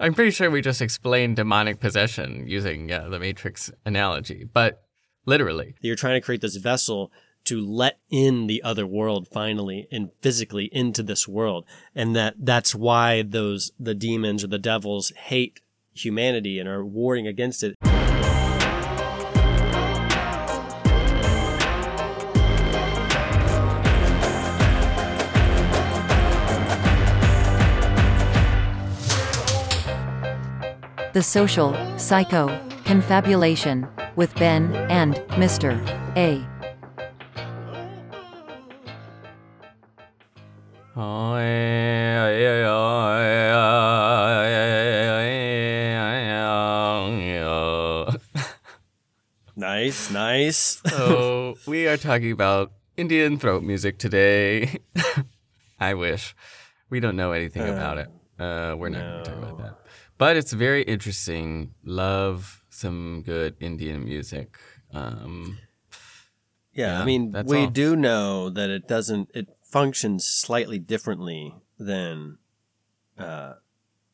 I'm pretty sure we just explained demonic possession using yeah, the Matrix analogy, but literally. You're trying to create this vessel to let in the other world finally and physically into this world. And that that's why those the demons or the devils hate humanity and are warring against it. The Social Psycho Confabulation with Ben and Mr. A. Nice, nice. so we are talking about Indian throat music today. I wish. We don't know anything about it. Uh, we're not going to talk about that. But it's very interesting. Love some good Indian music. Um, Yeah, Yeah, I mean, we all. do know that it doesn't. It functions slightly differently than uh,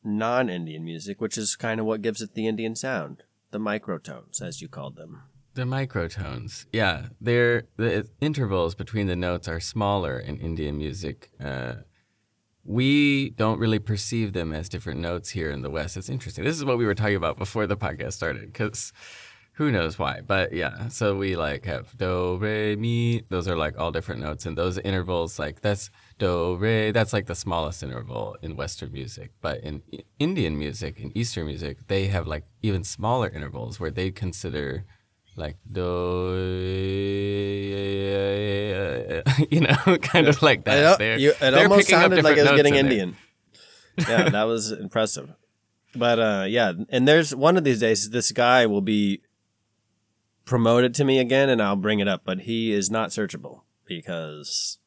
non-Indian music, which is kind of what gives it the Indian sound, the microtones, as you called them. the microtones. Yeah, they're, the intervals between the notes are smaller in Indian music. Uh, we don't really perceive them as different notes here in the West. It's interesting. This is what we were talking about before the podcast started, because who knows why? But yeah, so we like have do re mi. Those are like all different notes, and those intervals like that's do re. That's like the smallest interval in Western music. But in Indian music, in Eastern music, they have like even smaller intervals where they consider like do, you know, kind of like that. They're- you- it they're almost sounded like it was getting. Indian. yeah, that was impressive. But uh, yeah, and there's one of these days this guy will be promoted to me again, and I'll bring it up. But he is not searchable because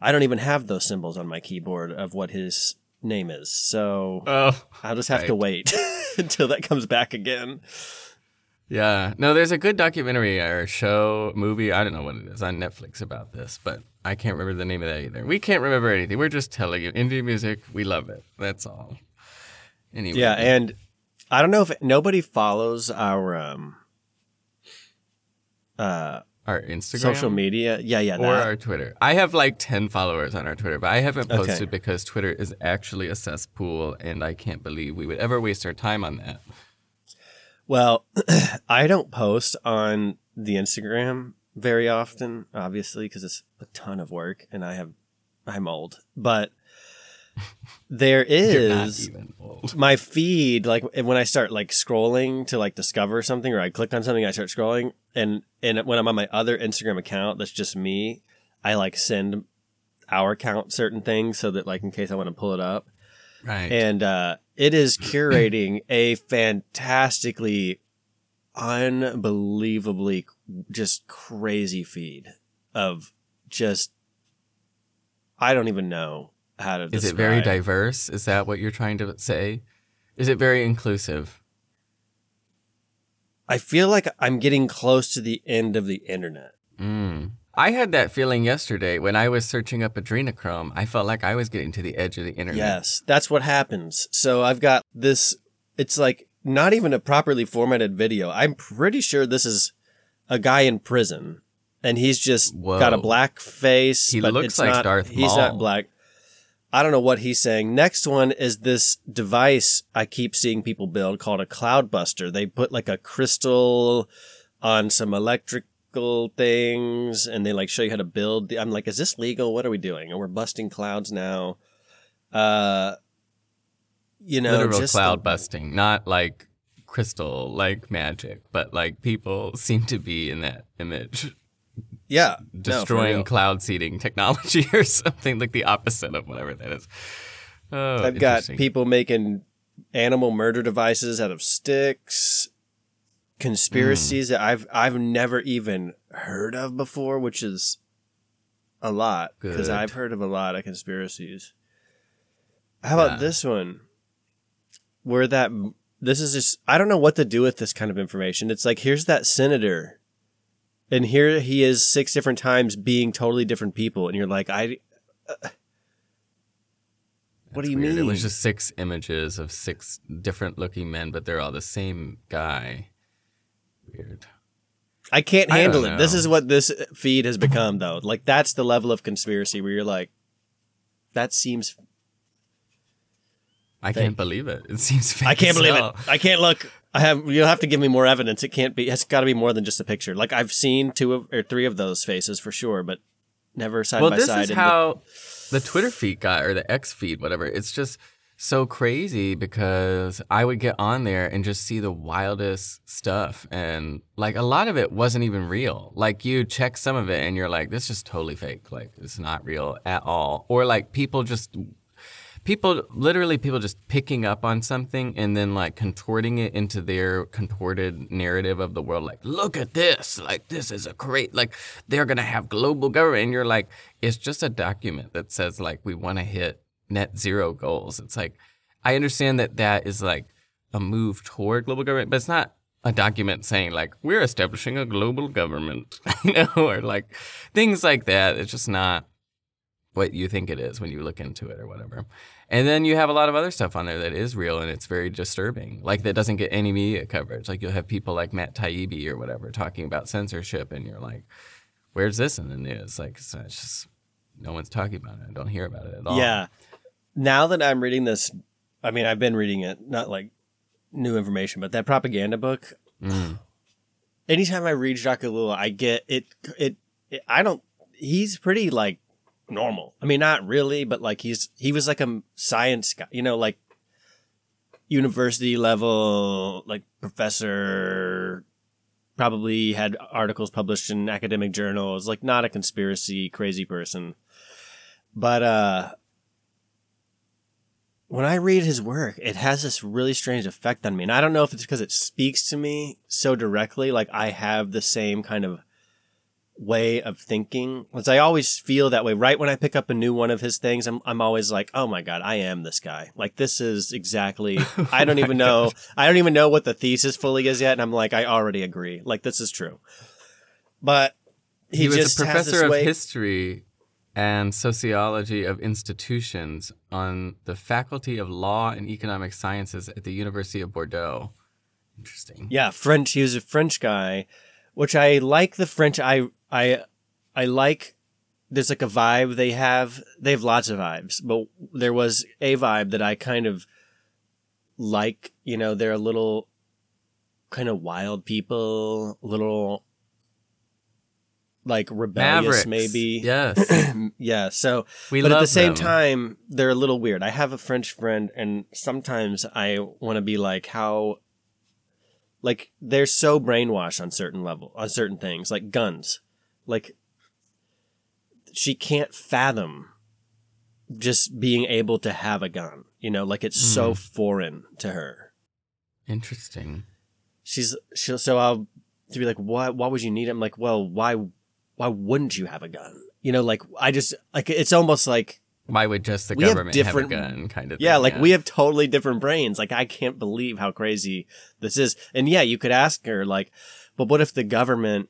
I don't even have those symbols on my keyboard of what his name is. So Oh, I'll just have to wait until that comes back again. Yeah. No, there's a good documentary or show, movie, I don't know what it is, on Netflix about this, but I can't remember the name of that either. We can't remember anything. We're just telling you. indie music, we love it. That's all. Anyway. Yeah, and I don't know if nobody follows our um uh our Instagram. social media. Yeah, yeah, Or that. our Twitter. I have like 10 followers on our Twitter, but I haven't Okay. posted because Twitter is actually a cesspool, and I can't believe we would ever waste our time on that. Well, I don't post on the Instagram very often, obviously, because it's a ton of work and I have I'm old. But there is my feed like when I start like scrolling to like discover something or I click on something I start scrolling and and when I'm on my other Instagram account that's just me I like send our account certain things so that like in case I want to pull it up Right. and uh, it is curating a fantastically, unbelievably just crazy feed of just I don't even know how to. is describe. it very diverse? Is that what you're trying to say? Is it very inclusive? I feel like I'm getting close to the end of the internet. Mm. I had that feeling yesterday when I was searching up adrenochrome. I felt like I was getting to the edge of the internet. Yes, that's what happens. So I've got this. It's like not even a properly formatted video. I'm pretty sure this is a guy in prison, and he's just Whoa. got a black face. He looks like not, Darth He's not black. I don't know what he's saying. Next one is this device I keep seeing people build called a Cloudbuster. They put like a crystal on some things and they like show you how to build. the- I'm like, is this legal? What are we doing? And we're busting clouds now. Uh, you know, Literal just cloud the- busting, not like crystal, like magic, but like people seem to be in that image, Yeah, destroying real. cloud seeding technology or something like the opposite of whatever that is. Oh, I've got people making animal murder devices out of sticks, Mm. conspiracies that I've I've never even heard of before, which is a lot because I've heard of a lot of conspiracies. How about Yeah. this one? Where that this is just I don't know what to do with this kind of information. It's like here's that senator, and here he is six different times being totally different people, and you're like I. Uh, what That's do you weird. mean? It was just six images of six different looking men, but they're all the same guy. Weird. I can't handle don't it. This is what this feed has become, though. Like that's the level of conspiracy where you're like, that seems. I Fake. can't believe it. It seems fake. I can't believe hell. it. I can't look. I have. You'll have to give me more evidence. It can't be. It's got to be more than just a picture. Like I've seen two of, or three of those faces for sure, but never side Well, by this side. is in the- how the Twitter feed got, or the X feed, whatever. It's just so crazy because I would get on there and just see the wildest stuff, and like a lot of it wasn't even real. Like you check some of it, and you're like, "This is just totally fake. Like it's not real at all." Or like people just people literally people just picking up on something and then like contorting it into their contorted narrative of the world like look at this like this is a great like they're gonna have global government and you're like it's just a document that says like we want to hit net zero goals it's like i understand that that is like a move toward global government but it's not a document saying like we're establishing a global government you know or like things like that it's just not what you think it is when you look into it or whatever. And then you have a lot of other stuff on there that is real and it's very disturbing. Like that doesn't get any media coverage. Like you'll have people like Matt Taibbi or whatever talking about censorship and you're like, where's this in the news? Like it's, just no one's talking about it. I don't hear about it at all. Yeah. Now that I'm reading this, I mean, I've been reading it, not like new information, but that propaganda book. Mm. Anytime I read Jacques Ellul, I get it, it. It. I don't. He's pretty like normal. I mean, not really, but like he's he was like a science guy. You know, like university level, like professor. Probably had articles published in academic journals. Like not a conspiracy crazy person, but uh when I read his work, it has this really strange effect on me. And I don't know if it's because it speaks to me so directly, like I have the same kind of way of thinking. Because I always feel that way. Right when I pick up a new one of his things, I'm I'm always like, oh my god, I am this guy. Like this is exactly. Oh I don't even know. I don't even know what the thesis fully is yet, and I'm like, I already agree. Like this is true. But he, He, was just a has this professor of way- history and sociology of institutions on the Faculty of Law and Economic Sciences at the University of Bordeaux. Interesting. Yeah, French. He was a French guy, which I like. The French. I I I like. There's like a vibe they have. They have lots of vibes, but there was a vibe that I kind of like. You know, they're a little kind of wild people, little like rebellious, Mavericks. maybe. Yes. yeah. So We but at the same them. time, they're a little weird. I have a French friend, and sometimes I want to be like, how, like, they're so brainwashed on certain level, on certain things, like guns. Like, she can't fathom just being able to have a gun. You know, like it's so hmm. foreign to her. Interesting. She's she'll so I'll to be like, why why would you need it? I'm like, well, why why wouldn't you have a gun? You know, like I just like it's almost like Why would just the We have government different- have a gun kind of Yeah, thing? like we have totally different brains. Like I can't believe how crazy this is. And yeah, you could ask her like, but what if the government,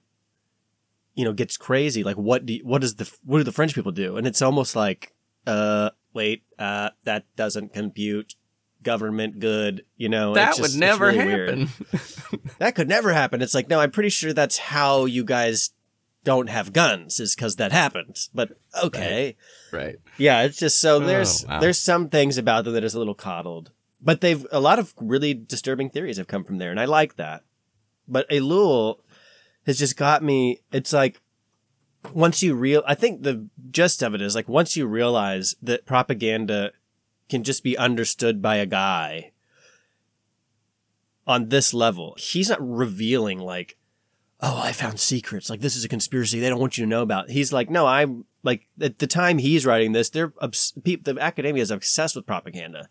you know, gets crazy? Like what do you, what does the what do the French people do? And it's almost like, uh, wait, uh, that doesn't compute. Government good, you know. that would just- it's never really happen. That could never happen. It's like, no, I'm pretty sure that's how you guys don't have guns is because that happens. But okay. right. Yeah, it's just so Oh, there's wow. there's some things about them that is a little coddled, but they've a lot of really disturbing theories have come from there, and I like that. But Ellul has just got me. It's like once you real, I think the gist of it is like once you realize that propaganda can just be understood by a guy on this level, he's not revealing like oh, I found secrets. Like this is a conspiracy they don't want you to know about. He's like, no, I'm like at the time he's writing this, they're obs- the academia is obsessed with propaganda.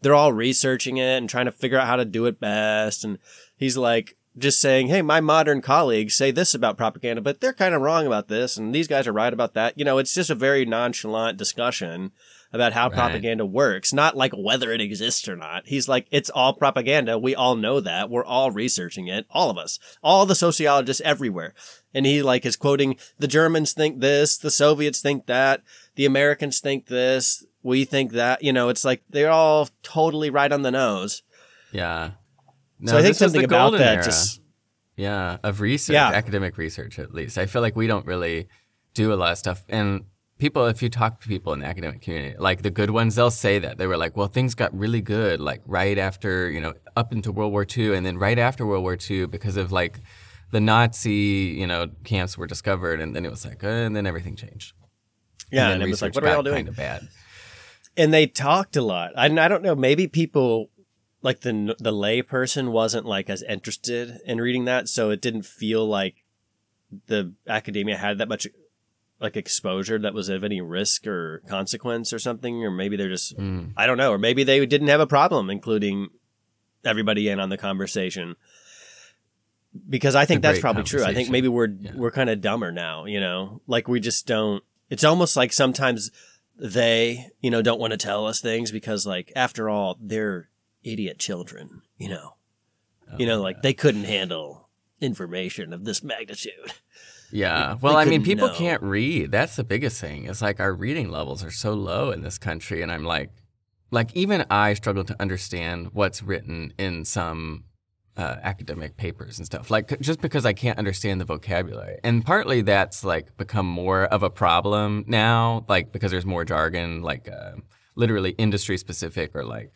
They're all researching it and trying to figure out how to do it best. And he's like, just saying, hey, my modern colleagues say this about propaganda, but they're kind of wrong about this, and these guys are right about that. You know, it's just a very nonchalant discussion about how Right. propaganda works, not like whether it exists or not. He's like, it's all propaganda. We all know that. We're all researching it. All of us. All the sociologists everywhere. And he like is quoting the Germans think this, the Soviets think that, the Americans think this, We think that, you know, it's like they're all totally right on the nose. Yeah. so I think this was the something about that era. just Yeah, of research, Yeah. academic research at least. I feel like we don't really do a lot of stuff. And people, if you talk to people in the academic community, like the good ones, they'll say that. They were like, well, things got really good, like right after, you know, up into World War II and then right after World War II because of like the Nazi, you know, camps were discovered. And then it was like, uh, and then everything changed. yeah, and, and it was like, what are we all doing? Kind of bad. and they talked a lot. I, I don't know. Maybe people like the the lay person wasn't like as interested in reading that, so it didn't feel like the academia had that much like exposure that was of any risk or consequence or something. Or maybe they're just Mm. I don't know. Or maybe they didn't have a problem including everybody in on the conversation. Because I think that's probably true. I think maybe we're Yeah. we're kind of dumber now, you know. Like we just don't it's almost like sometimes they, you know, don't want to tell us things because like after all, they're idiot children, you know. you know, Oh, like they couldn't handle information of this magnitude. Yeah. Well, I mean, people know. can't read. That's the biggest thing. It's like our reading levels are so low in this country. And I'm like, like even I struggle to understand what's written in some uh, academic papers and stuff. Like just because I can't understand the vocabulary. And partly that's like become more of a problem now, like because there's more jargon, like uh, literally industry specific or like,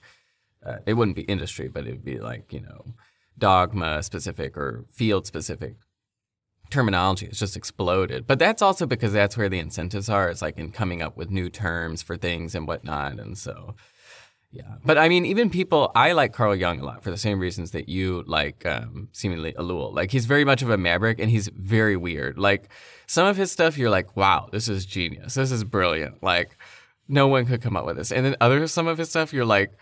uh, it wouldn't be industry, but it would be like, you know, dogma specific or field specific terminology has just exploded. But that's also because that's where the incentives are. It's like in coming up with new terms for things and whatnot. And so, yeah. But I mean, even people, I like Carl Jung a lot for the same reasons that you like um, seemingly Ellul. Like he's very much of a maverick and he's very weird. Like some of his stuff, you're like, wow, this is genius. This is brilliant. Like no one could come up with this. And then other some of his stuff, you're like,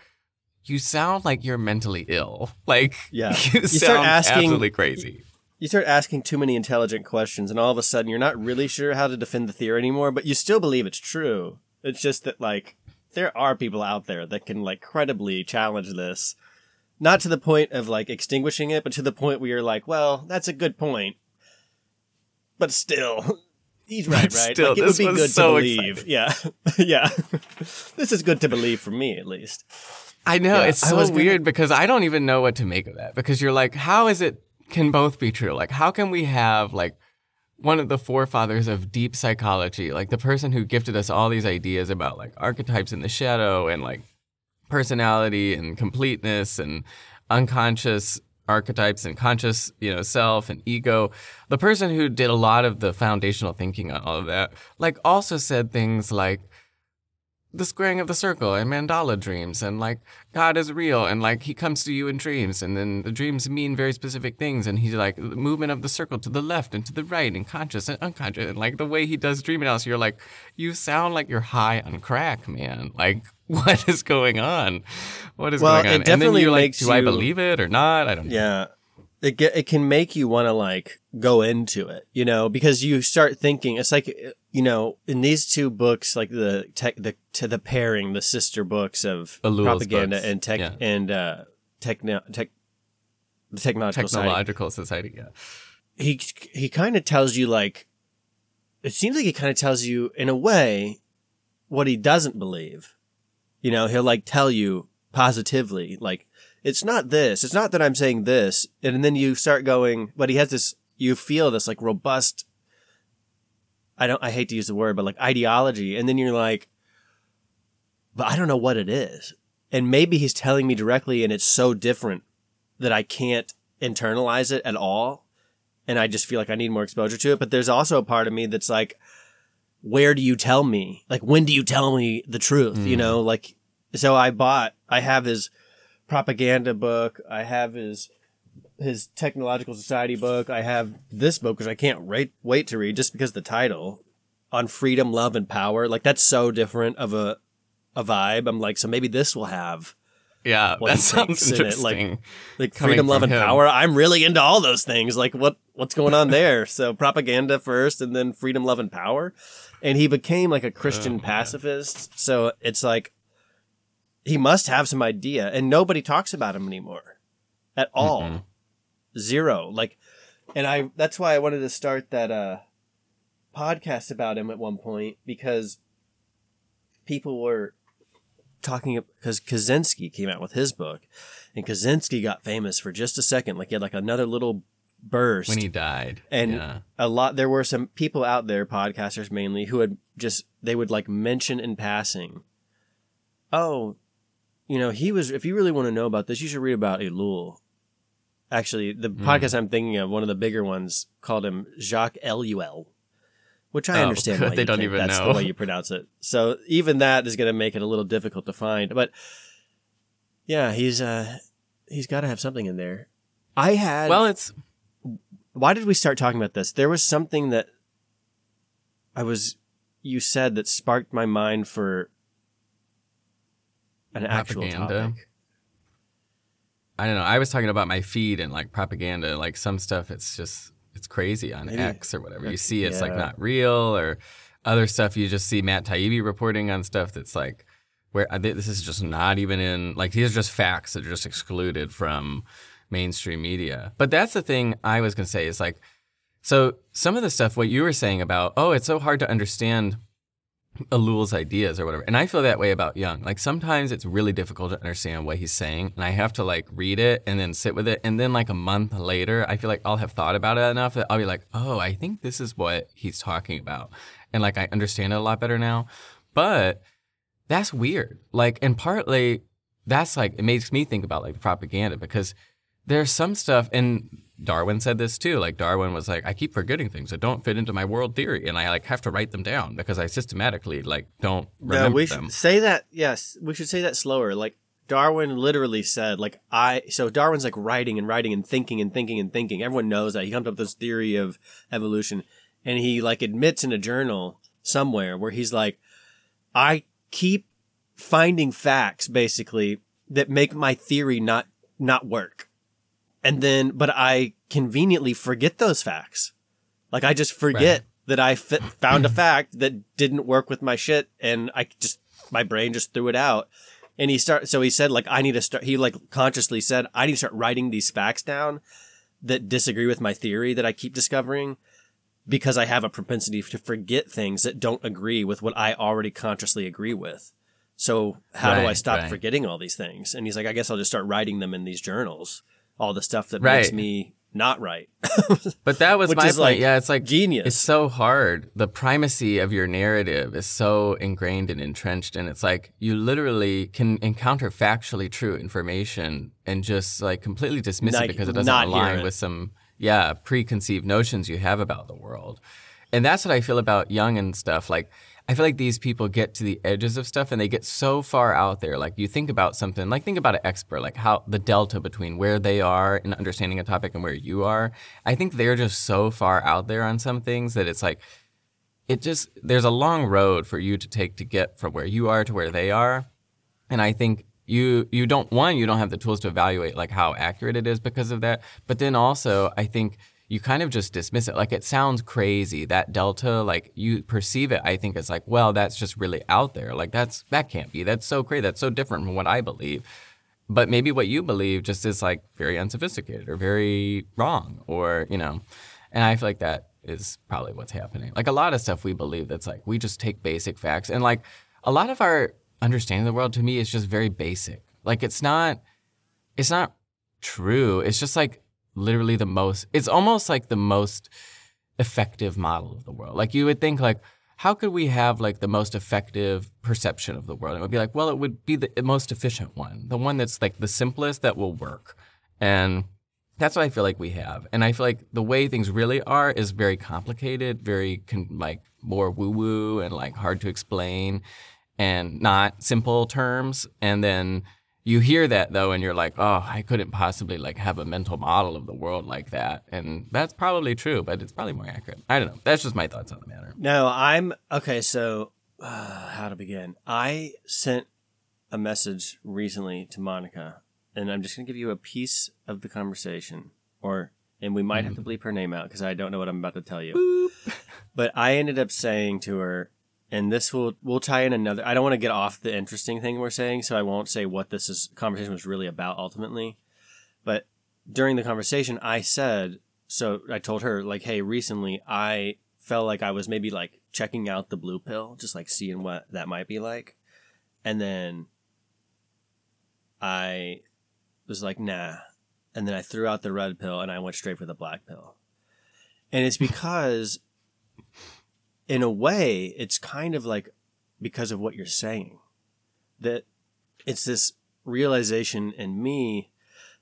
you sound like you're mentally ill. Like Yeah. you, You start sound asking- absolutely crazy. You start asking too many intelligent questions, and all of a sudden you're not really sure how to defend the theory anymore, but you still believe it's true. It's just that, like, there are people out there that can, like, credibly challenge this. Not to the point of, like, extinguishing it, but to the point where you're like, well, that's a good point. But still, he's right, right? still, like, it this would be good so to believe. Yeah. yeah. this is good to believe for me, at least. I know Yeah, it's I so was gonna- weird because I don't even know what to make of that because you're like, how is it can both be true? Like, how can we have like one of the forefathers of deep psychology, like the person who gifted us all these ideas about like archetypes in the shadow and like personality and completeness and unconscious archetypes and conscious, you know, self and ego. The person who did a lot of the foundational thinking on all of that, like also said things like the squaring of the circle and mandala dreams and like God is real and like he comes to you in dreams and then the dreams mean very specific things and he's like the movement of the circle to the left and to the right and conscious and unconscious and like the way he does dream analysis you're like you sound like you're high on crack man. Like what is going on? What is Well, going on? it and then definitely you're like makes do I believe it or not? I don't know. Yeah. It get, it can make you want to like go into it, you know, because you start thinking it's like you know, in these two books like the tech the to the pairing the sister books of Ellul's propaganda books, and tech yeah. and uh techno tech the technological technological society yeah He he kind of tells you like it seems like he kind of tells you in a way what he doesn't believe. You know, he'll like tell you positively like it's not this. It's not that I'm saying this. And then you start going, but he has this, you feel this like robust, I don't, I hate to use the word, but like ideology. And then you're like, but I don't know what it is. And maybe he's telling me directly and it's so different that I can't internalize it at all. And I just feel like I need more exposure to it. But there's also a part of me that's like, where do you tell me? Like, when do you tell me the truth? You Mm. know, like, so I bought, I have his propaganda book. I have his, his technological society book. I have this book, which I can't wait, wait to read just because the title on freedom, love, and power. Like, that's so different of a, a vibe. I'm like, so maybe this will have yeah that sounds thinks in it, like- interesting like Coming freedom, love, and him. power. I'm really into all those things. Like what what's going on there? so propaganda first, and then freedom, love, and power. And he became like a oh, Christian Oh, pacifist. So it's like he must have some idea, and nobody talks about him anymore at all. Mm-mm. Zero. Like, and I that's why I wanted to start that uh podcast about him at one point because people were talking because Kaczynski came out with his book, and Kaczynski got famous for just a second. Like he had like another little burst when he died. and yeah. a lot there were some people out there podcasters mainly who had just they would like mention in passing oh you know he was if you really want to know about this you should read about ellul actually the Hmm. podcast i'm thinking of one of the bigger ones called him jacques eluel which i Oh, understand why They don't even that's know. the way you pronounce it so even that is going to make it a little difficult to find but yeah he's uh he's got to have something in there i had Well, it's why did we start talking about this? There was something that I was you said that sparked my mind for an actual topic. I don't know. I was talking about my feed and like propaganda, like some stuff. It's just it's crazy on Maybe- X or whatever. You see, it's like not real, or other stuff. You just see Matt Taibbi reporting on stuff that's like where this is just not even in like these are just facts that are just excluded from mainstream media. But that's the thing I was gonna say is like so some of the stuff what you were saying about oh it's so hard to understand Ellul's ideas or whatever. And I feel that way about Jung. Like sometimes it's really difficult to understand what he's saying, and I have to like read it and then sit with it. And then like a month later, I feel like I'll have thought about it enough that I'll be like, oh, I think this is what he's talking about, and like I understand it a lot better now. But that's weird. Like, and partly that's like it makes me think about like the propaganda because there's some stuff and Darwin said this too. Like Darwin was like, I keep forgetting things that don't fit into my world theory, and I like have to write them down because I systematically like don't remember we them. should say that. Yes, we should say that slower. Like Darwin literally said, like I. So Darwin's like writing and writing and thinking and thinking and thinking. Everyone knows that he comes up with this theory of evolution, and he like admits in a journal somewhere where he's like, I keep finding facts basically that make my theory not not work, and then but I conveniently forget those facts. Like I just forget that I found a fact that didn't work with my shit, and I just my brain just threw it out. And he start so he said like I need to start. He like consciously said I need to start writing these facts down that disagree with my theory that I keep discovering because I have a propensity to forget things that don't agree with what I already consciously agree with. So how do I stop right. forgetting all these things? And he's like, I guess I'll just start writing them in these journals. All the stuff that makes me not right. But that was my point. like, yeah, it's like genius. It's so hard. The primacy of your narrative is so ingrained and entrenched, and it's like you literally can encounter factually true information and just like completely dismiss Not- it because it doesn't align it. with some yeah preconceived notions you have about the world. And that's what I feel about Jung and stuff. Like I feel like these people get to the edges of stuff and they get so far out there. Like you think about something, like think about an expert, like how the delta between where they are in understanding a topic and where you are. I think they're just so far out there on some things that it's like it just there's a long road for you to take to get from where you are to where they are. And I think you you don't one you don't have the tools to evaluate like how accurate it is because of that. But then also I think you kind of just dismiss it. Like it sounds crazy. That delta like you perceive it I think as like well that's just really out there. Like that's that can't be. That's so crazy. That's so different from what I believe. But maybe what you believe just is like very unsophisticated or very wrong or you know. And i feel like that is probably what's happening. Like a lot of stuff we believe that's like we just take basic facts. And like a lot of our understanding of the world to me is just very basic. Like it's not it's not true. It's just like literally the most it's almost like the most effective model of the world like you would think like how could we have like the most effective perception of the world? It would be like, well, it would be the most efficient one, the one that's like the simplest that will work. And that's what I feel like we have. And I feel like the way things really are is very complicated, very con- like more woo woo and like hard to explain and not simple terms. And then you hear that though, and you're like, oh, I couldn't possibly like have a mental model of the world like that. And that's probably true, but it's probably more accurate. I don't know. That's just my thoughts on the matter. No, I'm okay. So, uh, how to begin? I sent a message recently to Monica, and I'm just going to give you a piece of the conversation, or and we might have to bleep her name out because I don't know what I'm about to tell you. But I ended up saying to her, and this will we'll tie in another. I don't want to get off the interesting thing we're saying, so I won't say what this is conversation was really about ultimately. But during the conversation, I said, so I told her like, hey, recently I felt like I was maybe like checking out the blue pill, just like seeing what that might be like, and then I was like, nah. And then I threw out the red pill and I went straight for the black pill. And it's because, in a way, it's kind of like because of what you're saying. That it's this realization in me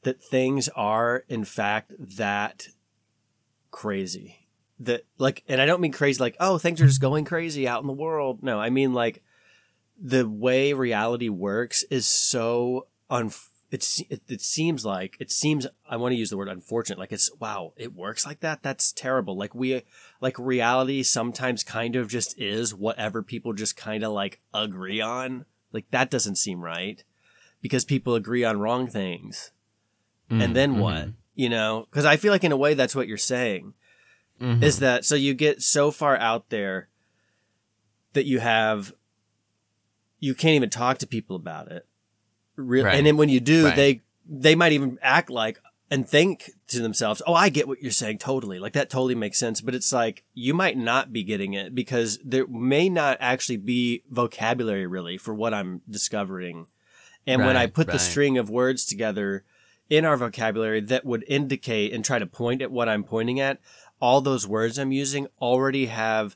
that things are, in fact, that crazy. That, like, and I don't mean crazy like, oh, things are just going crazy out in the world. No, I mean like the way reality works is so un it's it, it seems like it seems I want to use the word unfortunate like it's wow it works like that? That's terrible. Like we like reality sometimes kind of just is whatever people just kind of like agree on. Like that doesn't seem right because people agree on wrong things. Mm, and then what? Mhm, you know? Because I feel like in a way that's what you're saying mhm. is that so you get so far out there that you have you can't even talk to people about it Re- Right. and then when you do Right. they they might even act like and think to themselves oh i get what you're saying totally like that totally makes sense but it's like you might not be getting it because there may not actually be vocabulary really for what i'm discovering and when i Right, put the string of words together in our vocabulary that would indicate and try to point at what i'm pointing at all those words i'm using already have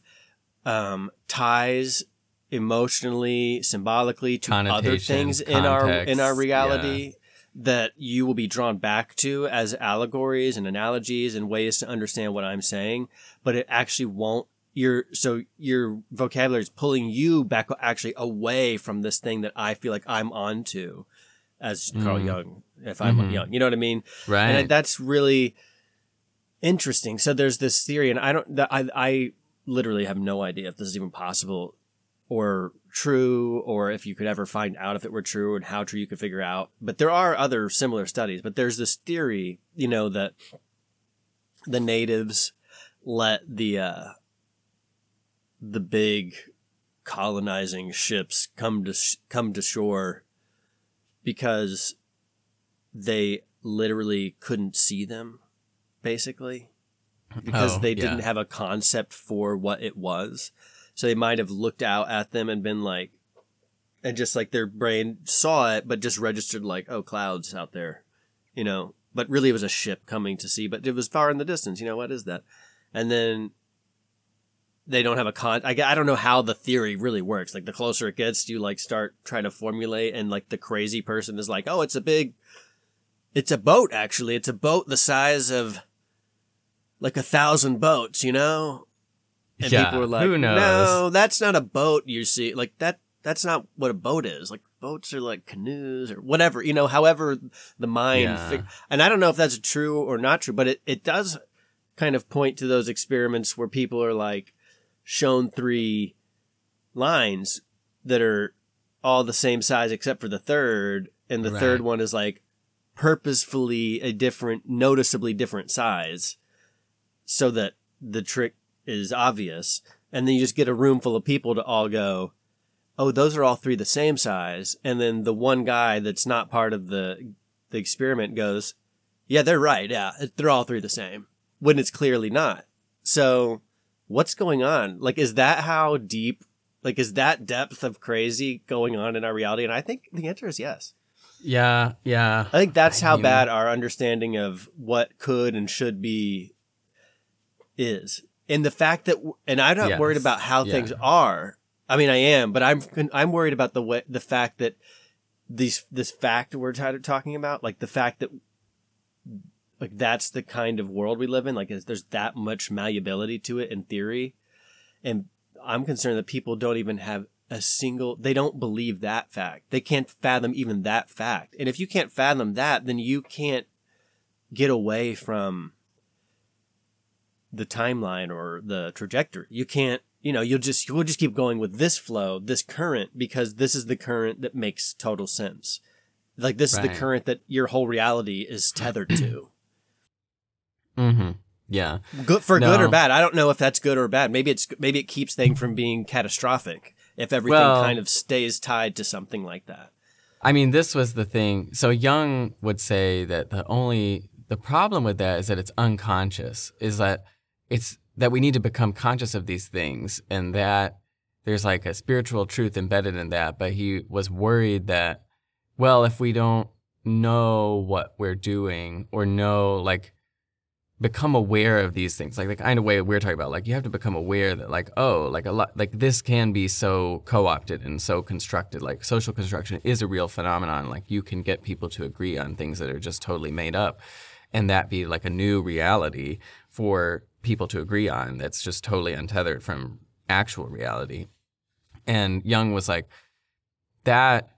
um, ties emotionally, symbolically to other things in our in our reality that you will be drawn back to as allegories and analogies and ways to understand what I'm saying, but it actually won't your so your vocabulary is pulling you back actually away from this thing that I feel like I'm onto as Carl Mm. Jung if I'm Mhm. young. You know what I mean? right. and that's really interesting. So there's this theory, and I don't, that I, I literally have no idea if this is even possible or true, or if you could ever find out if it were true and how true you could figure out. But there are other similar studies. But there's this theory, you know, that the natives let the uh, the big colonizing ships come to sh- come to shore because they literally couldn't see them basically because Oh, they yeah. didn't have a concept for what it was so they might have looked out at them and been like and just like their brain saw it but just registered like oh clouds out there you know? But really it was a ship coming to sea but it was far in the distance. You know what is that? And then they don't have a con I, I don't know how the theory really works. Like the closer it gets you like start trying to formulate and like the crazy person is like oh it's a big it's a boat actually. It's a boat the size of like a thousand boats you know and Yeah, people are like who knows? no that's not a boat you see like that that's not what a boat is like boats are like canoes or whatever you know however the mind Yeah. fig- and i don't know if that's true or not true but it, it does kind of point to those experiments where people are like shown three lines that are all the same size except for the third and the Right. third one is like purposefully a different noticeably different size so that the trick is obvious and then you just get a room full of people to all go oh those are all three the same size. And then the one guy that's not part of the the experiment goes yeah they're right. Yeah they're all three the same when it's clearly not. So what's going on? Like is that how deep like is that depth of crazy going on in our reality? And i think the answer is yes. Yeah, yeah. I think that's I how mean- bad our understanding of what could and should be is. And the fact that, and I'm not Yes. worried about how Yeah. things are. I mean, I am, but I'm I'm worried about the way the fact that these this fact we're t- talking about, like the fact that like that's the kind of world we live in. Like, is there's that much malleability to it in theory, and I'm concerned that people don't even have a single. They don't believe that fact. They can't fathom even that fact. And if you can't fathom that, then you can't get away from the timeline or the trajectory. You can't. You know, you'll just you'll just keep going with this flow, this current, because this is the current that makes total sense. Like this is the current that your whole reality is tethered to. Mm-hmm. Yeah. good for good or No. bad. I don't know if that's good or bad. Maybe it's maybe it keeps things from being catastrophic if everything Well- kind of stays tied to something like that. I mean, this was the thing. So Jung would say that the only the problem with that is that it's unconscious. Is that it's that we need to become conscious of these things, and that there's like a spiritual truth embedded in that. But he was worried that well, if we don't know what we're doing or know like become aware of these things like the kind of way we're talking about like you have to become aware that like oh like a lot like this can be so co-opted and so constructed like social construction is a real phenomenon like you can get people to agree on things that are just totally made up and that be like a new reality for people to agree on that's just totally untethered from actual reality. And Jung was like that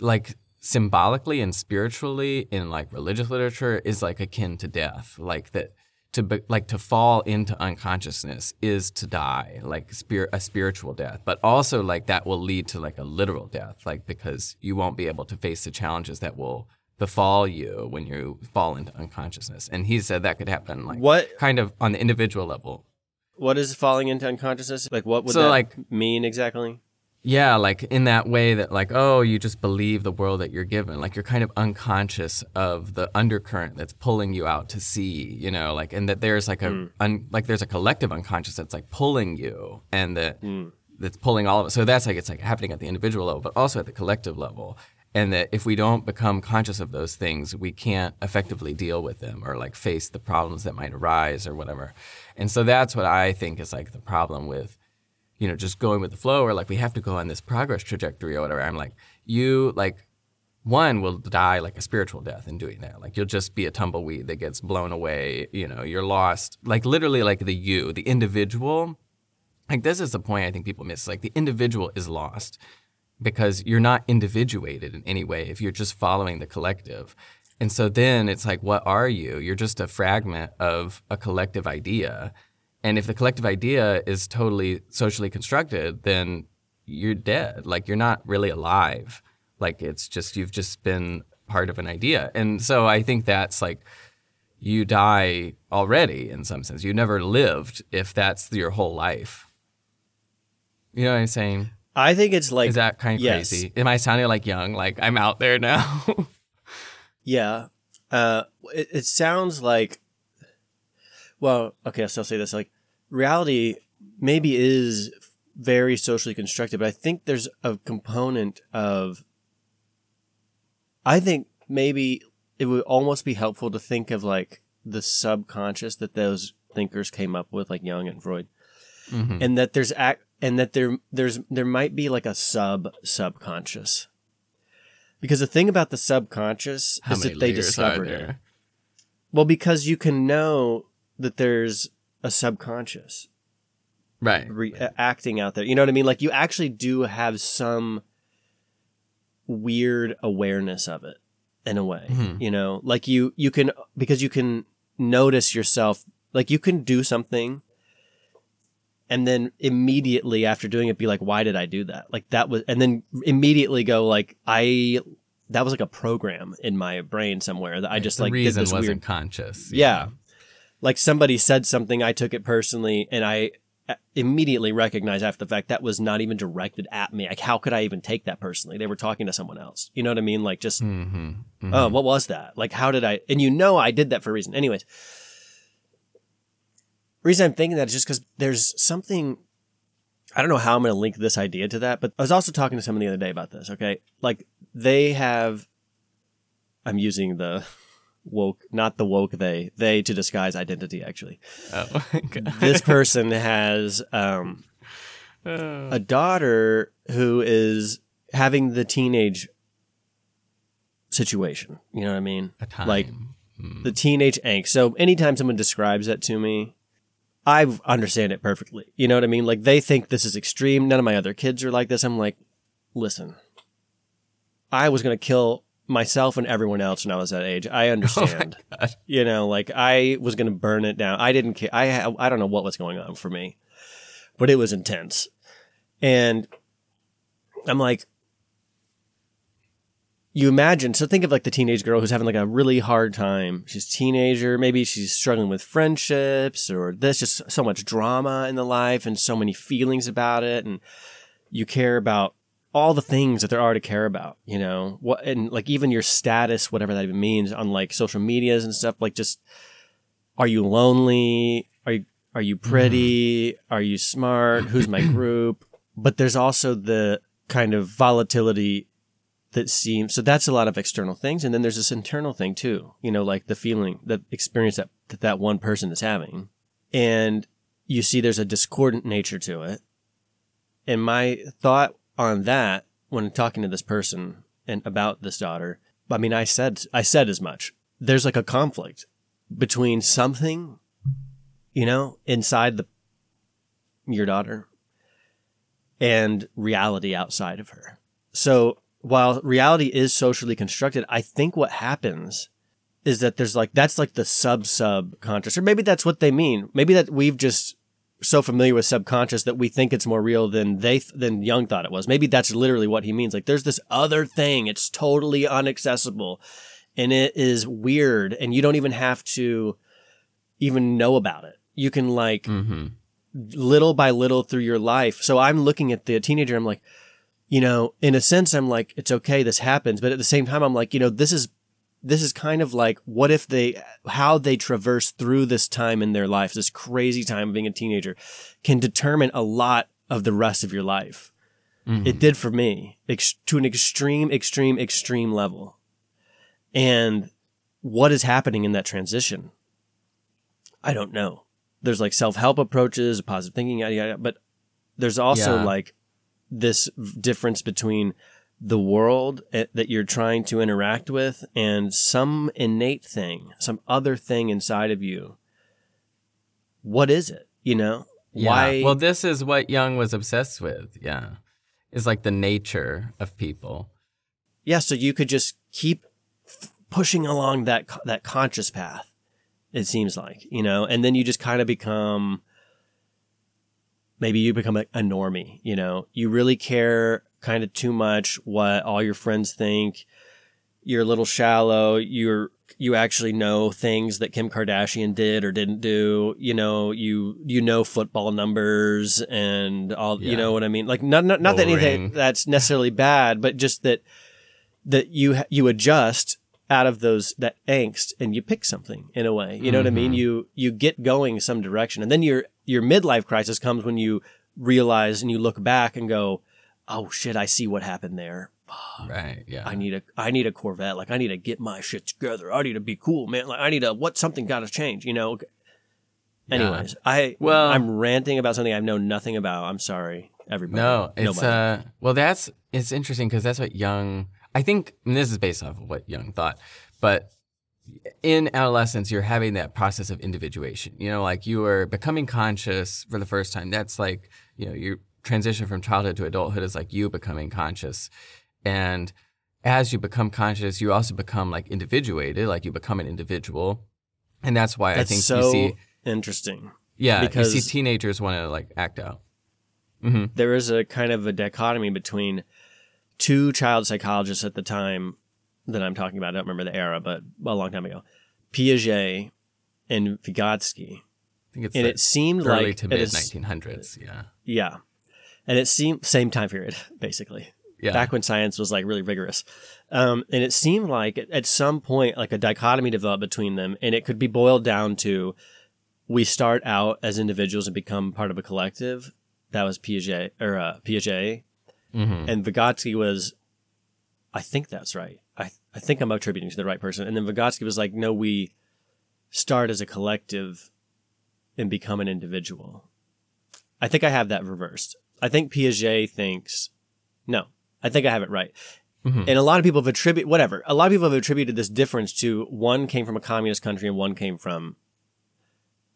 like symbolically and spiritually in like religious literature is like akin to death. Like that to be, like to fall into unconsciousness is to die like spirit a spiritual death. But also like that will lead to like a literal death like because you won't be able to face the challenges that will befall you when you fall into unconsciousness and he said that could happen like What kind of on the individual level what is falling into unconsciousness? Like what would So, that like- mean exactly? Yeah, like in that way that like oh, you just believe the world that you're given. Like you're kind of unconscious of the undercurrent that's pulling you out to sea, you know, like and that there's like a hmm. un, like there's a collective unconscious that's like pulling you and that hmm. that's pulling all of us. So that's like it's like happening at the individual level, but also at the collective level. And that if we don't become conscious of those things, we can't effectively deal with them or like face the problems that might arise or whatever. And so that's what I think is like the problem with you know, just going with the flow or like we have to go on this progress trajectory or whatever. I'm like, you like one will die like a spiritual death in doing that. Like you'll just be a tumbleweed that gets blown away, you know, you're lost. Like literally like the you, the individual. Like this is the point I think people miss. Like the individual is lost because you're not individuated in any way if you're just following the collective. And so then it's like, what are you? You're just a fragment of a collective idea. And if the collective idea is totally socially constructed, then you're dead. Like you're not really alive. Like it's just, you've just been part of an idea. And so I think that's like, you die already in some sense. You never lived if that's your whole life. You know what I'm saying? I think it's like Is that kind of yes. crazy? Am I sounding like Jung? Like I'm out there now? Yeah. Uh, it, it sounds like, well, okay, I'll still say this. Like, reality maybe is very socially constructed, but I think there's a component of, I think maybe it would almost be helpful to think of like the subconscious that those thinkers came up with, like Jung and Freud, Mhm. and that there's act, and that there there's there might be like a sub subconscious. Because the thing about the subconscious How is that they discovered it. Well, because you can know that there's a subconscious Right. re- acting out there. You know what I mean? Like you actually do have some weird awareness of it in a way. Mhm. You know, like you you can because you can notice yourself. Like you can do something. And then immediately after doing it, be like, "Why did I do that?" Like that was, and then immediately go like, "I that was like a program in my brain somewhere that I just the like did reason this wasn't weird conscious. you yeah. Like somebody said something, I took it personally, and I uh, immediately recognized after the fact that was not even directed at me. Like, how could I even take that personally? They were talking to someone else. You know what I mean? Like, just, Mhm. Mhm. oh, what was that? Like, how did I? And you know, I did that for a reason. Anyways, reason I'm thinking that is just because there's something. I don't know how I'm going to link this idea to that, but I was also talking to someone the other day about this. Okay, like they have. I'm using the woke, not the woke they, they to disguise identity. Actually, Oh this person has um, Oh. a daughter who is having the teenage situation. You know what I mean? like Mm. the teenage angst. So anytime someone describes that to me, I understand it perfectly. You know what I mean? Like they think this is extreme. None of my other kids are like this. I'm like, listen, I was going to kill myself and everyone else when I was that age. I oh understand. God. you know, like I was going to burn it down. I didn't care. I, I don't know what was going on for me, but it was intense. And I'm like, you imagine so think of like the teenage girl who's having like a really hard time. She's a teenager. Maybe she's struggling with friendships or there's just so much drama in the life and so many feelings about it. And you care about all the things that there are to care about you know? What and like even your status whatever that even means on like social medias and stuff like just are you lonely? Are you are you pretty? Mm-hmm. Are you smart? Who's my group? But there's also the kind of volatility that seems so that's a lot of external things. And then there's this internal thing too you know like the feeling the experience that that, that one person is having. And you see there's a discordant nature to it. And my thought on that when talking to this person and about this daughter i mean i said i said as much. There's like a conflict between something you know inside the your daughter and reality outside of her. So while reality is socially constructed, I think what happens is that there's like that's like the sub subconscious, or maybe that's what they mean. Maybe that we've just so familiar with subconscious that we think it's more real than they th- than Jung thought it was. Maybe that's literally what he means. Like there's this other thing. It's totally unaccessible, and it is weird, and you don't even have to even know about it. You can like Mm-hmm. little by little through your life. So I'm looking at the teenager. I'm like, you know, in a sense, I'm like, it's okay, this happens. But at the same time, I'm like, you know, this is, this is kind of like, what if they, how they traverse through this time in their life, this crazy time of being a teenager, can determine a lot of the rest of your life. Mm-hmm. It did for me ex- to an extreme, extreme, extreme level. And what is happening in that transition? I don't know. There's like self help approaches, positive thinking, yada, yada, but there's also Yeah. like this difference between the world eh, that you're trying to interact with and some innate thing, some other thing inside of you. What is it? You know? Yeah. Why? Well, this is what Jung was obsessed with. Yeah. It's like the nature of people. yeah, so you could just keep f- pushing along that that conscious path. It seems like you know, and then you just kind of become. Maybe you become a, a normie. You know, you really care kind of too much what all your friends think. You're a little shallow. You're you actually know things that Kim Kardashian did or didn't do. You know, you you know football numbers and all. You know what I mean? Like not not, not that anything that's necessarily bad, but just that that you you adjust out of those that angst and you pick something in a way. You know what I mean? Mhm. You you get going some direction, and then your your midlife crisis comes when you realize and you look back and go, "Oh shit, I see what happened there. Right. Yeah. I need a I need a Corvette. Like I need to get my shit together. I need to be cool, man. Like I need to what something got to change. You know." Yeah. Anyways, I Well- I'm ranting about something I know nothing about. I'm sorry, everybody. No, it's Nobody. uh well that's it's interesting because that's what Jung I think and this is based off of what Jung thought, but in adolescence you're having that process of individuation. You know, like you are becoming conscious for the first time. That's like, you know, your transition from childhood to adulthood is like you becoming conscious. And as you become conscious, you also become like individuated, like you become an individual. And that's why That's I think so you see interesting. yeah, because- you see teenagers want to like act out. hmm there is a kind of a dichotomy between two child psychologists at the time that I'm talking about. I don't remember the era, but a long time ago. Piaget and Vygotsky. I think it's And it seemed early like to mid 1900s. Yeah. Yeah. And it seemed same time period, basically. Yeah. Back when science was like really rigorous. Um, and it seemed like at- at some point, like a dichotomy developed between them. And it could be boiled down to we start out as individuals and become part of a collective. That was Piaget or uh, Piaget. Hmm and Vygotsky was, I think that's right. I I think I'm attributing to the right person. And then Vygotsky was like, no, we start as a collective and become an individual. I think I have that reversed. I think Piaget thinks, no, I think I have it right. Mhm. And a lot of people have attributed whatever. A lot of people have attributed this difference to one came from a communist country and one came from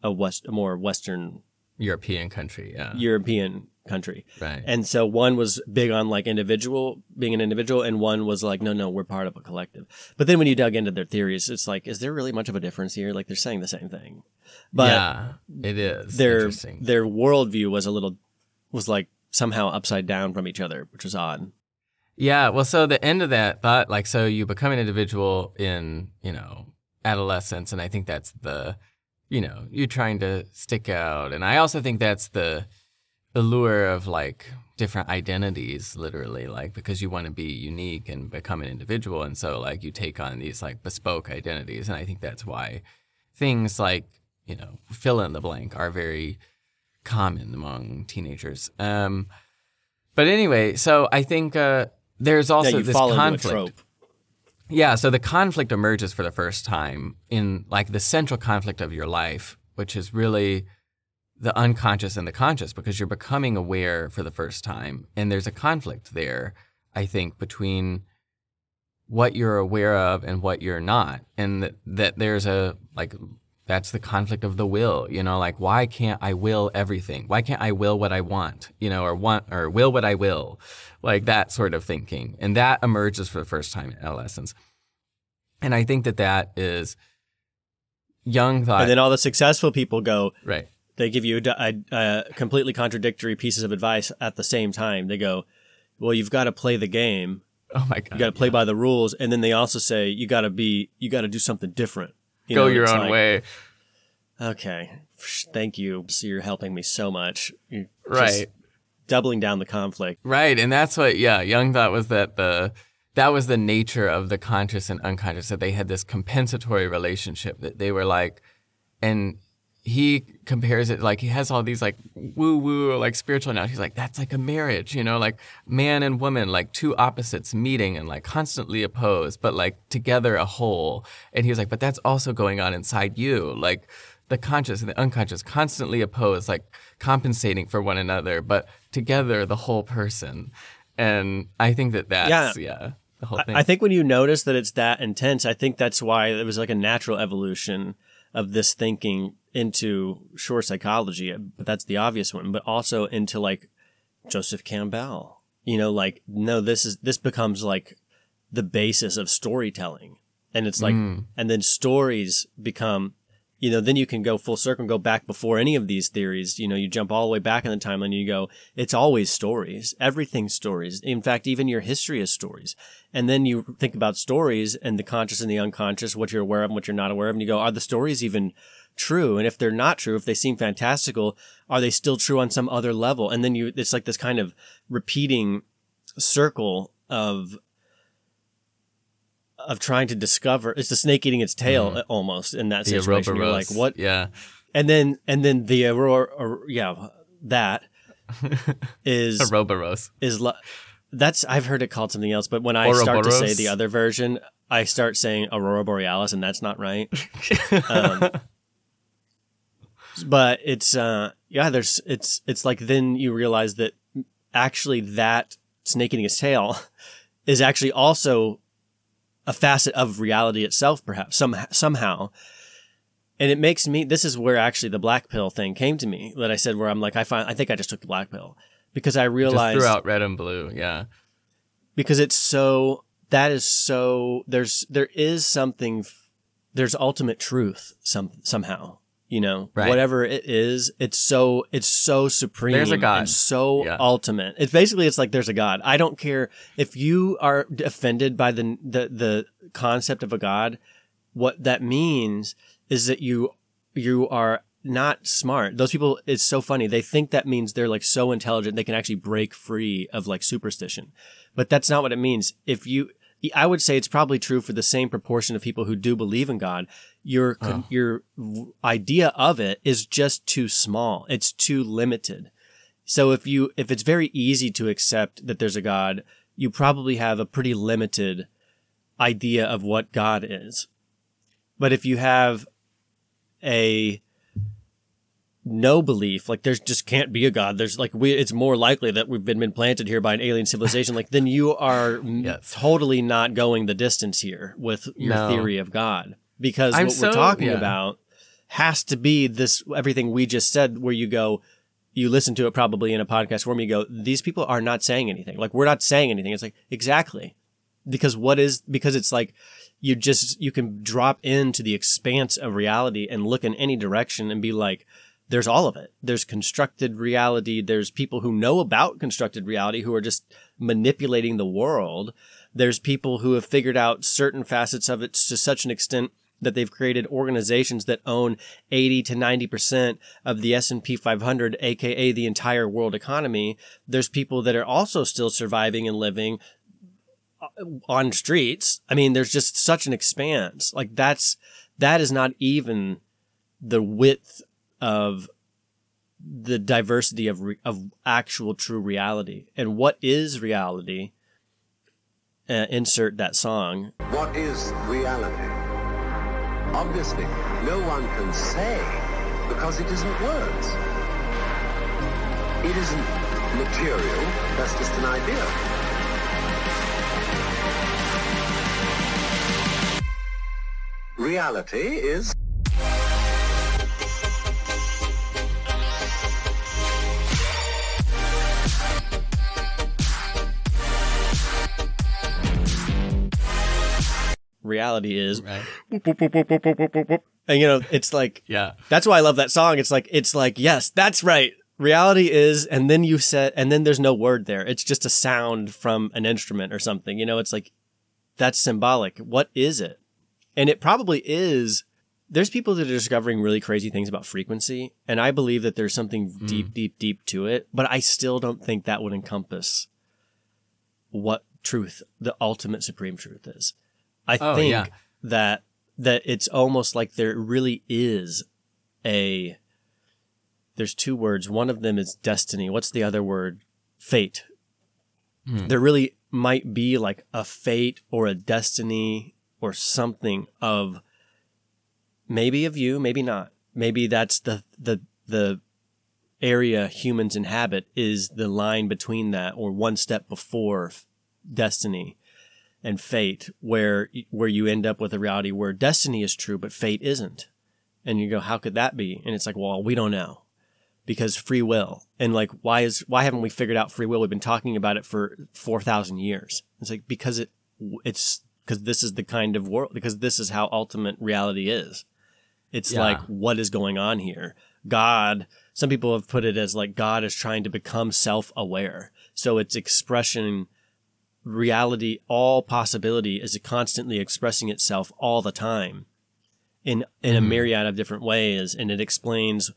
a west, a more Western European country. Yeah. European country. right. And so one was big on like individual, being an individual, and one was like, no, no, we're part of a collective. But then when you dug into their theories, it's like, is there really much of a difference here? Like they're saying the same thing, but yeah, it is their their worldview was a little was like somehow upside down from each other, which was odd. Yeah. Well, so the end of that thought, like, so you become an individual in, you know, adolescence. And I think that's the, you know, you're trying to stick out. And I also think that's the allure of like different identities, literally, like, because you want to be unique and become an individual. And so, like, you take on these like bespoke identities. And I think that's why things like, you know, fill in the blank are very common among teenagers. Um, but anyway, so I think uh, there's also this fall into a conflict. Yeah, so the conflict emerges for the first time in like the central conflict of your life, which is really the unconscious and the conscious because you're becoming aware for the first time. And there's a conflict there, I think, between what you're aware of and what you're not. And that, that there's a like that's the conflict of the will, you know, like why can't I will everything? Why can't I will what I want, you know, or want or will what I will? Like that sort of thinking. And that emerges for the first time in adolescence. And I think that that is Jung thought. And then all the successful people go, right. They give you a, a, a completely contradictory pieces of advice at the same time. They go, well, you've got to play the game. Oh my god. You got to play by the rules. And then they also say, you got to be, you got to do something different. You Go know, your own like, way. Okay. Thank you. So you're helping me so much. You're Right. doubling down the conflict. Right, and that's what yeah, Jung thought was that the that was the nature of the conscious and unconscious that they had this compensatory relationship that they were like and he compares it like he has all these like woo woo like spiritual now he's like that's like a marriage you know like man and woman like two opposites meeting and like constantly opposed but like together a whole. And he was like but that's also going on inside you. Like the conscious and the unconscious constantly opposed like compensating for one another but together the whole person. And i think that that's yeah, the whole thing. I think when you notice that it's that intense, I think that's why it was like a natural evolution of this thinking into sure psychology, but that's the obvious one, but also into like Joseph Campbell. You know, like no, this is this becomes like the basis of storytelling, and it's like, Mm. and then stories become. You know, then you can go full circle and go back before any of these theories. You know, you jump all the way back in the timeline and you go, it's always stories. Everything's stories. In fact, even your history is stories. And then you think about stories and the conscious and the unconscious, what you're aware of and what you're not aware of. And you go, are the stories even true? And if they're not true, if they seem fantastical, are they still true on some other level? And then you, it's like this kind of repeating circle of, of trying to discover, it's the snake eating its tail almost in that the situation. You're like, what? yeah And then, and then the aurora, or, yeah, that is Ouroboros. is that's I've heard it called something else, but when I start to say the other version, I start saying aurora borealis, and that's not right. um, but it's uh, yeah, there's it's it's like then you realize that actually that snake eating its tail is actually also a facet of reality itself, perhaps some somehow. And it makes me. This is where actually the black pill thing came to me. That I said where I'm like, I find I think I just took the black pill because I realized threw out red and blue. Yeah. because it's so that is so there's there is something there's ultimate truth some somehow you know Right. whatever it is it's so it's so supreme There's a God. and so Yeah. ultimate. It's basically it's like there's a god. I don't care if you are offended by the the the concept of a god. What that means is that you you are not smart. Those people it's so funny. They think that means they're like so intelligent they can actually break free of like superstition. But that's not what it means. If you i would say it's probably true for the same proportion of people who do believe in god. Your con your idea of it is just too small. It's too limited. So if you if it's very easy to accept that there's a god you probably have a pretty limited idea of what god is. But if you have a no belief, like there's just can't be a god. There's like we, it's more likely that we've been implanted here by an alien civilization. Like then you are Yes. totally not going the distance here with your No. theory of God because I'm what so- we're talking yeah. about has to be this everything we just said. Where you go, you listen to it probably in a podcast form. You go, these people are not saying anything. Like we're not saying anything. It's like exactly because what is because it's like you just you can drop into the expanse of reality and look in any direction and be like there's all of it there's constructed reality there's people who know about constructed reality who are just manipulating the world there's people who have figured out certain facets of it to such an extent that they've created organizations that own 80 to 90% of the S&P 500 aka the entire world economy there's people that are also still surviving and living uh, on streets. I mean, there's just such an expanse. Like that's that is not even the width of the diversity of re- of actual true reality. And what is reality uh, insert that song. What is reality? Obviously, no one can say because it isn't words. It isn't material, that's just an idea. Reality is Reality is, Right. and you know, it's like Yeah. That's why I love that song. It's like it's like yes, that's right. Reality is, and then you said, and then there's no word there. It's just a sound from an instrument or something. You know, it's like that's symbolic. What is it? And it probably is. There's people that are discovering really crazy things about frequency, and I believe that there's something hmm. deep, deep, deep to it. But I still don't think that would encompass what truth, the ultimate supreme truth is. I Oh, think yeah. that that it's almost like there really is a there's two words. One of them is destiny. What's the other word? Fate. Hmm. There really might be like a fate or a destiny or something of maybe of you, maybe not. Maybe that's the the the area humans inhabit is the line between that or one step before destiny and fate where where you end up with a reality where destiny is true but fate isn't. And you go how could that be? And it's like well we don't know. Because free will. And like why is why haven't we figured out free will? We've been talking about it for 4000 years. It's like because it it's because this is the kind of world because this is how ultimate reality is. It's Yeah. like what is going on here? God some people have put it as like god is trying to become self-aware. So it's expression reality all possibility is constantly expressing itself all the time in in a hmm. myriad of different ways. And it explains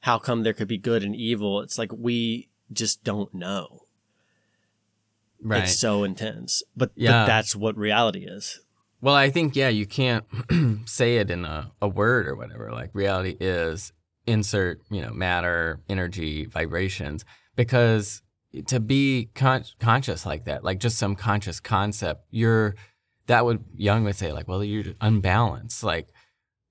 how come there could be good and evil. It's like we just don't know. Right. it's so intense. But, Yeah. but that's what reality is. Well, I think yeah, you can't say it in a, a word or whatever. Like reality is insert, you know, matter, energy, vibrations, because to be con- conscious like that, like just some conscious concept, you're that would Jung would say like, well, you're unbalanced. Like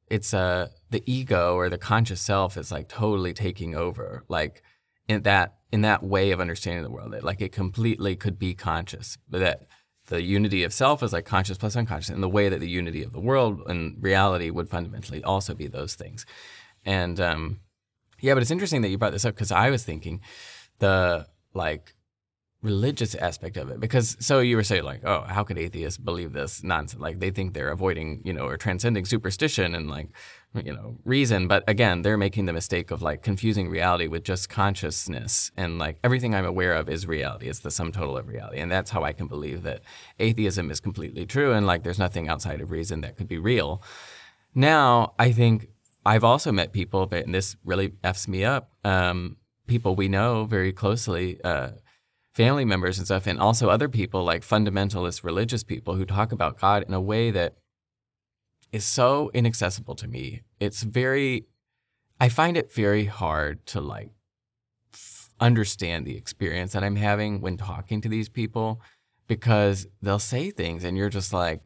it's uh the ego or the conscious self is like totally taking over. Like in that in that way of understanding the world, like it completely could be conscious, but that the unity of self is like conscious plus unconscious, and the way that the unity of the world and reality would fundamentally also be those things. And um, yeah, but it's interesting that you brought this up because I was thinking the like religious aspect of it. Because so you were saying like oh how could atheists believe this nonsense? Like they think they're avoiding you know or transcending superstition and like you know reason. But again they're making the mistake of like confusing reality with just consciousness. And like everything i'm aware of is reality. It's the sum total of reality. And that's how i can believe that atheism is completely true and like there's nothing outside of reason that could be real. Now i think i've also met people but and this really f's me up um, people we know very closely uh, family members and stuff, and also other people like fundamentalist religious people who talk about God in a way that is so inaccessible to me. It's very, I find it very hard to like understand the experience that I'm having when talking to these people because they'll say things and you're just like,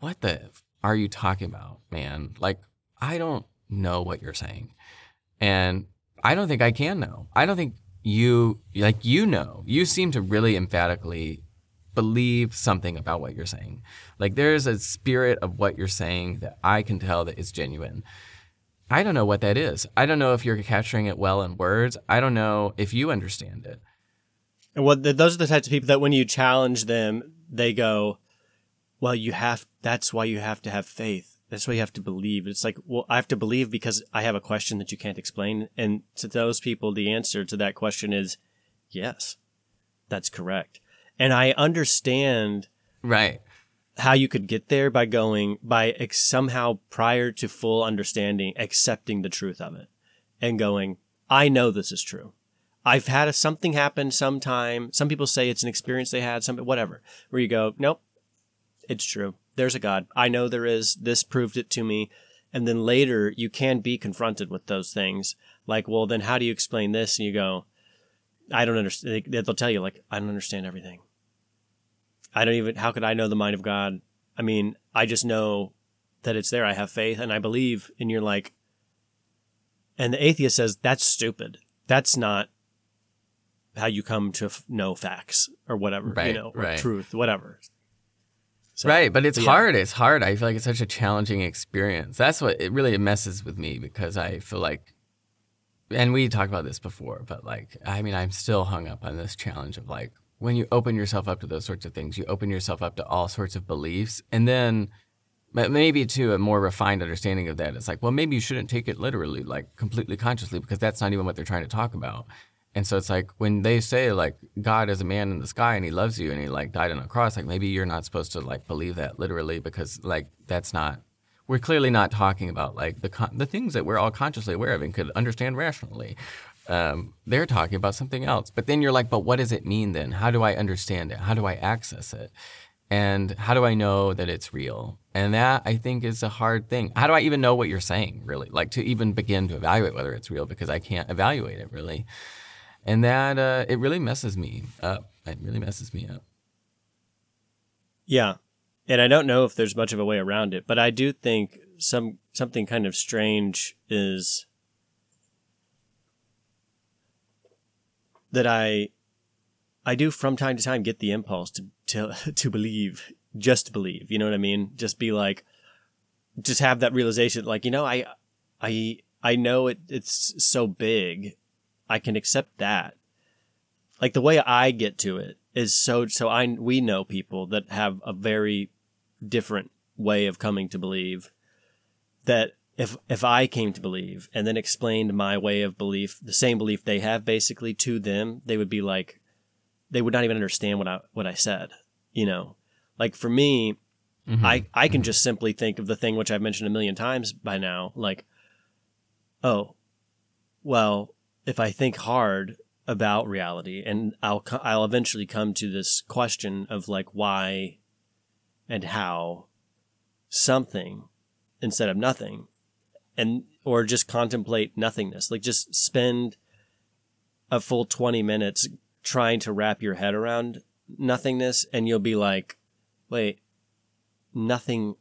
what the f- are you talking about, man? Like, I don't know what you're saying. And I don't think I can know. I don't think you like you know. You seem to really emphatically believe something about what you're saying. Like there's a spirit of what you're saying that I can tell that is genuine. I don't know what that is. I don't know if you're capturing it well in words. I don't know if you understand it. And what the, those are the types of people that when you challenge them, they go, "Well, you have. That's why you have to have faith. That's why you have to believe." It's like, well, I have to believe because I have a question that you can't explain. And to those people, the answer to that question is yes, that's correct. And I understand Right. how you could get there by going by ex- somehow prior to full understanding accepting the truth of it and going i know this is true i've had a, something happen sometime some people say it's an experience they had some whatever where you go nope it's true there's a god i know there is this proved it to me and then later you can be confronted with those things like well then how do you explain this and you go i don't understand they'll tell you like i don't understand everything I don't even. How could I know the mind of God? I mean, I just know that it's there. I have faith and I believe. And you're like, and the atheist says that's stupid. That's not how you come to f- know facts or whatever, you know, right. truth, whatever. So- right, but it's but yeah. hard. It's hard. I feel like it's such a challenging experience. That's what it really messes with me because I feel like, and we talked about this before, but like, I mean, I'm still hung up on this challenge of like, when you open yourself up to those sorts of things, you open yourself up to all sorts of beliefs, and then but maybe to a more refined understanding of that, it's like, well, maybe you shouldn't take it literally, like completely consciously, because that's not even what they're trying to talk about. And so it's like when they say like God is a man in the sky and he loves you and he like died on a cross, like maybe you're not supposed to like believe that literally because like that's not. We're clearly not talking about like the con- the things that we're all consciously aware of and could understand rationally. Um, they're talking about something else. But then you're like, but what does it mean then? How do I understand it? How do I access it? And how do I know that it's real? And that I think is a hard thing. How do I even know what you're saying, really? Like to even begin to evaluate whether it's real because I can't evaluate it really. And that uh, it really messes me up. It really messes me up. Yeah. And I don't know if there's much of a way around it, but I do think some something kind of strange is that I I do from time to time get the impulse to to to believe, just believe, you know what I mean? Just be like just have that realization like, you know, I I I know it it's so big. I can accept that. Like the way I get to it is so so I we know people that have a very different way of coming to believe that if if I came to believe and then explained my way of belief, the same belief they have basically to them, they would be like they would not even understand what I what I said, you know. Like for me, mm-hmm. I I can just simply think of the thing which I've mentioned a million times by now, like oh, well, if I think hard about reality and I'll I'll eventually come to this question of like why and how something instead of nothing and or just contemplate nothingness. Like just spend a full 20 minutes trying to wrap your head around nothingness and you'll be like wait nothing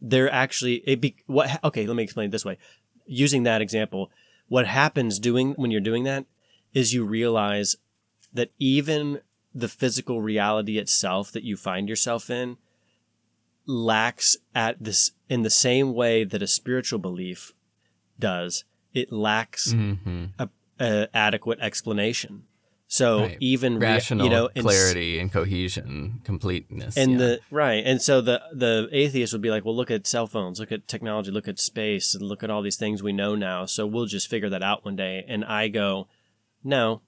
they're actually it be what okay let me explain it this way. Using that example what happens doing when you're doing that is you realize that even the physical reality itself that you find yourself in lacks at this in the same way that a spiritual belief does it lacks Mm-hmm. a, a adequate explanation so Right. even Rational you know clarity and cohesion, completeness. and yeah. the right and so the the atheist would be like well look at cell phones look at technology look at space and look at all these things we know now so we'll just figure that out one day and i go no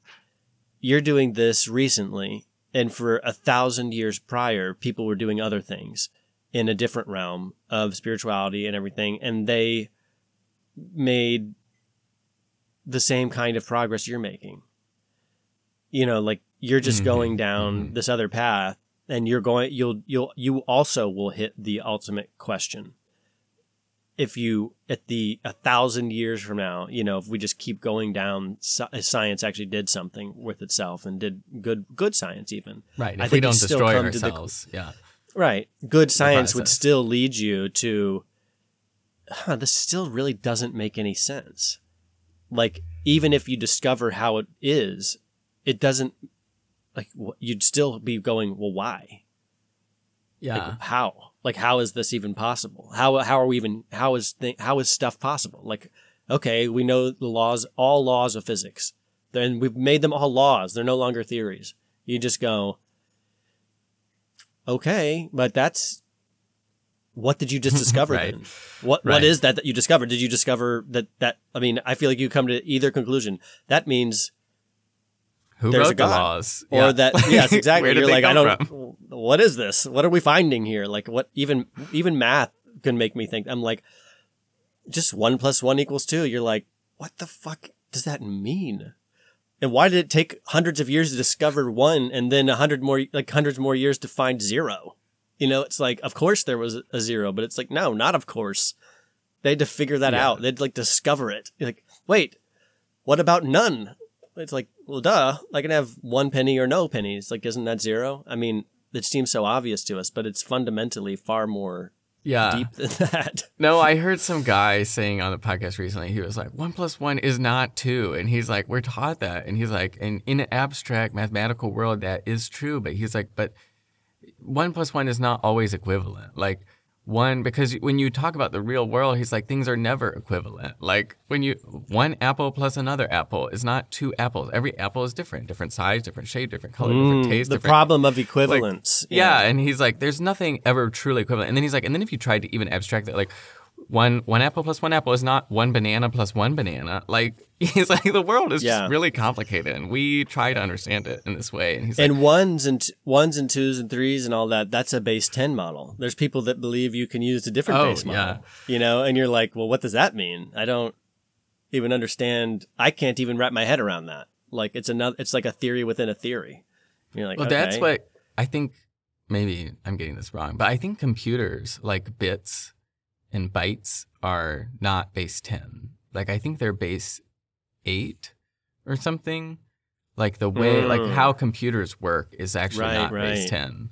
you're doing this recently and for a thousand years prior people were doing other things in a different realm of spirituality and everything and they made the same kind of progress you're making you know like you're just Mhm, going down mhm. this other path and you're going you'll you'll you also will hit the ultimate question if you at the a thousand years from now you know if we just keep going down science actually did something with itself and did good good science even right. I If we think don't destroy to the- ourselves, yeah. right good science would still lead you to huh, this still really doesn't make any sense like even if you discover how it is it doesn't like you'd still be going well why? Yeah. like how? Like how is this even possible? How how are we even how is th- how is stuff possible? Like okay we know the laws all laws of physics. Then we've made them all laws. They're no longer theories. You just go okay but that's what did you just discover Right. then? What Right. what is that that you discovered? Did you discover that that i mean i feel like you come to either conclusion. That means Who there's wrote a God. the laws? or Yeah. that yes exactly Where did you're they like i don't from? what is this what are we finding here like what even even math can make me think i'm like just one plus one equals two you're like what the fuck does that mean and why did it take hundreds of years to discover one and then a hundred more like hundreds more years to find zero you know it's like of course there was a zero but it's like no not of course they had to figure that Yeah. out they'd like discover it You're like wait what about none it's like, well, duh. I can have one penny or no pennies. Like, isn't that zero? I mean, it seems so obvious to us, but it's fundamentally far more Yeah. deep than that. No, I heard some guy saying on the podcast recently, he was like, one plus one is not two. And he's like, we're taught that. And he's like, and in an abstract mathematical world, that is true. But he's like, but one plus one is not always equivalent. Like, one, because when you talk about the real world, he's like, things are never equivalent. Like, when you, one apple plus another apple is not two apples. Every apple is different, different size, different shape, different color, different taste, Mm, the different. problem of equivalence. Yeah, and he's like, there's nothing ever truly equivalent. And then he's like, and then if you tried to even abstract that, like, one one apple plus one apple is not one banana plus one banana. Like he's like, the world is Yeah. just really complicated, and we try to understand it in this way. And he's like, ones and t- ones and twos and threes and all that, that's a base 10 model. There's people that believe you can use a different Oh, base model. yeah. You know, and you're like, well, what does that mean? I don't even understand. I can't even wrap my head around that. Like it's another, it's like a theory within a theory. And you're like, well, okay. that's what I think. Maybe I'm getting this wrong, but I think computers like bits and bytes are not base ten. Like I think they're base eight or something. Like the way, like Mm. how computers work is actually Right, not base ten,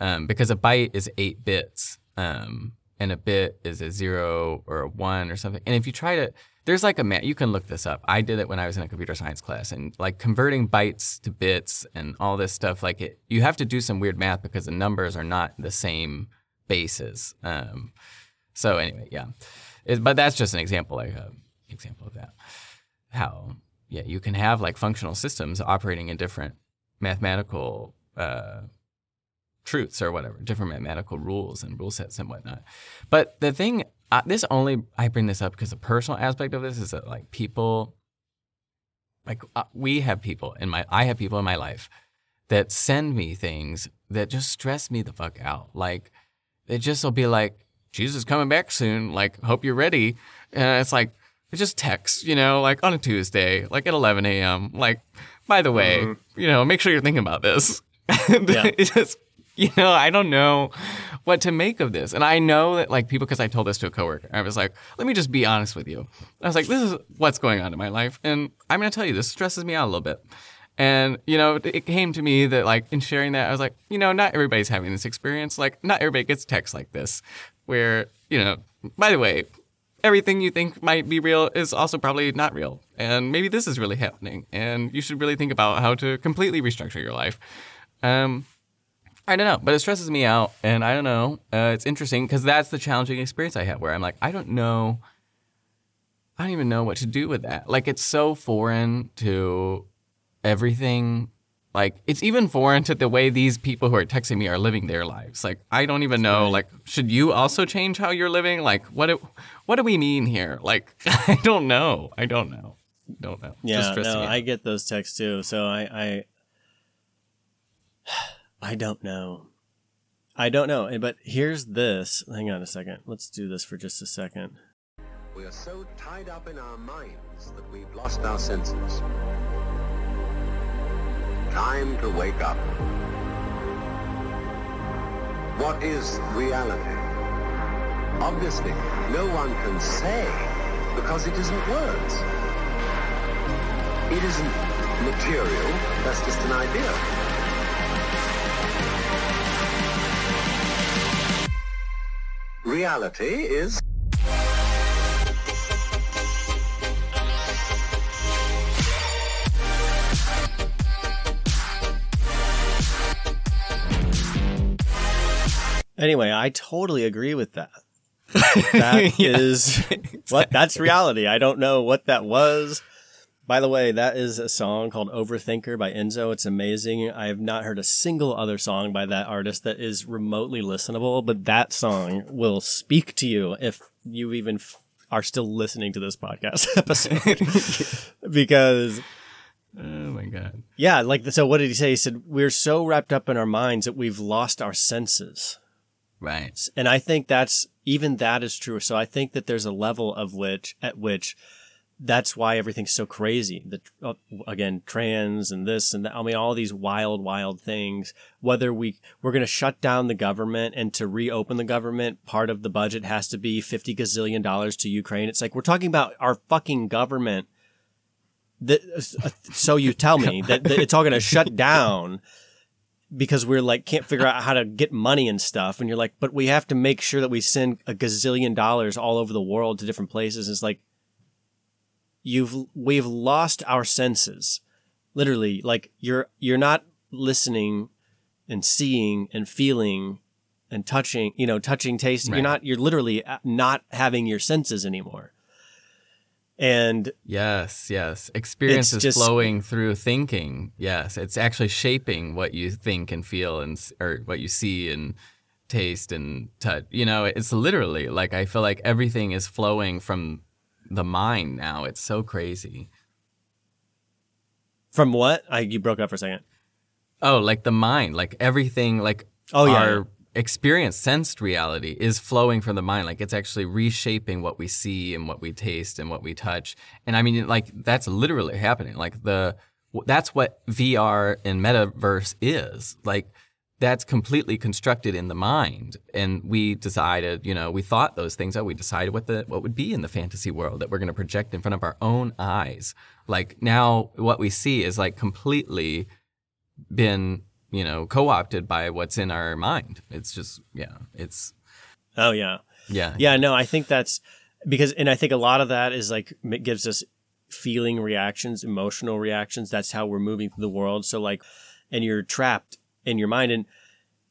um, because a byte is eight bits, um, and a bit is a zero or a one or something. And if you try to, there's like a man. You can look this up. I did it when I was in a computer science class, and like converting bytes to bits and all this stuff. Like it, you have to do some weird math because the numbers are not the same bases. Um, so anyway, yeah, it, but that's just an example, like a example of that. How yeah, you can have like functional systems operating in different mathematical uh, truths or whatever, different mathematical rules and rule sets and whatnot. But the thing, uh, this only I bring this up because the personal aspect of this is that like people, like uh, we have people in my, I have people in my life that send me things that just stress me the fuck out. Like it just will be like, Jesus is coming back soon. Like, hope you're ready. And it's like, it's just text, you know, like on a Tuesday, like at 11 a.m. Like, by the way, mm-hmm. you know, make sure you're thinking about this. And Yeah. it just, you know, I don't know what to make of this. And I know that like people, because I told this to a coworker, I was like, let me just be honest with you. I was like, this is what's going on in my life. And I'm going to tell you, this stresses me out a little bit. And, you know, it came to me that, like, in sharing that, I was like, you know, not everybody's having this experience. Like, not everybody gets texts like this, where, you know, by the way, everything you think might be real is also probably not real. And maybe this is really happening. And you should really think about how to completely restructure your life. Um, I don't know, but it stresses me out. And I don't know. Uh, it's interesting because that's the challenging experience I have where I'm like, I don't know. I don't even know what to do with that. Like, it's so foreign to everything. Like, it's even foreign to the way these people who are texting me are living their lives. Like, I don't even know. Like, should you also change how you're living? Like, what do, what do we mean here? Like, I don't know. I don't know. Don't know. Yeah, stressing no. I get those texts too. So I, I, I don't know. I don't know. But here's this. Hang on a second. Let's do this for just a second. We are so tied up in our minds that we've lost our senses. Time to wake up. What is reality? Obviously, no one can say because it isn't words. It isn't material, that's just an idea. Reality is Anyway, I totally agree with that. That is what that's reality. I don't know what that was. By the way, that is a song called Overthinker by INZO. It's amazing. I have not heard a single other song by that artist that is remotely listenable, but that song will speak to you if you even f- are still listening to this podcast episode. because oh my God. yeah, like so what did he say? He said we're so wrapped up in our minds that we've lost our senses Right. and I think that's even that is true. So I think that there's a level of which at which that's why everything's so crazy. The uh, again trans and this and that. I mean all these wild wild things. Whether we we're going to shut down the government and to reopen the government, part of the budget has to be fifty gazillion dollars to Ukraine. It's like we're talking about our fucking government that, uh, so you tell me that, that it's all going to shut down because we're like can't figure out how to get money and stuff. And you're like but we have to make sure that we send a gazillion dollars all over the world to different places. It's like you've we've lost our senses. Literally like you're you're not listening and seeing and feeling and touching you know touching tasting. Right. you're not you're literally uh, not having your senses anymore and Yes, yes. Experience is just- flowing through thinking. Yes, it's actually shaping what you think and feel and or what you see and taste and touch. You know, it's literally like I feel like everything is flowing from the mind now. It's so crazy. from what i you broke up for a second Oh, like the mind, like everything, like Oh, yeah, our. Experience, sensed reality is flowing from the mind. Like it's actually reshaping what we see and what we taste and what we touch. And I mean, like that's literally happening. Like the that's what VR and metaverse is. Like that's completely constructed in the mind. And we decided, you know, we thought those things out. We decided what the what would be in the fantasy world that we're going to project in front of our own eyes. Like now, what we see is like completely been you know co-opted by what's in our mind it's just yeah it's oh yeah yeah Yeah, no, I think that's because, and I think a lot of that is like it gives us feeling reactions, emotional reactions. That's how we're moving through the world. So like, and you're trapped in your mind, and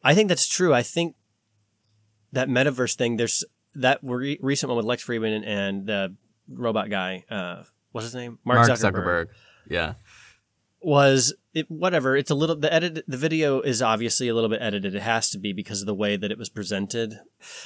I think that's true. I think that metaverse thing. There's that re- recent one with Lex Fridman and, and the robot guy. Uh, what's his name? mark zuckerberg, yeah was it whatever it's a little the edit the video is obviously a little bit edited. It has to be because of the way that it was presented.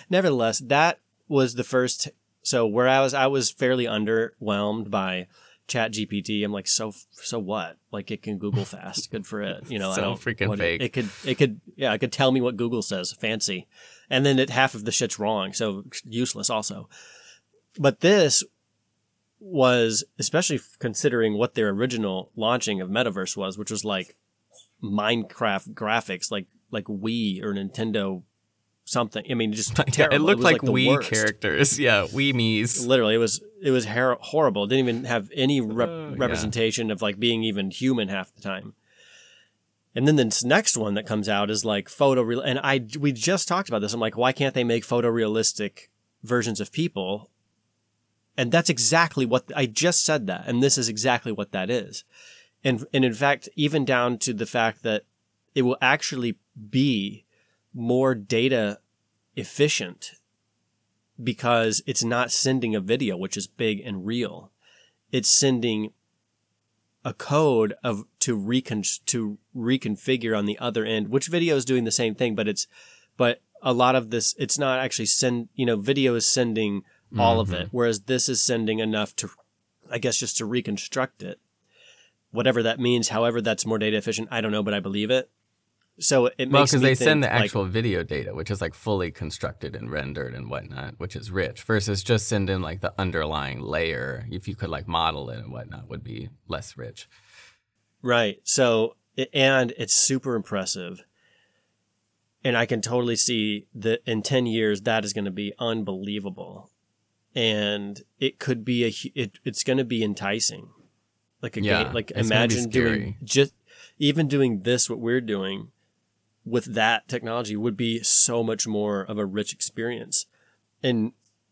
Nevertheless that was the first so where i was i was fairly underwhelmed by chat gpt i'm like so so what? Like it can google fast. Good for it. You know i don't freaking what- fake. it could it could yeah it could tell me what google says. Fancy. And then it half of the shit's wrong. So useless also. But this was especially considering what their original launching of metaverse was which was like minecraft graphics like like wii or nintendo something. I mean just terrible. It looked was like, the wii worst. characters. Yeah wii Mii's literally it was it was her- horrible. It didn't even have any rep- Uh, yeah. representation of like being even human half the time. And then this next one that comes out is like photo real and i we just talked about this. I'm like why can't they make photorealistic versions of people and that's exactly what i just said that and this is exactly what that is. And and in fact even down to the fact that it will actually be more data efficient because it's not sending a video which is big and real. It's sending a code of to recon to reconfigure on the other end which video is doing the same thing but it's but a lot of this it's not actually send you know video is sending all of mm-hmm. it whereas this is sending enough to i guess just to reconstruct it whatever that means however that's more data efficient i don't know but i believe it so it well because they send the think, like, actual video data which is like fully constructed and rendered and whatnot which is rich versus just sending like the underlying layer if you could like model it and whatnot would be less rich Right. So, and it's super impressive. And I can totally see that in 10 years, that is going to be unbelievable. And it could be a, it, it's going to be enticing. Like a Yeah, game, like it's gonna be imagine doing just, even doing this, what we're doing with that technology would be so much more of a rich experience. And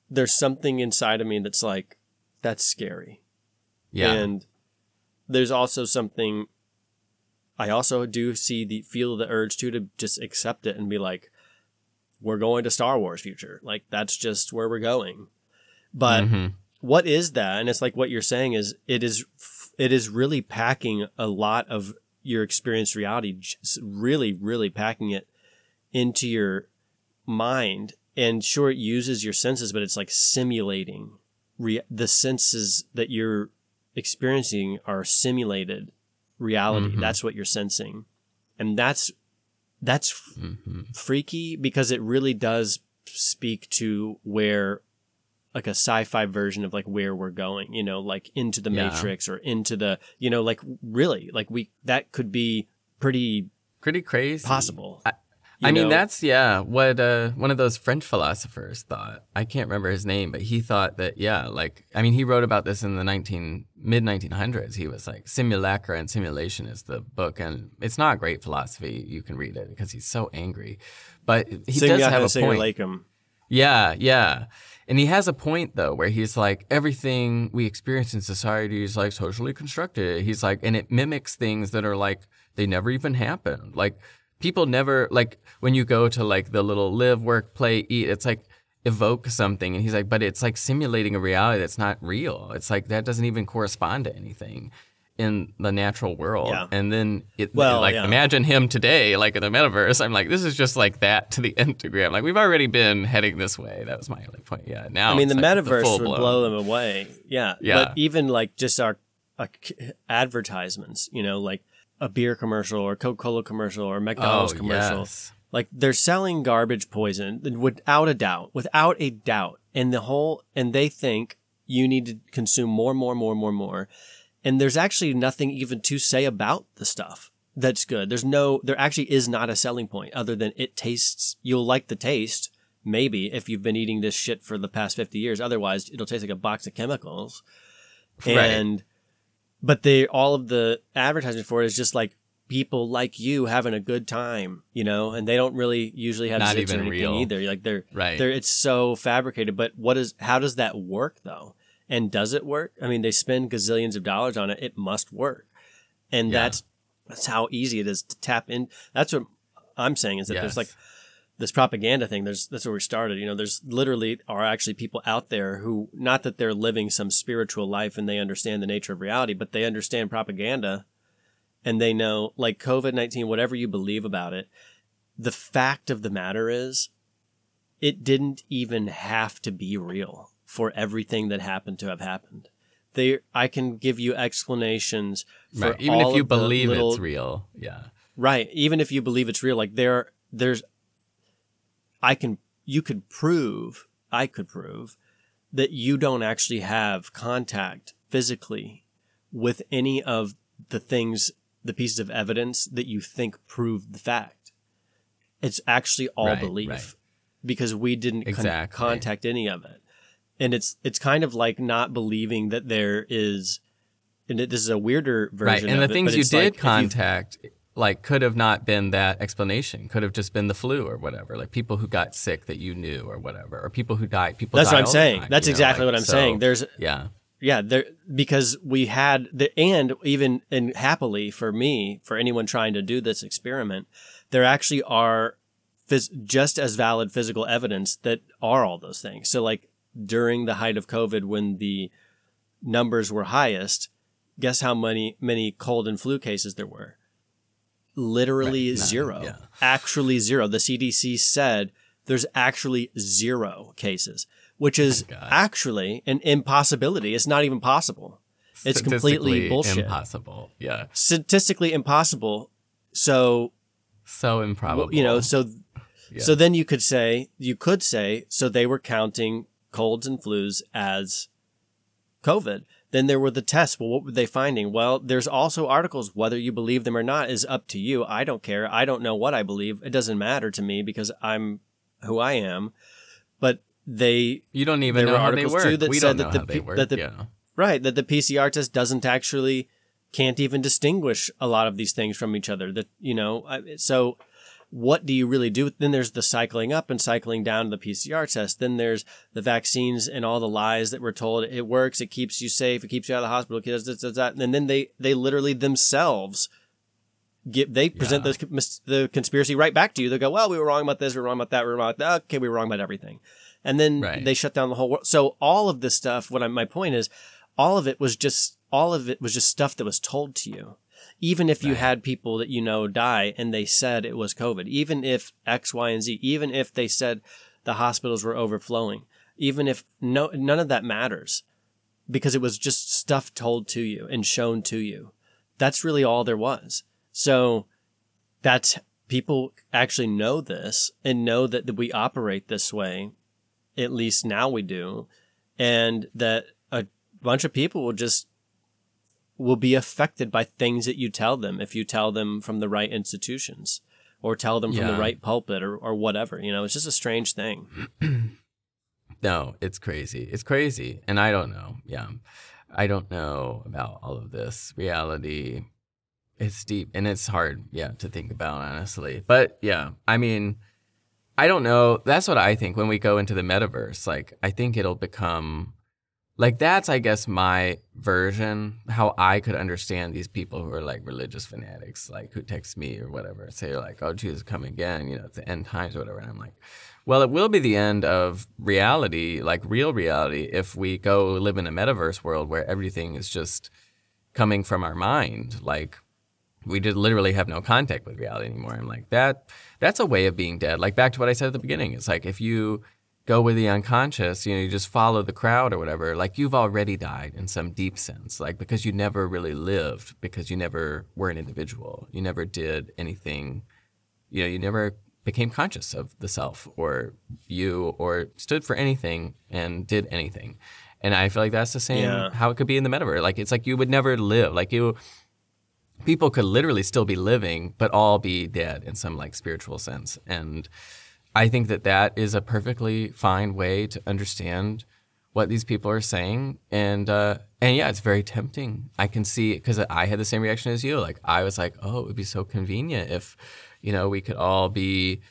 there's something inside of me that's like, that's scary. yeah And there's also something I also do see the feel the urge to to just accept it and be like, we're going to Star Wars future. Like that's just where we're going. But Mhm. what is that? And it's like what you're saying is it is it is really packing a lot of your experienced reality, really, really packing it into your mind. And sure, it uses your senses, but it's like simulating re- the senses that you're experiencing are simulated reality. Mhm. That's what you're sensing, and that's that's Mhm. freaky because it really does speak to where like a sci-fi version of like where we're going you know like into the Yeah. matrix or into the you know like really like we that could be pretty pretty crazy possible I- I mean, that's yeah. What uh, one of those French philosophers thought. I can't remember his name, but he thought that yeah, like I mean, he wrote about this in the nineteen mid nineteen hundreds. He was like, "Simulacra and Simulation" is the book, and it's not great philosophy. You can read it because he's so angry, but he does have a point. Yeah, yeah. And he has a point though, where he's like, everything we experience in society is like socially constructed. He's like, and it mimics things that are like they never even happened. Like people never like when you go to like the little live, work, play, eat. It's like evoke something, and he's like, but it's like simulating a reality that's not real. It's like that doesn't even correspond to anything in the natural world. Yeah. And then it Well, like yeah. imagine him today, like in the metaverse. I'm like, this is just like that to the nth degree. I'm like, we've already been heading this way. That was my only point. Yeah. Now I mean, the like metaverse would full-blown- blow them away. Yeah. Yeah. But even like just our uh, advertisements, you know, like a beer commercial or Coca Cola commercial or McDonald's Oh, commercial. yes. Like they're selling garbage poison without a doubt, without a doubt. And the whole, and they think you need to consume more, more, more, more, more. And there's actually nothing even to say about the stuff that's good. There's no, there actually is not a selling point other than it tastes, you'll like the taste. Maybe if you've been eating this shit for the past 50 years. Otherwise, it'll taste like a box of chemicals. Right. And, but they, all of the advertising for it is just like people like you having a good time, you know, and they don't really usually have Not even real. either. Like they're, Right. they're, it's so fabricated. But what is, how does that work though? And does it work? I mean, they spend gazillions of dollars on it. It must work. And Yeah. that's, that's how easy it is to tap in. That's what I'm saying is that there's like this propaganda thing. There's that's where we started. You know, there's literally are actually people out there who not that they're living some spiritual life and they understand the nature of reality, but they understand propaganda and they know like COVID nineteen, whatever you believe about it, the fact of the matter is it didn't even have to be real for everything that happened to have happened. They I can give you explanations for Right. Even if you believe little- it's real. Yeah. Right. Even if you believe it's real, like there, there's, I can, you could prove, I could prove that you don't actually have contact physically with any of the things, the pieces of evidence that you think prove the fact. It's actually all Right, belief right. because we didn't con- contact any of it. And it's, it's kind of like not believing that there is, and it, this is a weirder version Right. And the it, things you did like contact like could have not been that explanation. Could have just been the flu or whatever. Like people who got sick that you knew or whatever. Or people who died. People That's what I'm saying. time, That's know, exactly like, what I'm so, saying. There's yeah. yeah, there because we had the and even and happily for me, for anyone trying to do this experiment, there actually are phys- just as valid physical evidence that are all those things. So like during the height of COVID when the numbers were highest, guess how many many cold and flu cases there were? Literally Right, none, zero. yeah. Actually zero. The CDC said there's actually zero cases, which is actually an impossibility. It's not even possible. It's completely bullshit. Impossible. Yeah. Statistically impossible. So So improbable. you know, so Yeah. so then you could say you could say so they were counting colds and flus as COVID. Then there were the tests. Well, what were they finding? Well, there's also articles. Whether you believe them or not is up to you. I don't care. I don't know what I believe. It doesn't matter to me because I'm who I am. But they you don't even there know were how they articles, work. too, that we said that the how they pe- work. that the- yeah. Right, that the PCR test doesn't actually can't even distinguish a lot of these things from each other. That you know, I- so what do you really do? Then there's the cycling up and cycling down to the PCR test. Then there's the vaccines and all the lies that we're told it works, it keeps you safe, it keeps you out of the hospital, it does this, does that. And then they they literally themselves get they present Yeah. those the conspiracy right back to you. They go, well, we were wrong about this, we were wrong about that, we were wrong about that. Okay, we were wrong about everything. And then Right. they shut down the whole world. So all of this stuff, what I, my point is, all of it was just all of it was just stuff that was told to you. Even if you had people that you know die and they said it was COVID, even if X, Y, and Z, even if they said the hospitals were overflowing, even if no none of that matters because it was just stuff told to you and shown to you. That's really all there was. So that's people actually know this and know that, that we operate this way. At least now we do. And that a bunch of people will just will be affected by things that you tell them if you tell them from the right institutions or tell them from the right pulpit or, or whatever. You know, it's just a strange thing. No, it's crazy. It's crazy. And I don't know. Yeah. I don't know about all of this reality. It's deep and it's hard, yeah, to think about, honestly. But yeah, I mean, I don't know. That's what I think when we go into the metaverse. Like, I think it'll become like that's, I guess, my version, how I could understand these people who are like religious fanatics, like who text me or whatever, say like, "Oh, Jesus, come again," you know, it's the end times or whatever. And I'm like, well, it will be the end of reality, like real reality, if we go live in a metaverse world where everything is just coming from our mind. Like we did literally have no contact with reality anymore. I'm like that. That's a way of being dead. Like back to what I said at the beginning. It's like if you go with the unconscious, you know, you just follow the crowd or whatever. Like you've already died in some deep sense. Like because you never really lived, because you never were an individual. You never did anything. You know, you never became conscious of the self or you or stood for anything and did anything. And I feel like that's the same Yeah. how it could be in the metaverse. Like it's like you would never live. Like you people could literally still be living but all be dead in some like spiritual sense and i think that that is a perfectly fine way to understand what these people are saying. And uh and yeah it's very tempting. I can see because i had the same reaction as you. Like i was like oh it would be so convenient if you know we could all be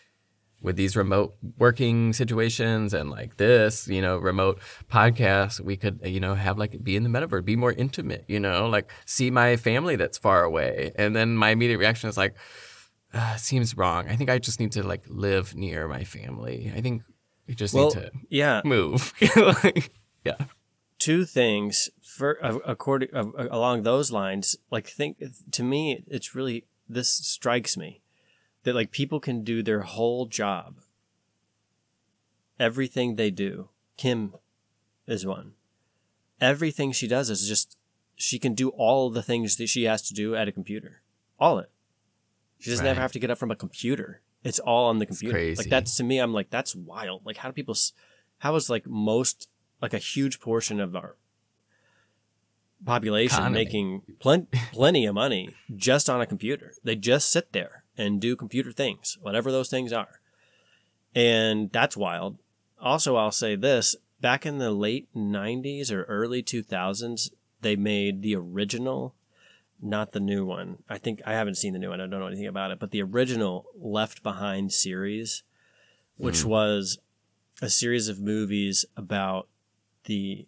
with these remote working situations and like this, you know, remote podcasts, we could, you know, have like be in the metaverse, be more intimate, you know, like see my family that's far away. And then my immediate reaction is like, uh, seems wrong. I think I just need to like live near my family. I think we just Well, need to yeah. move. like, yeah. two things for uh, according uh, along those lines like think to me it's really this strikes me that like people can do their whole job everything they do kim is one everything she does is just she can do all the things that she has to do at a computer all it she doesn't ever have to get up from a computer it's all on the computer like that's to me i'm like that's wild like how do people how is like most like a huge portion of our population Economy. making plen- plenty of money just on a computer. They just sit there and do computer things, whatever those things are. And that's wild. Also, I'll say this back in the late 90s or early 2000s, they made the original, not the new one. I think I haven't seen the new one. I don't know anything about it, but the original Left Behind series, which was a series of movies about the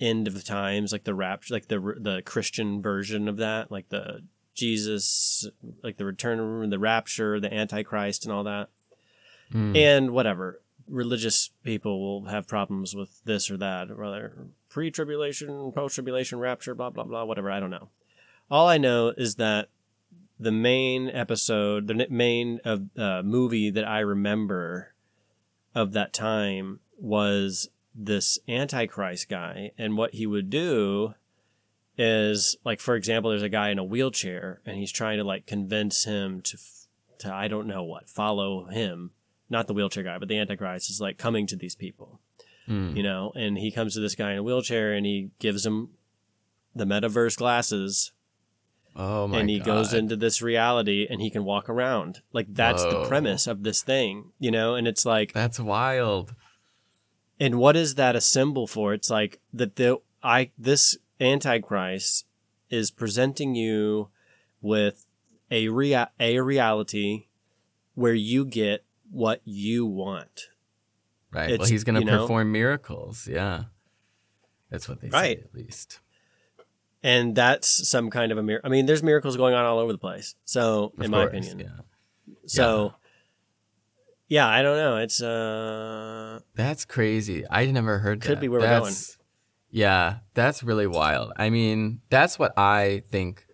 end of the times, like the rapture, like the the Christian version of that, like the Jesus, like the return, the rapture, the Antichrist, and all that, Mm. and whatever. Religious people will have problems with this or that, whether pre-tribulation, post-tribulation, rapture, blah blah blah, whatever. I don't know. All I know is that the main episode, the main of uh, movie that I remember of that time was this antichrist guy. And what he would do is like for example there's a guy in a wheelchair and he's trying to like convince him to to I don't know what follow him. Not the wheelchair guy but the antichrist is like coming to these people Mm. you know? And he comes to this guy in a wheelchair and he gives him the metaverse glasses Oh my and he God. goes into this reality and he can walk around like that's the premise of this thing you know and it's like That's wild. and what is that a symbol for? It's like that the I this antichrist is presenting you with a rea- a reality where you get what you want. Right. It's- well, he's going to you know- perform miracles. Yeah. That's what they Right. say, at least. And that's some kind of a miracle. I mean, there's miracles going on all over the place. So, Of in my opinion. Yeah. So, yeah, I don't know. It's uh That's crazy. I never heard Could that. be where we're that's, Yeah, that's really wild. I mean, that's what I think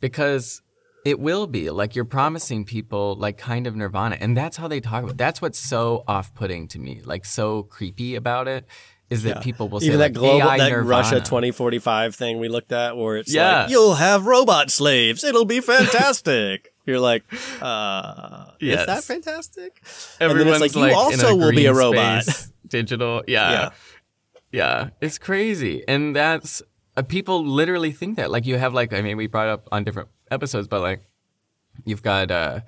because it will be like you're promising people like kind of nirvana and that's how they talk about it. That's what's so off-putting to me, like so creepy about it is that Yeah. people will say even like that global AI that nirvana. Russia 2045 thing we looked at where it's Yeah. like you'll have robot slaves it'll be fantastic you're like uh Yes. is that fantastic Everyone's like, like you also will be a robot space, digital. Yeah. Yeah. yeah. It's crazy. And that's uh, people literally think that. Like you have like I mean we brought up on different episodes but like you've got uh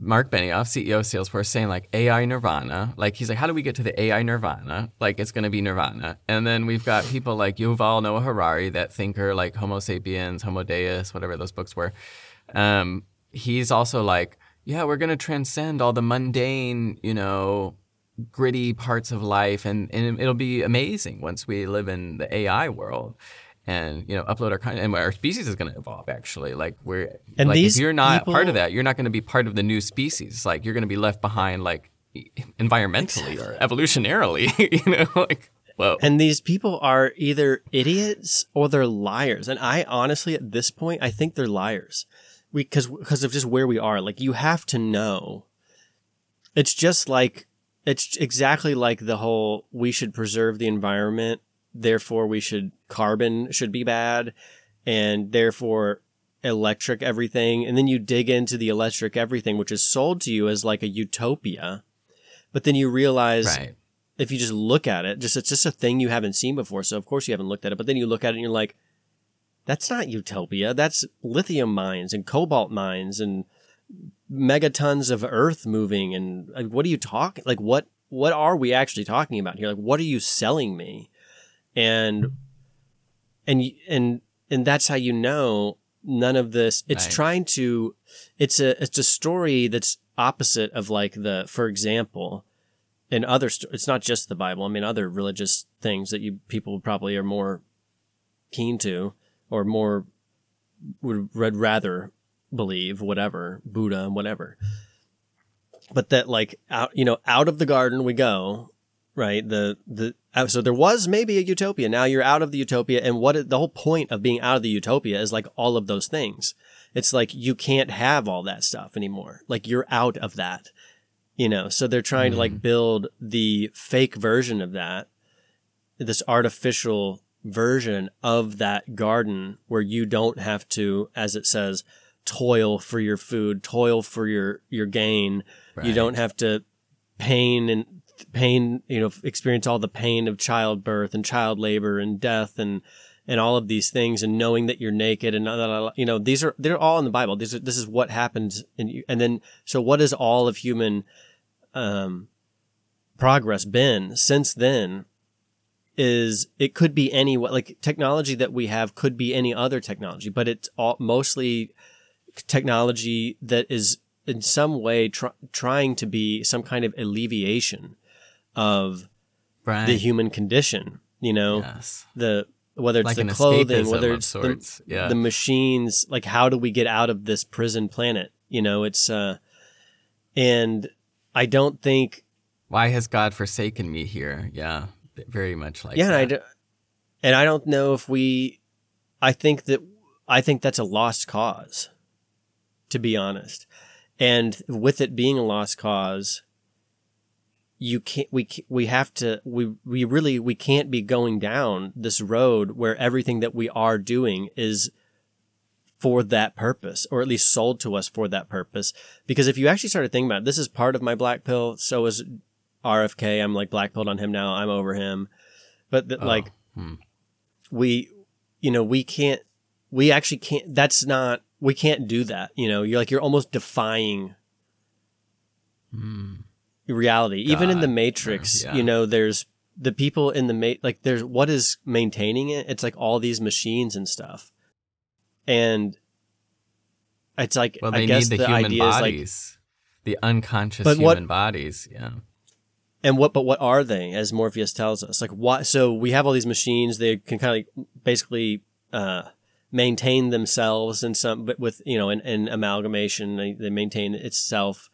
Mark Benioff, CEO of Salesforce, saying like AI nirvana. Like he's like, how do we get to the AI nirvana? Like it's going to be nirvana. And then we've got people like Yuval Noah Harari, that thinker, like Homo sapiens, Homo Deus, whatever those books were. Um, he's also like, yeah, we're going to transcend all the mundane, you know, gritty parts of life, and, and it'll be amazing once we live in the AI world and you know upload our content and our species is going to evolve actually like we're And like these if you're not people- part of that you're not going to be part of the new species like you're going to be left behind like environmentally or evolutionarily you know like whoa And these people are either idiots or they're liars. And I honestly, at this point, I think they're liars. Cause, cause of just where we are. Like you have to know. It's just like, it's exactly like the whole, we should preserve the environment. Therefore we should, carbon should be bad. And therefore electric everything. And then you dig into the electric everything, which is sold to you as like a utopia. But then you realize right if you just look at it, just it's just a thing you haven't seen before. So of course you haven't looked at it, but then you look at it and you're like, that's not utopia. That's lithium mines and cobalt mines and megatons of earth moving. And like, what are you talking? Like, what what are we actually talking about here? Like, what are you selling me? And and and and that's how you know none of this. It's Right. trying to. It's a it's a story that's opposite of like the for example in other st- it's not just the bible i mean other religious things that you people probably are more keen to or more would, would rather believe whatever buddha and whatever but that like out you know out of the garden we go right the the Uh, so there was maybe a utopia. Now you're out of the utopia and what it- the whole point of being out of the utopia is like all of those things. It's like you can't have all that stuff anymore. Like you're out of that you know? So they're trying to like mm-hmm. build the fake version of that this artificial version of that garden where you don't have to as it says toil for your food toil for your your gain. You don't have to pain and pain you know experience all the pain of childbirth and child labor and death and and all of these things and knowing that you're naked and you know these are they're all in the bible. These are, this is what happens and and then so what has all of human um progress been since then is it could be any like technology that we have could be any other technology but it's all mostly technology that is in some way tr- trying to be some kind of alleviation of right. the human condition you know? Yes. The whether it's Like the clothing whether it's the, yeah. the machines like how do we get out of this prison planet? You know it's uh and i don't think why has god forsaken me here? Yeah very much like yeah and I, do, and I don't know if we i think that i think that's a lost cause to be honest. And with it being a lost cause you can't we we have to we we really we can't be going down this road where everything that we are doing is for that purpose or at least sold to us for that purpose. Because if you actually started thinking about it this is part of my black pill so is rfk i'm like black pilled on him now. I'm over him. But that Oh, like hmm. we you know we can't we actually can't that's not we can't do that you know? You're like you're almost defying Hmm. Reality even in the matrix yeah. you know there's the people in the ma- like there's what is maintaining it it's like all these machines and stuff and it's like well i they guess need the, the, human idea is like bodies the unconscious But what- human bodies yeah And what, but what are they, as Morpheus tells us? Like, what? So we have all these machines. They can kind of like basically uh, maintain themselves in some, but with you know, an, an amalgamation. They, they maintain itself.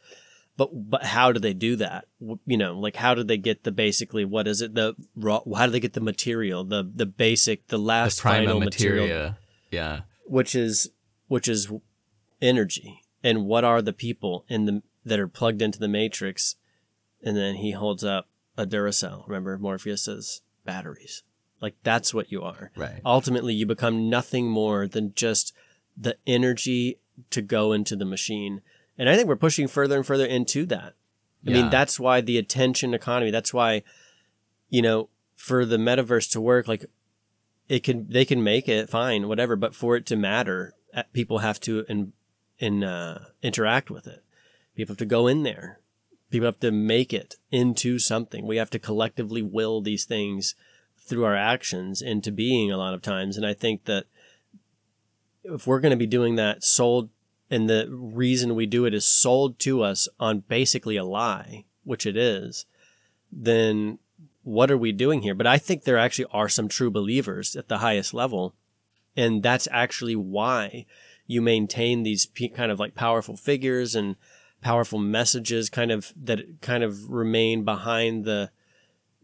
But but how do they do that? You know, like how do they get the basically what is it the raw? How do they get the material? The the basic, the the last prima final material? yeah. Which is which is energy. And what are the people in the that are plugged into the matrix? And then he holds up a duracell. Remember morpheus says batteries. Like that's what you are. Right. Ultimately you become nothing more than just the energy to go into the machine and i think we're pushing further and further into that i mean that's why the attention economy that's why you know for the metaverse to work like it can they can make it fine whatever but for it to matter uh, people have to in, in uh, interact with it People have to go in there. People have to make it into something. We have to collectively will these things through our actions into being a lot of times. And I think that if we're going to be doing that sold and the reason we do it is sold to us on basically a lie, which it is, then what are we doing here? But I think there actually are some true believers at the highest level. And that's actually why you maintain these kind of like powerful figures and powerful messages kind of that kind of remain behind the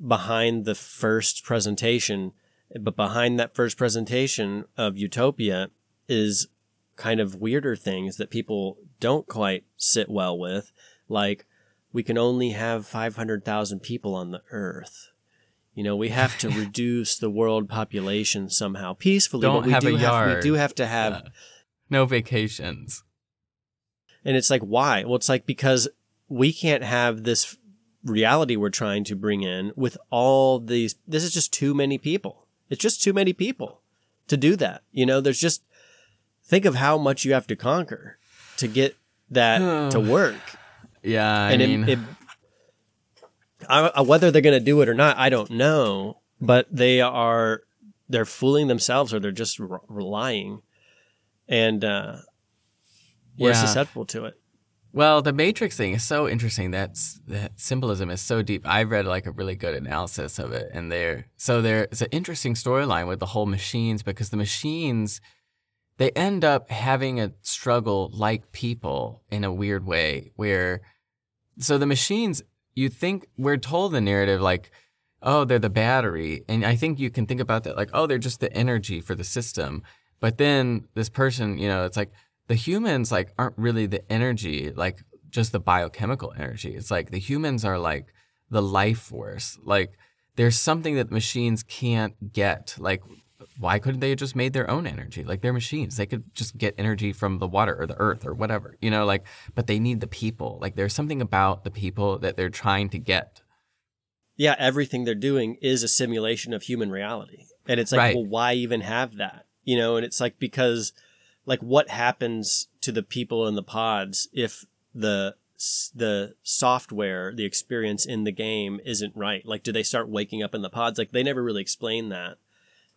behind the first presentation but behind that first presentation of utopia is kind of weirder things that people don't quite sit well with like we can only have 500,000 people on the earth you know, we have to reduce the world population somehow peacefully. Don't but we have do a have, yard. We do have to have, Yeah. No vacations. and it's like why? Well, it's like because we can't have this reality we're trying to bring in with all these. This is just too many people. It's just too many people to do that. You know, there's just think of how much you have to conquer to get that to work. Yeah, I and mean, it, it, I, I- whether they're going to do it or not, I don't know. But they are they're fooling themselves, or they're just r- lying, and uh, we're Yeah. susceptible to it. Well, the Matrix thing is so interesting. That's that symbolism is so deep. I read like a really good analysis of it, and there, so there is an interesting storyline with the whole machines because the machines they end up having a struggle like people in a weird way, where so the machines you think we're told the narrative like oh they're the battery. And i think you can think about that like oh they're just the energy for the system. But then this person you know it's like the humans like aren't really the energy like just the biochemical energy. It's like the humans are like the life force. Like there's something that machines can't get. Like why couldn't they have just made their own energy like they're machines they could just get energy from the water or the earth or whatever you know like but they need the people like there's something about the people that they're trying to get Yeah, everything they're doing is a simulation of human reality, and it's like, Right. well, why even have that? You know, and it's like because, like, what happens to the people in the pods if the the software, the experience in the game isn't right? Like, do they start waking up in the pods? Like, they never really explain that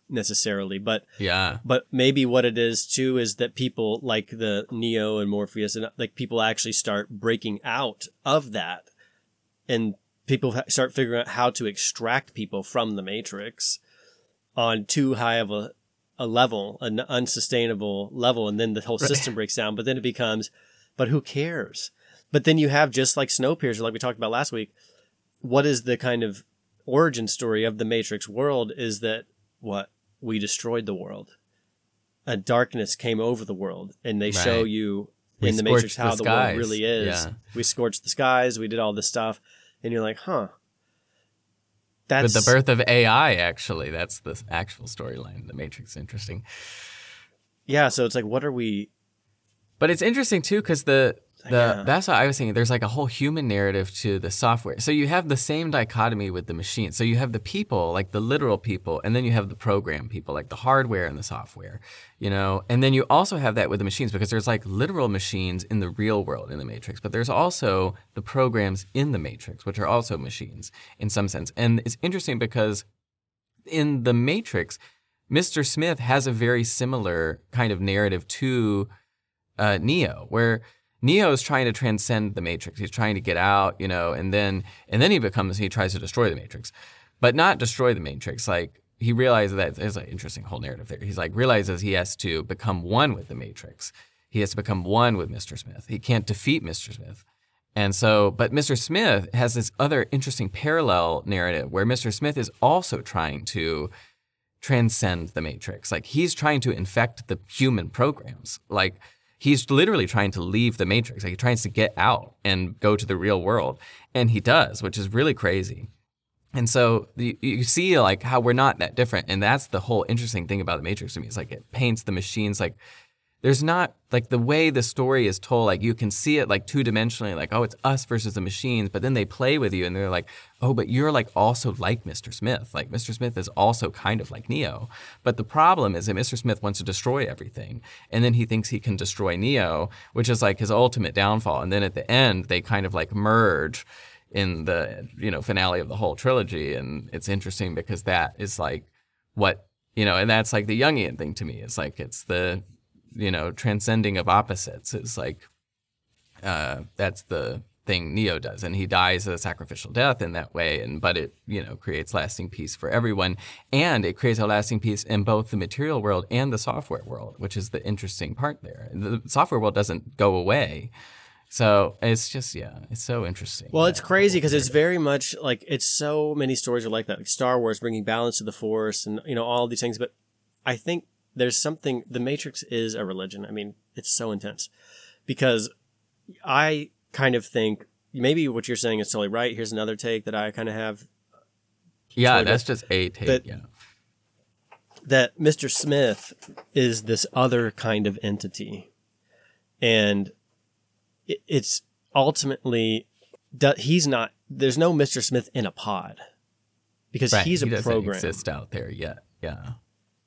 necessarily, but yeah but maybe what it is too is that people like the Neo and Morpheus and like people actually start breaking out of that, and people start figuring out how to extract people from the Matrix on too high of a a level, an unsustainable level, and then the whole system breaks down. But then it becomes, but who cares? But then you have just like Snowpiercer, like we talked about last week. What is the kind of origin story of the Matrix world? Is that what we destroyed the world? A darkness came over the world, and they show Right. you We in the Matrix scorched the how the, world really is. Yeah. We scorched the skies. We did all this stuff, and you're like, huh? but That's the birth of ai actually that's the actual storyline the matrix is interesting yeah. So it's like, what are we? But it's interesting too because the the Yeah. that's what I was thinking. There's like a whole human narrative to the software. So you have the same dichotomy with the machine. So you have the people, like the literal people, and then you have the program people, like the hardware and the software. You know, and then you also have that with the machines because there's like literal machines in the real world in the Matrix, but there's also the programs in the Matrix, which are also machines in some sense. And it's interesting because in the Matrix, Mr. Smith has a very similar kind of narrative to uh, Neo, where Neo is trying to transcend the Matrix. He's trying to get out, you know, and then and then he becomes he tries to destroy the Matrix, but not destroy the Matrix. Like he realizes that there's an interesting whole narrative there. He's like realizes he has to become one with the Matrix. He has to become one with Mr. Smith. He can't defeat Mr. Smith. And so, but Mr. Smith has this other interesting parallel narrative where Mr. Smith is also trying to transcend the matrix. Like he's trying to infect the human programs. Like he's literally trying to leave the matrix. Like he tries to get out and go to the real world. And he does, which is really crazy. And so you, you see like how we're not that different. And that's the whole interesting thing about the matrix to me. It's like it paints the machines like there's not like the way the story is told like you can see it like two dimensionally like oh it's us versus the machines but then they play with you and they're like oh but you're like also like mr smith. Like mr smith is also kind of like neo. But the problem is that mr smith wants to destroy everything and then he thinks he can destroy neo which is like his ultimate downfall. And then at the end they kind of like merge in the you know finale of the whole trilogy. And it's interesting because that is like what you know and that's like the jungian thing to me. It's like it's the you know, transcending of opposites is like uh, that's the thing Neo does, and he dies a sacrificial death in that way. And but it you know creates lasting peace for everyone, and it creates a lasting peace in both the material world and the software world, which is the interesting part there. The software world doesn't go away. So it's just yeah, it's so interesting. Well, it's crazy because it's very much like it's so many stories are like that, like Star Wars bringing balance to the Force, and you know all these things. But I think there's something the matrix is a religion. I mean it's so intense because i kind of think maybe what you're saying is totally right. Here's another take that i kind of have. Yeah that's just a take that, yeah. that mr smith is this other kind of entity. And it's ultimately he's not there's no mr smith in a pod because right. he's a he program. exist out there yet yeah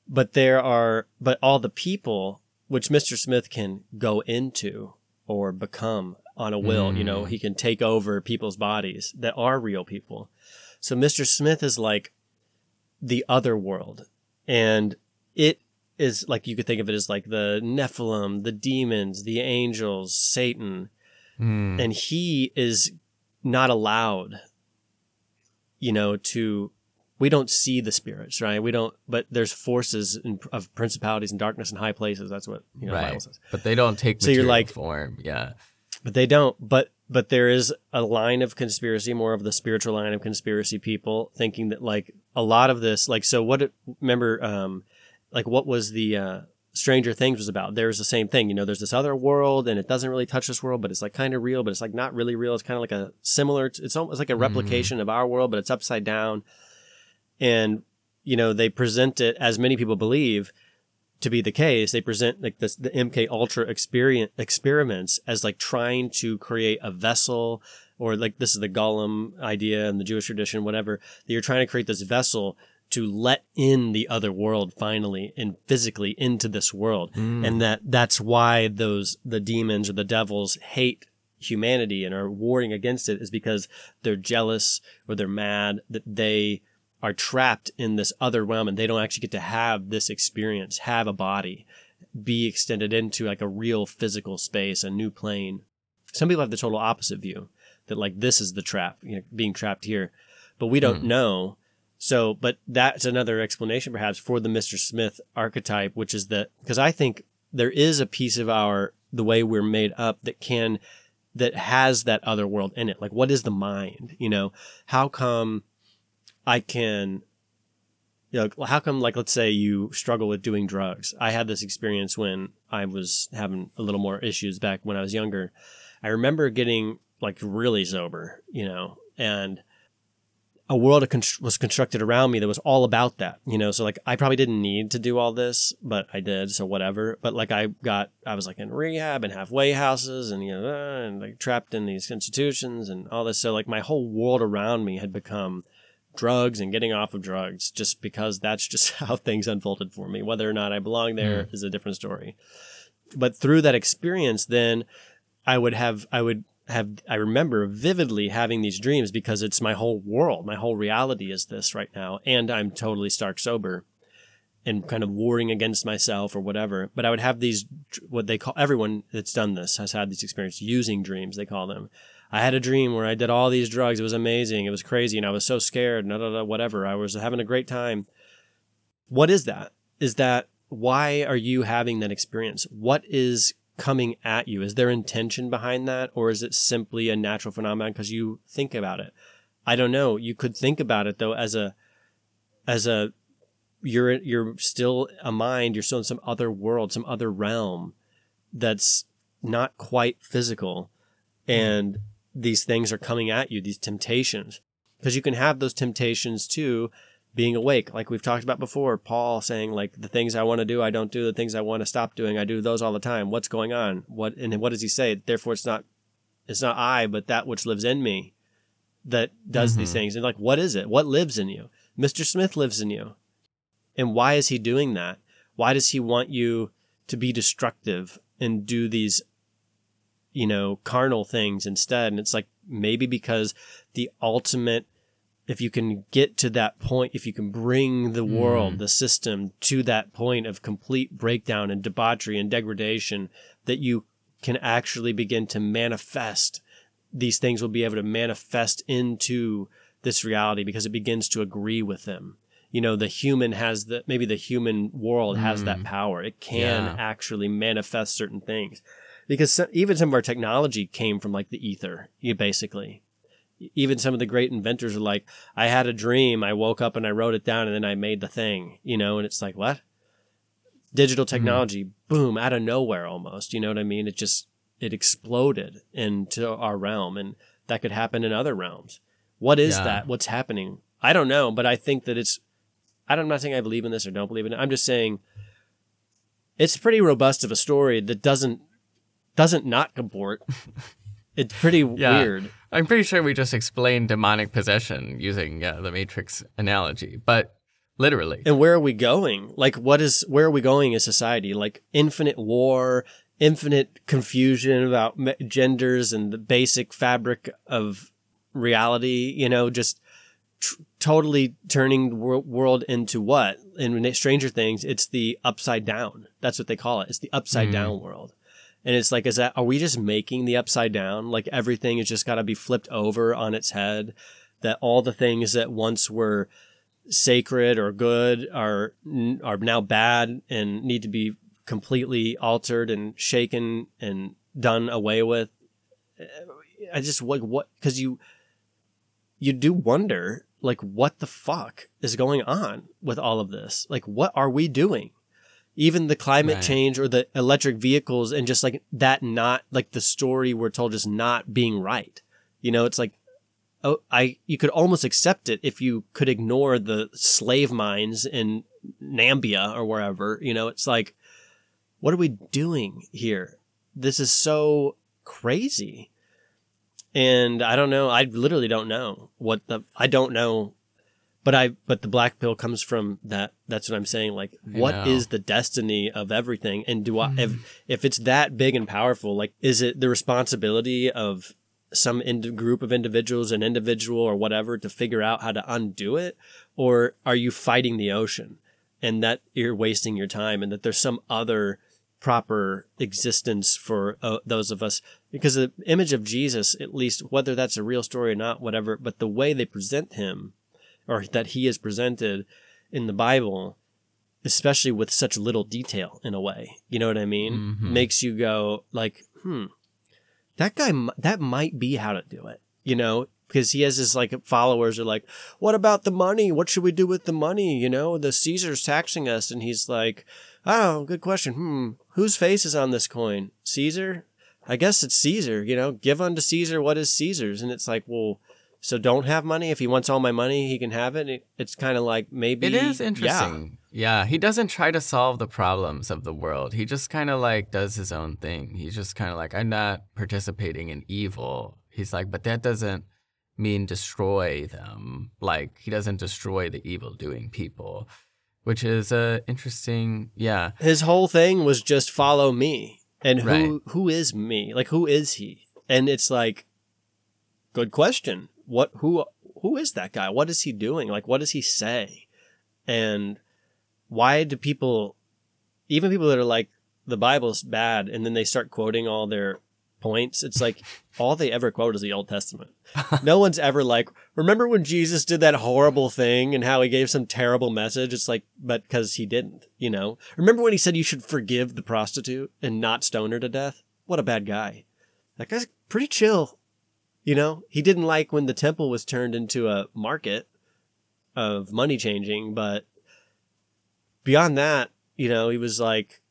but there are but all the people which Mr. Smith can go into or become on a will, mm. you know, mm. he can take over people's bodies that are real people. So Mr. Smith is like the other world and it is like you could think of it as like the Nephilim, the demons, the angels, Satan. Mm. And he is not allowed you know to we don't see the spirits, right? We don't, but there's forces in, of principalities and darkness in high places. That's what you know, right. Bible says. But they don't take so you're like, form, yeah. But they don't. But but there is a line of conspiracy, more of the spiritual line of conspiracy people thinking that like a lot of this, like so. What it, remember, um, like what was the uh, Stranger Things was about? There's the same thing. You know, there's this other world, and it doesn't really touch this world, but it's like kind of real, but it's like not really real. It's kind of like a similar. It's almost like a mm-hmm. replication mm. of our world, but it's upside down and you know they present it as many people believe to be the case they present like this the mk ultra experience experiments as like trying to create a vessel or like this is the golem idea and the jewish tradition whatever that you're trying to create this vessel to let in the other world finally and physically into this world mm. and that that's why those the demons or the devils hate humanity and are warring against it is because they're jealous or they're mad that they are trapped in this other realm and they don't actually get to have this experience, have a body, be extended into like a real physical space, a new plane. Some people have the total opposite view that like this is the trap, you know, being trapped here, but we don't mm. know. So, but that's another explanation perhaps for the Mr. Smith archetype, which is that because I think there is a piece of our the way we're made up that can that has that other world in it. Like what is the mind? You know, how come I can you know, how come like let's say you struggle with doing drugs? I had this experience when I was having a little more issues back when I was younger. I remember getting like really sober, you know, and a world was constructed around me that was all about that, you know. So like I probably didn't need to do all this, but I did, so whatever. But like I got, I was like in rehab and halfway houses, and you know, and like trapped in these institutions and all this. So like my whole world around me had become drugs and getting off of drugs just because that's just how things unfolded for me. Whether or not I belong there mm. is a different story. But through that experience, then I would have, I would have, I remember vividly having these dreams because it's my whole world. My whole reality is this right now. And I'm totally stark sober and kind of warring against myself or whatever. But I would have these, what they call, everyone that's done this has had these experiences using dreams, they call them I had a dream where I did all these drugs. It was amazing. It was crazy. And I was so scared. Nah, whatever. I was having a great time. What is that? Is that why are you having that experience? What is coming at you? Is there intention behind that? Or is it simply a natural phenomenon because you think about it? I don't know. You could think about it though as a, as a, you're, you're still a mind. You're still in some other world, some other realm that's not quite physical. Mm-hmm. And these things are coming at you, these temptations. Because you can have those temptations too being awake, like we've talked about before. Paul saying like the things I want to do, I don't do. The things I want to stop doing, I do those all the time. What's going on? What and what does he say? Therefore, it's not it's not I, but that which lives in me that does these mm-hmm. things. And like, what is it? What lives in you? Mr. Smith lives in you. And why is he doing that? Why does he want you to be destructive and do these, you know, carnal things instead? And it's like maybe because the ultimate, if you can get to that point, if you can bring the hmm. world, the system to that point of complete breakdown and debauchery and degradation, that you can actually begin to manifest these things will be able to manifest into this reality because it begins to agree with them. You know, the human has the maybe the human world has that hmm. power. It can Yeah. actually manifest certain things because even some of our technology came from like the ether, basically. Even some of the great inventors are like, I had a dream, I woke up and I wrote it down and then I made the thing, you know, and it's like, what? Digital hmm. technology, boom, out of nowhere almost, you know what I mean? It just, it exploded into our realm and that could happen in other realms. What is Yeah. that? What's happening? I don't know, but I think that it's, I don't- I'm not saying I believe in this or don't believe in it. I'm just saying it's pretty robust of a story that doesn't, doesn't not comport. It's pretty Yeah. weird. I'm pretty sure we just explained demonic possession using yeah, the Matrix analogy, but literally. And where are we going? Like, what is, where are we going as society? Like, infinite war, infinite confusion about genders and the basic fabric of reality, you know, just tr- totally turning the wor- world into what? In Stranger Things, it's the upside down. That's what they call it. It's the upside hmm. down world. And it's like, is that, are we just making the upside down? Like everything has just got to be flipped over on its head? That all the things that once were sacred or good are are now bad and need to be completely altered and shaken and done away with. Uh, I just like what because you you do wonder like what the fuck is going on with all of this? Like what are we doing? Even the climate Right. change or the electric vehicles and just like that not like the story we're told just not being right. You know, it's like oh, I you could almost accept it if you could ignore the slave mines in Nambia or wherever. You know, it's like, what are we doing here? This is so crazy. And I don't know. I literally don't know what the. I don't know, but I. But the black pill comes from that. That's what I'm saying. Like, I what is know. the destiny of everything? And do I? If if it's that big and powerful, like, is it the responsibility of some ind- group of individuals, an individual or whatever, to figure out how to undo it, or are you fighting the ocean, and that you're wasting your time, and that there's some other proper existence for uh, those of us because the image of Jesus, at least whether that's a real story or not, whatever, but the way they present him or that he is presented in the Bible, especially with such little detail in a way, you know what I mean? Mhm. Makes you go like, hmm, that guy, that might be how to do it, you know? Because he has his like followers are like, what about the money? What should we do with the money? You know, the Caesar's taxing us. And he's like, oh, good question. Hmm, whose face is on this coin? Caesar? I guess it's Caesar, you know, give unto Caesar what is Caesar's. And it's like, well, so don't have money. If he wants all my money, he can have it. It- it's kind of like maybe. It is Yeah. interesting. Yeah. he doesn't try to solve the problems of the world. He just kind of like does his own thing. He's just kind of like, I'm not participating in evil. He's like, but that doesn't mean destroy them. Like he doesn't destroy the evil doing people, which is uh, interesting. Yeah. His whole thing was just follow me. And who Right. who is me? Like who is he? And it's like good question. What who who is that guy? What is he doing? Like what does he say? And why do people even people that are like the Bible's bad and then they start quoting all their points, it's like all they ever quote is the Old Testament. no one's ever like, remember when Jesus did that horrible thing and how he gave some terrible message? It's like, but because he didn't, you know? Remember when he said you should forgive the prostitute and not stone her to death? What a bad guy. That guy's pretty chill. You know, he didn't like when the temple was turned into a market of money changing, but beyond that, you know, he was like,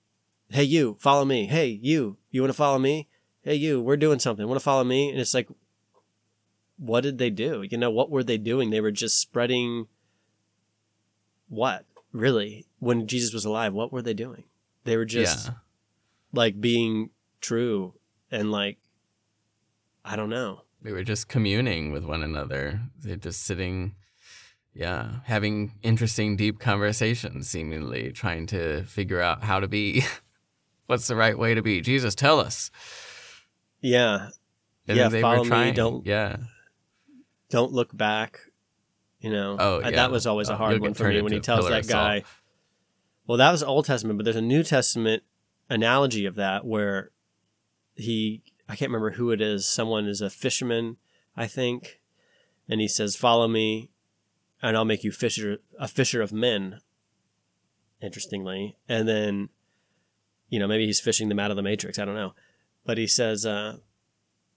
hey, you, follow me. Hey, you, you want to follow me? Hey, you, we're doing something. Want to follow me? And it's like, what did they do? You know, what were they doing? They were just spreading what really when Jesus was alive? What were they doing? They were just yeah. like being true and like I don't know. They were just communing with one another. They're just sitting, yeah, having interesting, deep conversations, seemingly trying to figure out how to be. What's the right way to be? Jesus, tell us. Yeah, And Yeah, they follow were me, don't- Yeah. don't look back. You know, Oh, yeah. that was always Oh, a hard one for me when he tells that guy. Well, that was Old Testament, but there's a New Testament analogy of that where he, I can't remember who it is. Someone is a fisherman, I think, and he says, "Follow me, and I'll make you fisher a fisher of men." Interestingly, and then, you know, maybe he's fishing them out of the Matrix. I don't know, but he says, uh,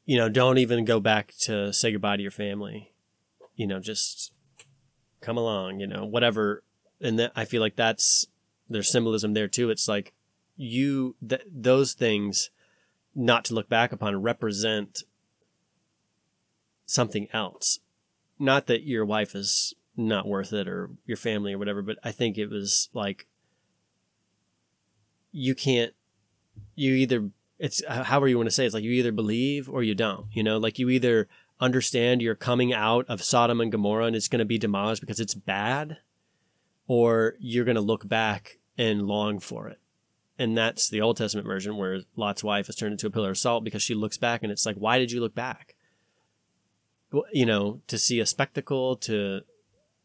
you know, don't even go back to say goodbye to your family. You know, just come along. You know, whatever. And that I feel like that's there's symbolism there too. It's like you th- those things not to look back upon represent something else. Not that your wife is not worth it or your family or whatever, but I think it was like you can't you either it's however you want to say it, it's like you either believe or you don't you know like you either understand you're coming out of sodom and gomorrah and it's going to be demolished because it's bad or you're going to look back and long for it and that's the old testament version where lot's wife is turned into a pillar of salt because she looks back and it's like why did you look back? Well, you know to see a spectacle to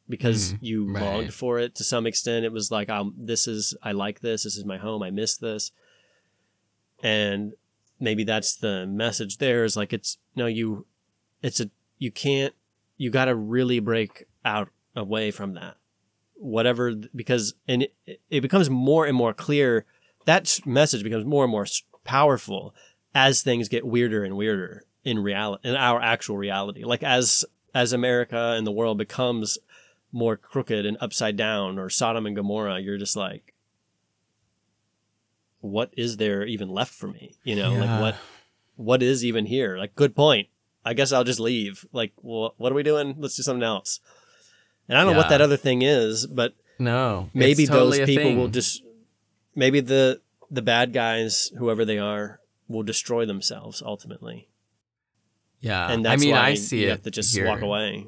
because Mhm, you right. longed for it to some extent. It was like um, this is i like this. This is my home. I miss this. And maybe that's the message there is like it's no you it's a you can't you got to really break out away from that. Whatever because and it, it becomes more and more clear that message becomes more and more powerful as things get weirder and weirder in reality in our actual reality. Like as as america and the world becomes more crooked and upside down or sodom and gomorrah you're just like what is there even left for me? You know like what what is even here? Like good point. I guess i'll just leave. Like well, what are we doing? Let's do something else. And i don't know what that other thing is but No. maybe totally those people will just maybe the the bad guys whoever they are will destroy themselves ultimately Yeah. and that's I mean, why I see you it have to just here. walk away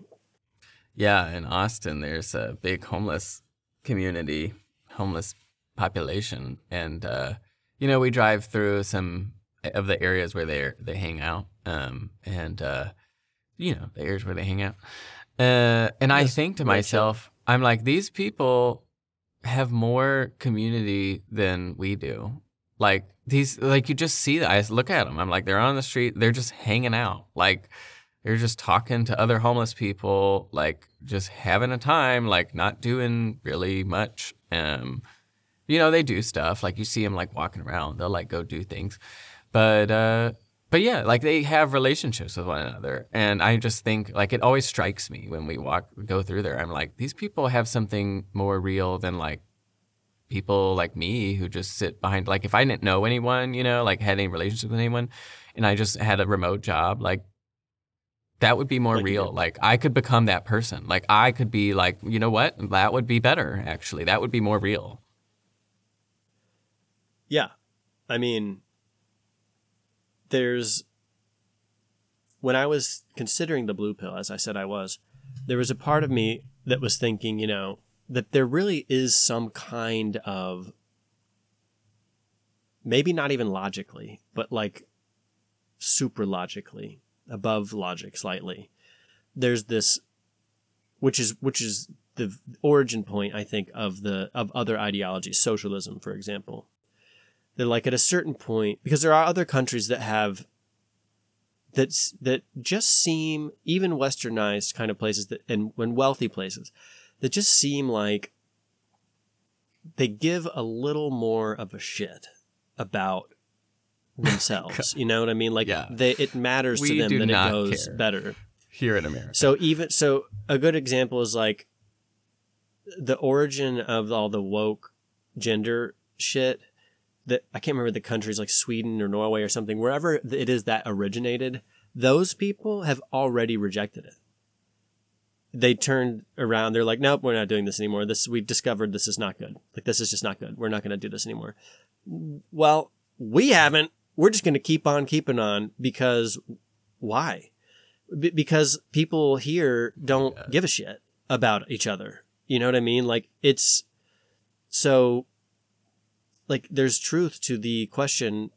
Yeah, in Austin, there's a big homeless community, homeless population, and uh, you know we drive through some of the areas where they they hang out, um, and uh, you know the areas where they hang out, uh, and I think to myself, I'm like these people have more community than we do. Like these, like you just see that. I look at them. I'm like they're on the street. They're just hanging out. Like they're just talking to other homeless people, like just having a time, like not doing really much. Um, you know, they do stuff like you see them like walking around. They'll like go do things, but uh, but yeah, like they have relationships with one another, and I just think like it always strikes me when we walk go through there. I'm like these people have something more real than like people like me who just sit behind like if I didn't know anyone, you know, like had any relationship with anyone, and I just had a remote job, like that would be more Like real. Like I could become that person. Like I could be like, you know what? That would be better actually. That would be more real. Yeah. I mean, there's. When I was considering the blue pill, as I said I was, there was a part of me that was thinking, you know, that there really is some kind of. Maybe not even logically, but like super logically, above logic slightly. There's this, which is which is the origin point, I think, of the of other ideologies, socialism, for example they're like at a certain point because there are other countries that have that's that just seem even westernized kind of places that and when wealthy places that just seem like they give a little more of a shit about themselves you know what i mean like Yeah. they it matters We to them that it goes better Here in America. so even so, a good example is like the origin of all the woke gender shit. That I can't remember the countries like Sweden or Norway or something. Wherever it is that originated, those people have already rejected it. they turned around. They're like, nope, we're not doing this anymore. This we discovered this is not good. Like this is just not good. We're not going to do this anymore. Well, we haven't. We're just going to keep on keeping on because why? B- because people here don't give a shit about each other. You know what I mean? Like it's so like there's truth to the question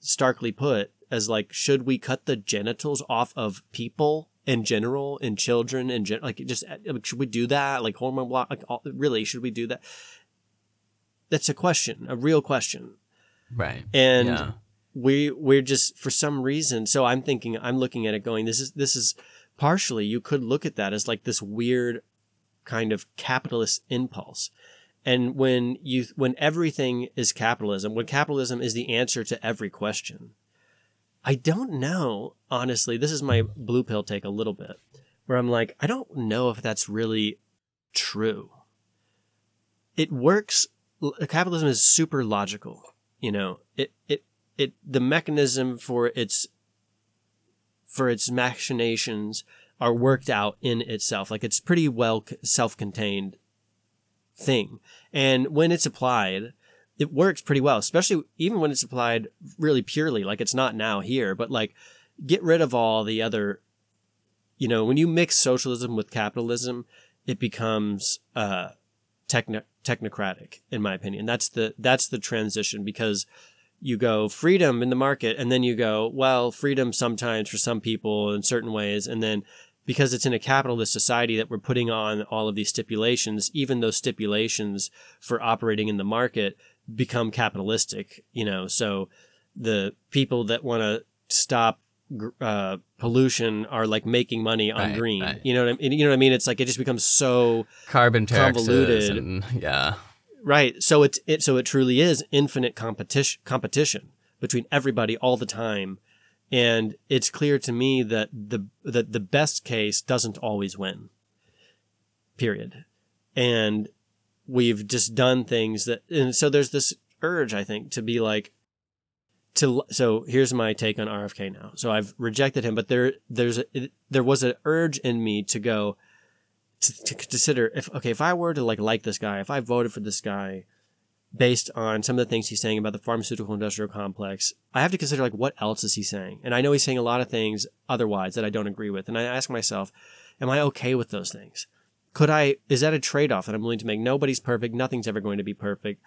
starkly put as like should we cut the genitals off of people in general in children and gen- like just uh, like, should we do that like hormone block like all, really should we do that that's a question a real question Right. and yeah. we we're just for some reason so i'm thinking i'm looking at it going this is this is partially you could look at that as like this weird kind of capitalist impulse and when you when everything is capitalism when capitalism is the answer to every question i don't know honestly this is my blue pill take a little bit where i'm like i don't know if that's really true. It works capitalism is super logical you know? It it it the mechanism for its for its machinations are worked out in itself. Like it's pretty well self-contained thing. And when it's applied it works pretty well especially even when it's applied really purely like it's not now here but like get rid of all the other you know when you mix socialism with capitalism it becomes uh techno- technocratic in my opinion. That's the that's the transition because you go freedom in the market and then you go well freedom sometimes for some people in certain ways and then because it's in a capitalist society that we're putting on all of these stipulations even those stipulations for operating in the market become capitalistic you know so the people that want to stop uh, pollution are like making money on Right, green right. you know what I mean you know what I mean it's like it just becomes so Carbon convoluted. And, yeah. Right. So it's it so it truly is infinite competition competition between everybody all the time. And it's clear to me that the that the best case doesn't always win. Period. And we've just done things that and so there's this urge, I think, to be like to so here's my take on RFK now. So I've rejected him, but there there's a, there was an urge in me to go to, to consider if okay if I were to like like this guy, if I voted for this guy based on some of the things he's saying about the pharmaceutical industrial complex, I have to consider like what else is he saying? And I know he's saying a lot of things otherwise that I don't agree with, and I ask myself, am I okay with those things? Could I is that a trade-off that I'm willing to make? Nobody's perfect, nothing's ever going to be perfect.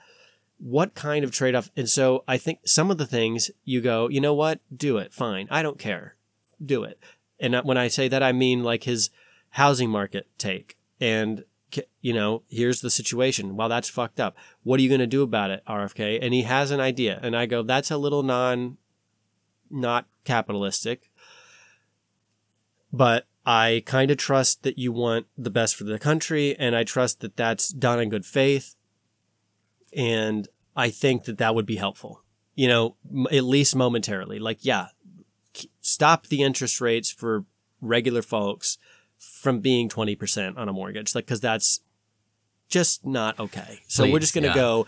What kind of trade-off? And so I think some of the things you go, you know what? Do it. Fine. I don't care. Do it. And when I say that I mean like his housing market take and you know here's the situation. Well that's fucked up. What are you going to do about it rfk and he has an idea. And i go that's a little non not capitalistic. But i kind of trust that you want the best for the country and i trust that that's done in good faith. And i think that that would be helpful you know at least momentarily. Like yeah stop the interest rates for regular folks from being 20% on a mortgage like because that's just not okay. So we're just gonna yeah. go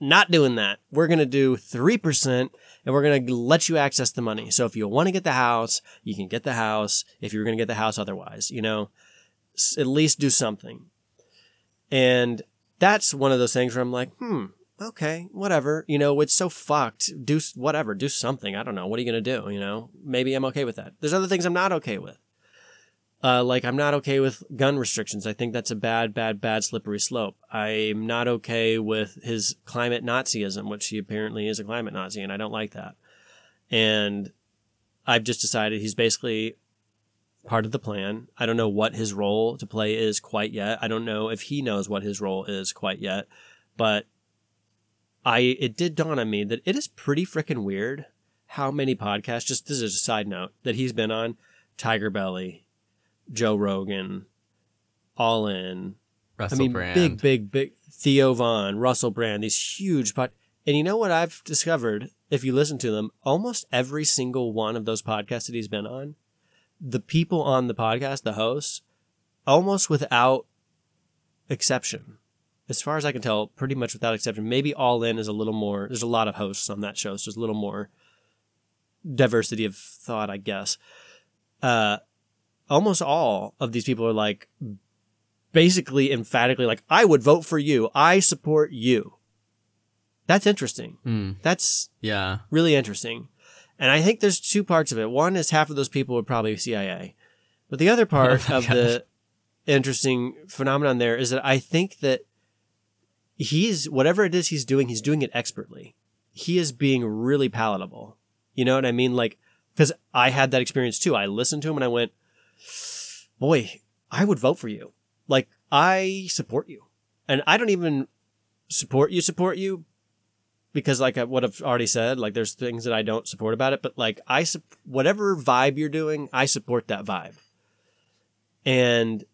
not doing that. We're gonna do 3% and we're gonna let you access the money. So if you want to get the house you can get the house. If you're gonna get the house otherwise you know at least do something. And that's one of those things where i'm like hmm okay whatever. You know it's so fucked. Do whatever do something. I don't know. What are you gonna do? You know maybe i'm okay with that. There's other things i'm not okay with uh, like I'm not okay with gun restrictions. I think that's a bad, bad, bad slippery slope. I'm not okay with his climate Nazism, which he apparently is a climate Nazi, and I don't like that. And I've just decided he's basically part of the plan. I don't know what his role to play is quite yet. I don't know if he knows what his role is quite yet, but I it did dawn on me that it is pretty freaking weird how many podcasts. Just this is a side note that he's been on. Tigerbelly, Joe Rogan, All In. Russell I mean, Brand. big, big, big. Theo Von, Russell Brand, these huge pod. And you know what I've discovered? If you listen to them, almost every single one of those podcasts that he's been on, the people on the podcast, the hosts, almost without exception, as far as I can tell, pretty much without exception. Maybe All In is a little more. There's a lot of hosts on that show, so there's a little more diversity of thought, I guess. Uh, almost all of these people are like basically emphatically like I would vote for you. I support you. That's interesting. Hmm. That's Yeah. really interesting. And I think there's two parts of it. One is half of those people are probably CIA. But the other part Oh of the interesting phenomenon there is that I think that he's whatever it is he's doing, he's doing it expertly. He is being really palatable. You know what I mean? Like, because I had that experience too. I listened to him and I went, boy, I would vote for you. Like, I support you. And I don't even support you, support you, because like what I've already said, like there's things that I don't support about it, but like I, sup- whatever vibe you're doing, I support that vibe. And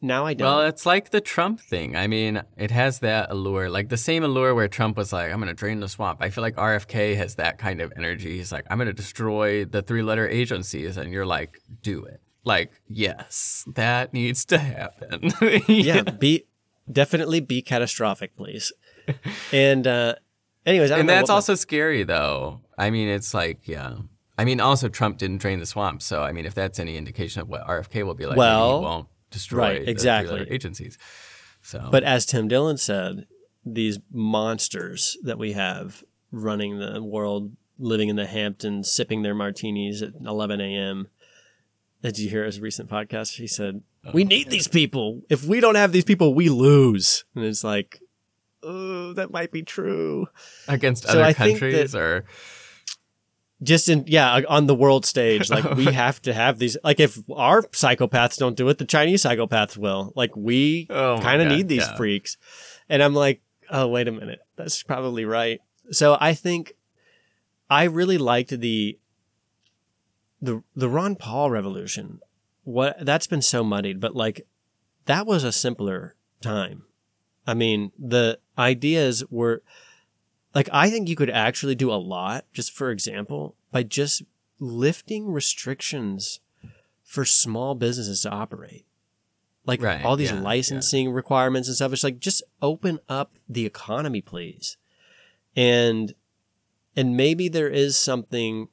now I don't. Well, it's like the Trump thing. I mean, it has that allure, like the same allure where Trump was like, I'm going to drain the swamp. I feel like RFK has that kind of energy. He's like, I'm going to destroy the three letter agencies. And you're like, do it. Like, yes, that needs to happen. yeah, be definitely be catastrophic, please. And uh anyways, I don't and that's what my- also scary, though. I mean, it's like, yeah. I mean, also, Trump didn't drain the swamp. So, I mean, if that's any indication of what RFK will be like, Well, he won't destroy right, exactly. agencies. So, But as Tim Dillon said, these monsters that we have running the world, living in the Hamptons, sipping their martinis at 11 a.m. Did you hear his recent podcast? He said, oh, "We need these people. If we don't have these people, we lose." And it's like, oh, that might be true. against so other I countries or. Just in yeah, on the world stage, like we have to have these. Like if our psychopaths don't do it, the Chinese psychopaths will. Like we Oh kind of need these yeah. freaks. And I'm like, oh wait a minute, that's probably right. So I think I really liked the the the Ron Paul revolution. What that's been so muddied, but like that was a simpler time. I mean, the ideas were like I think you could actually do a lot, just for example, by just lifting restrictions for small businesses to operate. Like Right, all these yeah, yeah. licensing requirements and stuff. It's like just open up the economy, please. And and maybe there is something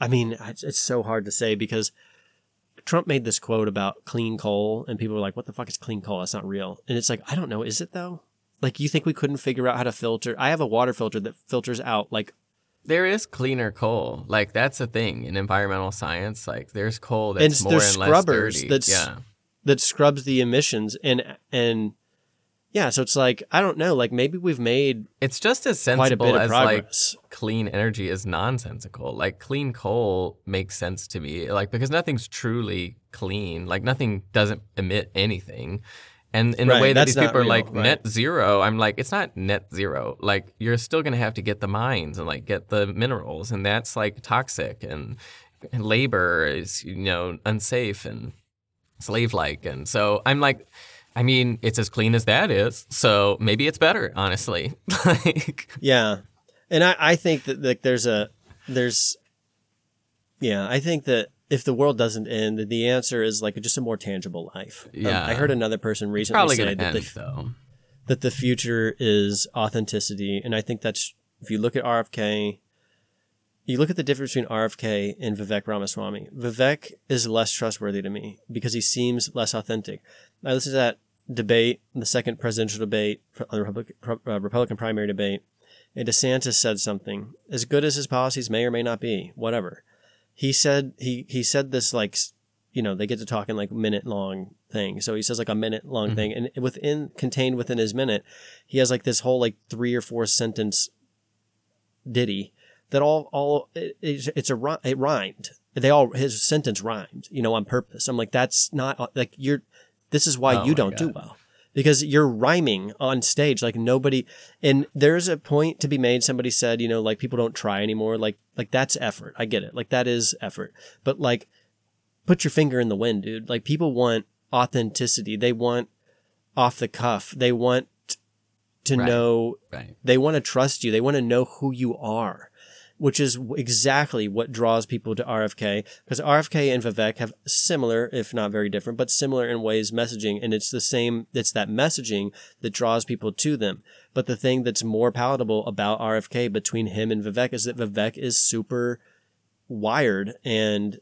I mean, it's, so hard to say because Trump made this quote about clean coal, and people were like, "What the fuck is clean coal? That's not real." And it's like, I don't know. Is it though? Like, you think we couldn't figure out how to filter? I have a water filter that filters out like There is cleaner coal. Like that's a thing in environmental science. Like there's coal And that's more there's and less dirty. that's- yeah. that scrubs the emissions, and and yeah, so it's like I don't know. Like maybe we've made It's just as sensible as like clean energy is nonsensical. Like clean coal makes sense to me. Like because nothing's truly clean. Like nothing doesn't emit anything. And in Right, the way that these people are real, like right. net zero, I'm like, it's not net zero. Like you're still gonna have to get the mines and like get the minerals, and that's like toxic and, and labor is you know unsafe and slave like. And so I'm like, I mean, it's as clean as that is. So maybe it's better, honestly. like, Yeah, and I I think that like there's a there's yeah I think that if the world doesn't end, the answer is like just a more tangible life. Um, Yeah. I heard another person recently probably say that end the, though. that the future is authenticity, and I think that's if you look at RFK, you look at the difference between RFK and Vivek Ramaswamy. Vivek is less trustworthy to me because he seems less authentic. I listened to that debate, the second presidential debate, the uh, Republican, uh, Republican primary debate, and DeSantis said something as good as his policies may or may not be, whatever. He said he he said this like you know they get to talk in like minute long thing. So he says like a minute long mm-hmm. thing, and within contained within his minute, he has like this whole like three or four sentence ditty that all all it, it's, a it rhymed. They all his sentence rhymed, you know, on purpose. I'm like that's not uh, like you're. This is why Oh you don't do well. Because you're rhyming on stage like nobody and there's a point to be made somebody said you know like people don't try anymore like like that's effort. I get it. Like that is effort. But like put your finger in the wind dude. Like people want authenticity. They want off the cuff. They want to Right. know Right. they want to trust you. They want to know who you are which is exactly what draws people to RFK because RFK and Vivek have similar, if not very different, but similar in ways messaging. And it's the same, it's that messaging that draws people to them. But the thing that's more palatable about RFK between him and Vivek is that Vivek is super wired and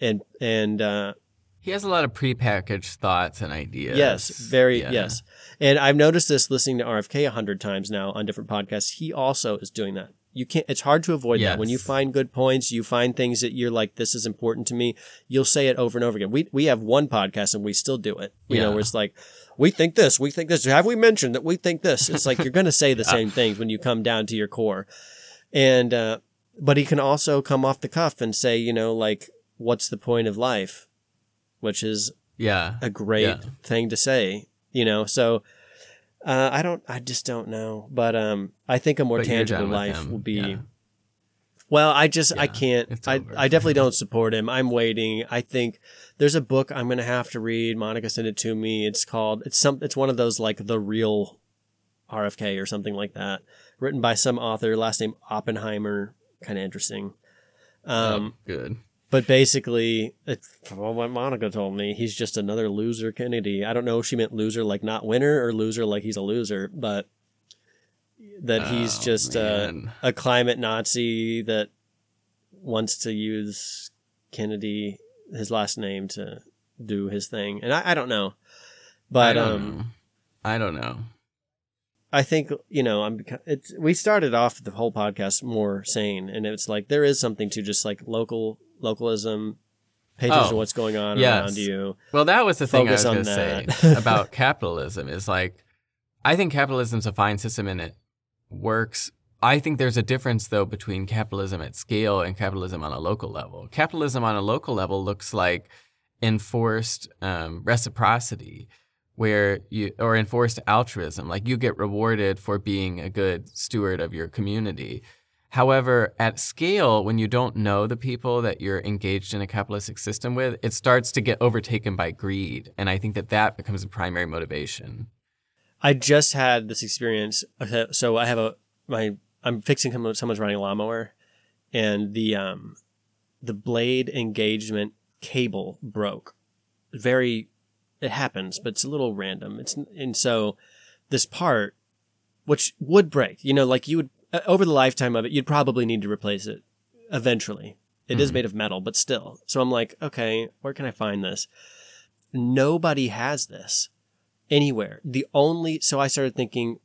and and uh, He has a lot of prepackaged thoughts and ideas. Yes, very Yeah. yes. And I've noticed this listening to RFK a hundred times now on different podcasts. He also is doing that. You can't. It's hard to avoid that. When you find good points, you find things that you're like, "This is important to me." You'll say it over and over again. We we have one podcast and we still do it. You know, Yeah. where it's like, "We think this. We think this." Have we mentioned that we think this? It's like you're going to say the same things when you come down to your core. And uh, but he can also come off the cuff and say, you know, like, "What's the point of life?" Which is Yeah. a great Yeah. thing to say, you know. So uh, I don't, I just don't know, but um, I think a more But tangible life will be. yeah. Well, I just I can't. I I definitely don't support him. I'm waiting. I think there's a book I'm gonna have to read. Monica sent it to me. It's called. It's some. It's one of those like the real RFK or something like that, written by some author. Last name Oppenheimer. Kind of interesting. Um, oh, good. But basically, from what Monica told me, he's just another loser Kennedy. I don't know if she meant loser like not winner or loser like he's a loser, but that he's Oh, just a, a climate Nazi that wants to use Kennedy, his last name, to do his thing. And I, I don't know. But I don't um, know. I don't know. I think you know I'm. It's we started off the whole podcast more sane, and it's like there is something to just like local localism, pay attention to Oh, what's going on yes. around you. Well, that was the thing I was going to say about capitalism. Is like, I think capitalism's a fine system and it works. I think there's a difference though between capitalism at scale and capitalism on a local level. Capitalism on a local level looks like enforced um, reciprocity, where you or enforced altruism, like you get rewarded for being a good steward of your community. However, at scale, when you don't know the people that you're engaged in a capitalistic system with, it starts to get overtaken by greed. And I think that that becomes a primary motivation. I just had this experience. So I have a my I'm fixing someone, someone's running lawnmower, and the um the blade engagement cable broke. Very, it happens, but it's a little random. It's and so this part, which would break, you know, like you would uh, over the lifetime of it, you'd probably need to replace it eventually. It is Mhm. made of metal, but still. So I'm like, okay, where can I find this? Nobody has this anywhere. The only so I started thinking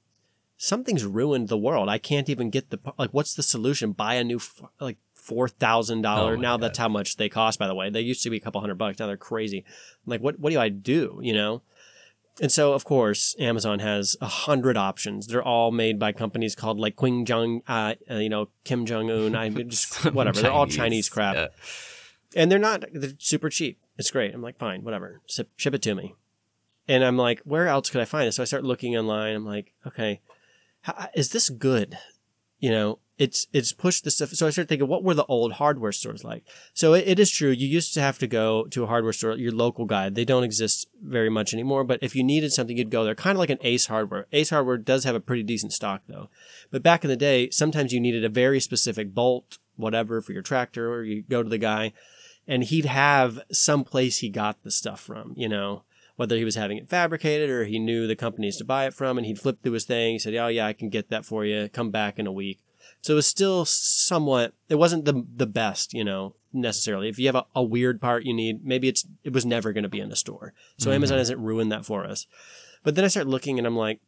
something's ruined the world. I can't even get the like. What's the solution? Buy a new like four thousand dollar. Oh now God. that's how much they cost. By the way, they used to be a couple hundred bucks. Now they're crazy. like what? What do I do? You know. And so, of course, Amazon has a hundred options. They're all made by companies called like Qing Jong, uh, uh, you know, Kim Jong Un. I just whatever. They're all Chinese crap yeah. and they're not they're super cheap it's great i'm like fine whatever ship, ship it to me and i'm like where else could i find it so i start looking online i'm like okay how, is this good you know it's it's pushed the stuff so i started thinking what were the old hardware stores like so it, it is true you used to have to go to a hardware store your local guy they don't exist very much anymore but if you needed something you'd go there kind of like an ace hardware ace hardware does have a pretty decent stock though but back in the day sometimes you needed a very specific bolt whatever for your tractor or you go to the guy and he'd have some place he got the stuff from, you know, whether he was having it fabricated or he knew the companies to buy it from, and he'd flip through his thing. He said, "Oh yeah, I can get that for you. Come back in a week." So it was still somewhat. It wasn't the the best, you know, necessarily. If you have a, a weird part you need, maybe it's it was never going to be in a store. So Mhm. Amazon hasn't ruined that for us. But then I start looking, and I'm like.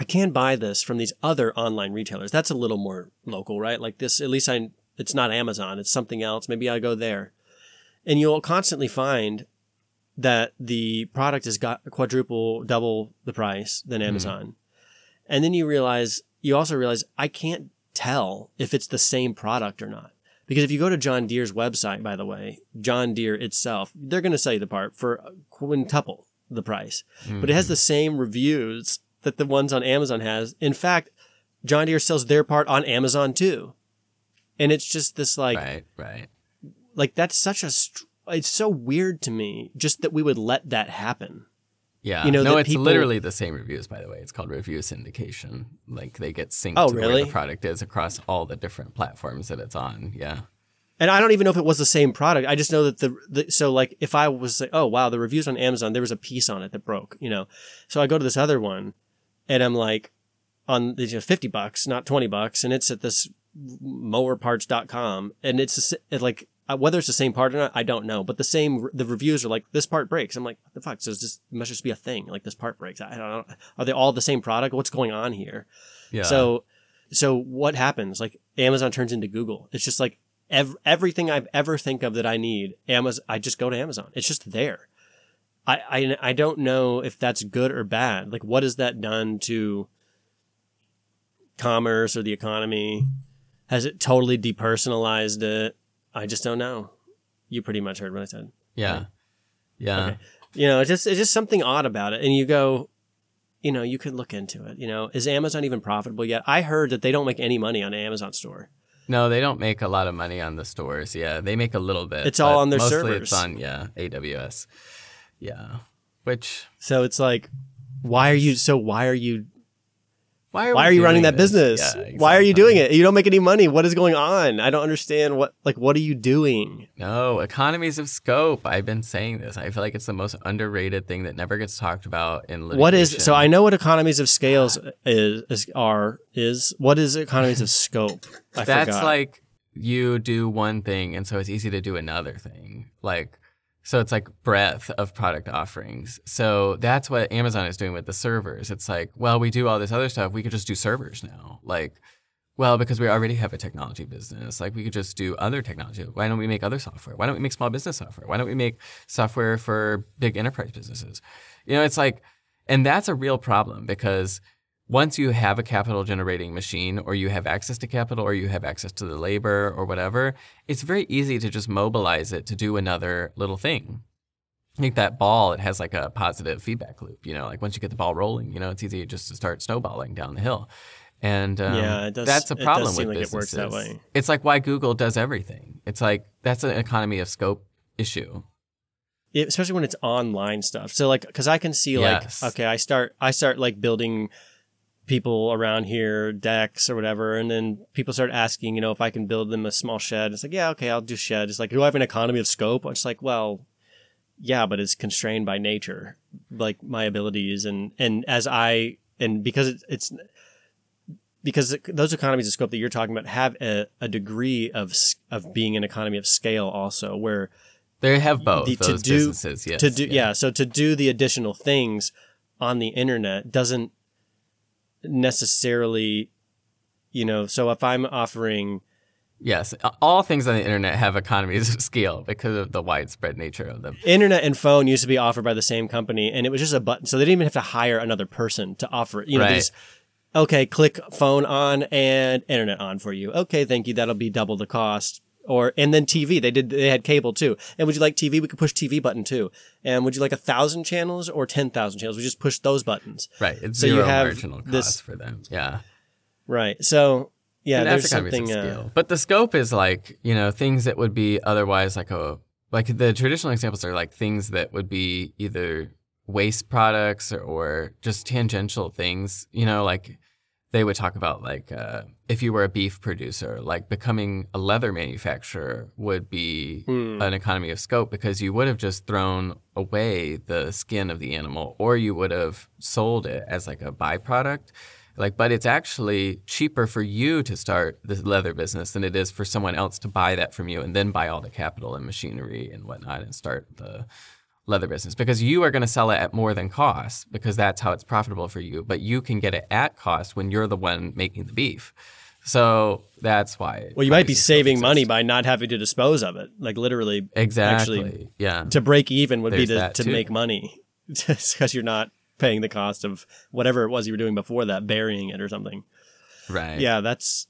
I can buy this from these other online retailers. That's a little more local, right? Like this, at least I, it's not Amazon. It's something else. Maybe I go there and you'll constantly find that the product has got quadruple double the price than Amazon. And then you realize you also realize I can't tell if it's the same product or not. Because if you go to John Deere's website, by the way, John Deere itself, they're going to sell you the part for quintuple the price. But it has hmm. the same reviews that the ones on Amazon has. In fact, John Deere sells their part on Amazon too. And it's just this like right, right. like that's such a str- it's so weird to me just that we would let that happen Yeah. You know, no, it's people- literally the same reviews, by the way. It's called review syndication. Like they get synced Oh, to where the product is across all the different platforms that it's on. Yeah. and i don't even know if it was the same product i just know that the, the so like if i was like oh wow the reviews on amazon there was a piece on it that broke you know so i go to this other one and i'm like on it's just 50 bucks not 20 bucks and it's at this mowerparts.com and it's a s- it like uh, whether it's the same part or not, I don't know. But the same, the reviews are like, this part breaks. I'm like, what the fuck? So it's just, it must just be a thing. Like this part breaks. I don't know. Are they all the same product? What's going on here? Yeah. So, so what happens? Like Amazon turns into Google. It's just like ev- everything I've ever think of that I need, Amazon, I just go to Amazon. It's just there. I, I, I don't know if that's good or bad. Like, what has that done to commerce or the economy? Has it totally depersonalized it? I just don't know. You pretty much heard what I said. yeah. Yeah. Okay. You know, it's just it's just something odd about it. And you go, you know, you could look into it. You know, is Amazon even profitable yet? I heard that they don't make any money on Amazon store. No, they don't make a lot of money on the stores. Yeah, they make a little bit. It's all on their mostly servers. It's on yeah AWS. Yeah, which So it's like, why are you? So why are you? Why are Why are you running that this? business? Yeah, Why are you doing it? You don't make any money. What is going on? I don't understand. What like what are you doing? No, economies of scope. I've been saying this. I feel like it's the most underrated thing that never gets talked about in litigation. What is so? I know what economies of scales ah. is, is are is. What is economies of scope? I That's forgot. like you do one thing, and so it's easy to do another thing. Like, so it's like breadth of product offerings. So that's what Amazon is doing with the servers. It's like, well, we do all this other stuff. We could just do servers now. Like, well, because we already have a technology business. Like, we could just do other technology. Why don't we make other software? Why don't we make small business software? Why don't we make software for big enterprise businesses? You know, it's like, and that's a real problem because once you have a capital generating machine or you have access to capital or you have access to the labor or whatever, it's very easy to just mobilize it to do another little thing. Like that ball, it has like a positive feedback loop. You know, like once you get the ball rolling, you know, it's easy just to start snowballing down the hill. And um, Yeah, it does- that's a it problem with like it works that businesses. way. It's like why Google does everything. It's like that's an economy of scope issue. Yeah, especially when it's online stuff. So like, because I can see like, okay, I start I start like building people around here decks or whatever, and then people start asking, you know, if I can build them a small shed. It's like, yeah, okay, I'll do shed. It's like, do I have an economy of scope? It's like, well, yeah, but it's constrained by nature, like my abilities, and and as I and because it's, it's because those economies of scope that you're talking about have a, a degree of of being an economy of scale also where They have both the- to do- businesses. Yes, to do yeah. so to do the additional things on the internet doesn't necessarily you know so if i'm offering Yes, all things on the internet have economies of scale because of the widespread nature of them. internet and phone used to be offered by the same company and it was just a button so they didn't even have to hire another person to offer it you know Right. just okay click phone on and internet on for you okay thank you that'll be double the cost or and then tv they did they had cable too and would you like tv we could push tv button too and would you like a thousand channels or ten thousand channels we just push those buttons Right, it's So you zero have marginal cost this- for them. Yeah, Right. So yeah, and there's something. of Uh. But the scope is like you know things that would be otherwise like a like the traditional examples are like things that would be either waste products or, or just tangential things. You know, like they would talk about like uh, if you were a beef producer, like becoming a leather manufacturer would be Hmm. an economy of scope because you would have just thrown away the skin of the animal or you would have sold it as like a byproduct. Like, but it's actually cheaper for you to start the leather business than it is for someone else to buy that from you and then buy all the capital and machinery and whatnot and start the leather business because you are going to sell it at more than cost because that's how it's profitable for you. But you can get it at cost when you're the one making the beef. So that's why. well, you might be economies of scope saving money by not having to dispose of it. Like literally, exactly. actually, yeah. to break even would be to, to too. make money, because you're not paying the cost of whatever it was you were doing before that, burying it or something. Right. Yeah, that's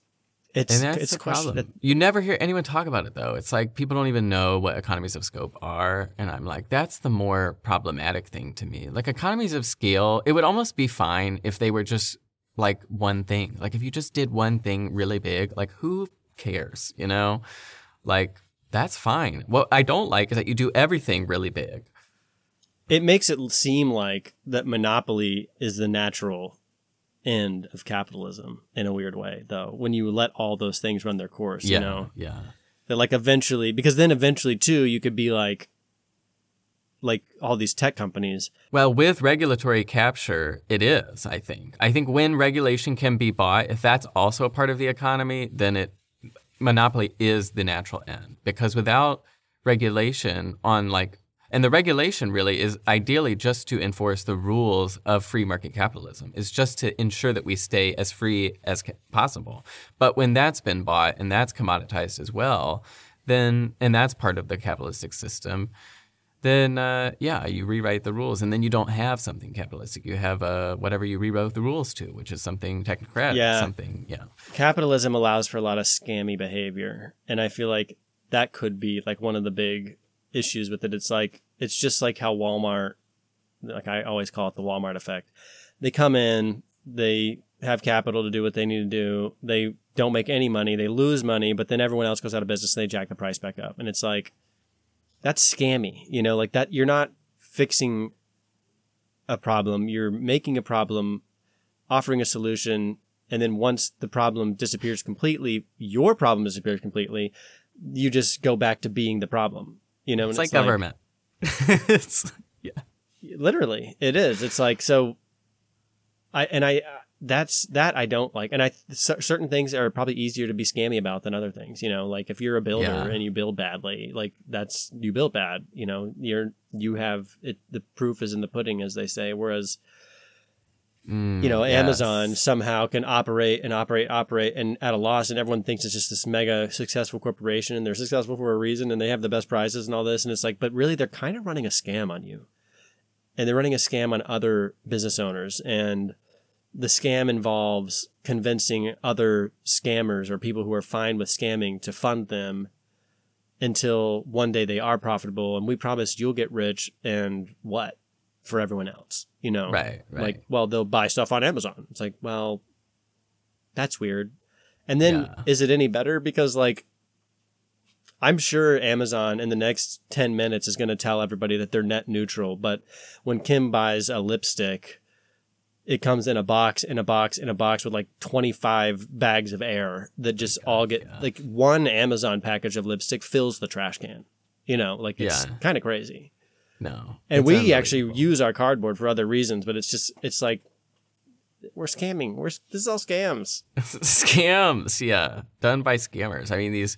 it's And that's it's the a question. problem. You never hear anyone talk about it though. It's like people don't even know what economies of scope are, and I'm like, that's the more problematic thing to me. Like economies of scale, it would almost be fine if they were just like one thing. Like if you just did one thing really big, like who cares, you know? Like that's fine. What I don't like is that you do everything really big. it makes it seem like that monopoly is the natural end of capitalism in a weird way, though. When you let all those things run their course, yeah, you know. yeah. that like eventually because then eventually too you could be like like all these tech companies Well, with regulatory capture, it is, I think. I think when regulation can be bought, if that's also a part of the economy, then it monopoly is the natural end because without regulation on like and the regulation really is ideally just to enforce the rules of free market capitalism. is just to ensure that we stay as free as ca- possible. But when that's been bought and that's commoditized as well, then and that's part of the capitalistic system, then uh, yeah, you rewrite the rules, and then you don't have something capitalistic. You have uh, whatever you rewrote the rules to, which is something technocratic, Yeah. something yeah. capitalism allows for a lot of scammy behavior and i feel like that could be like one of the big issues with it. It's like it's just like how walmart like i always call it the walmart effect. They come in they have capital to do what they need to do. They don't make any money. They lose money but then everyone else goes out of business and they jack the price back up. And it's like that's scammy you know like that you're not fixing a problem. You're making a problem offering a solution and then once the problem disappears completely your problem disappears completely you just go back to being the problem you know and It's like government. it's, yeah. literally it is it's like so i and i that's that i don't like and i certain things are probably easier to be scammy about than other things you know like if you're a builder Yeah. and you build badly like that's you built bad you know you're you have it the proof is in the pudding as they say whereas Mm, you know yes. amazon somehow can operate and operate operate and at a loss and everyone thinks it's just this mega successful corporation and they're successful for a reason and they have the best prices and all this and it's like but really they're kind of running a scam on you and they're running a scam on other business owners and the scam involves convincing other scammers or people who are fine with scamming to fund them until one day they are profitable and we promise you'll get rich and what for everyone else you know Right, right. like well they'll buy stuff on amazon it's like well that's weird and then Yeah. is it any better because like i'm sure amazon in the next 10 minutes is going to tell everybody that they're net neutral but when kim buys a lipstick it comes in a box in a box in a box with like 25 bags of air that just oh all get yeah. like one amazon package of lipstick fills the trash can you know like it's Yeah. kind of crazy No. and we actually use our cardboard for other reasons but it's just it's like we're scamming we're this is all scams scams. Yeah, done by scammers. I mean, these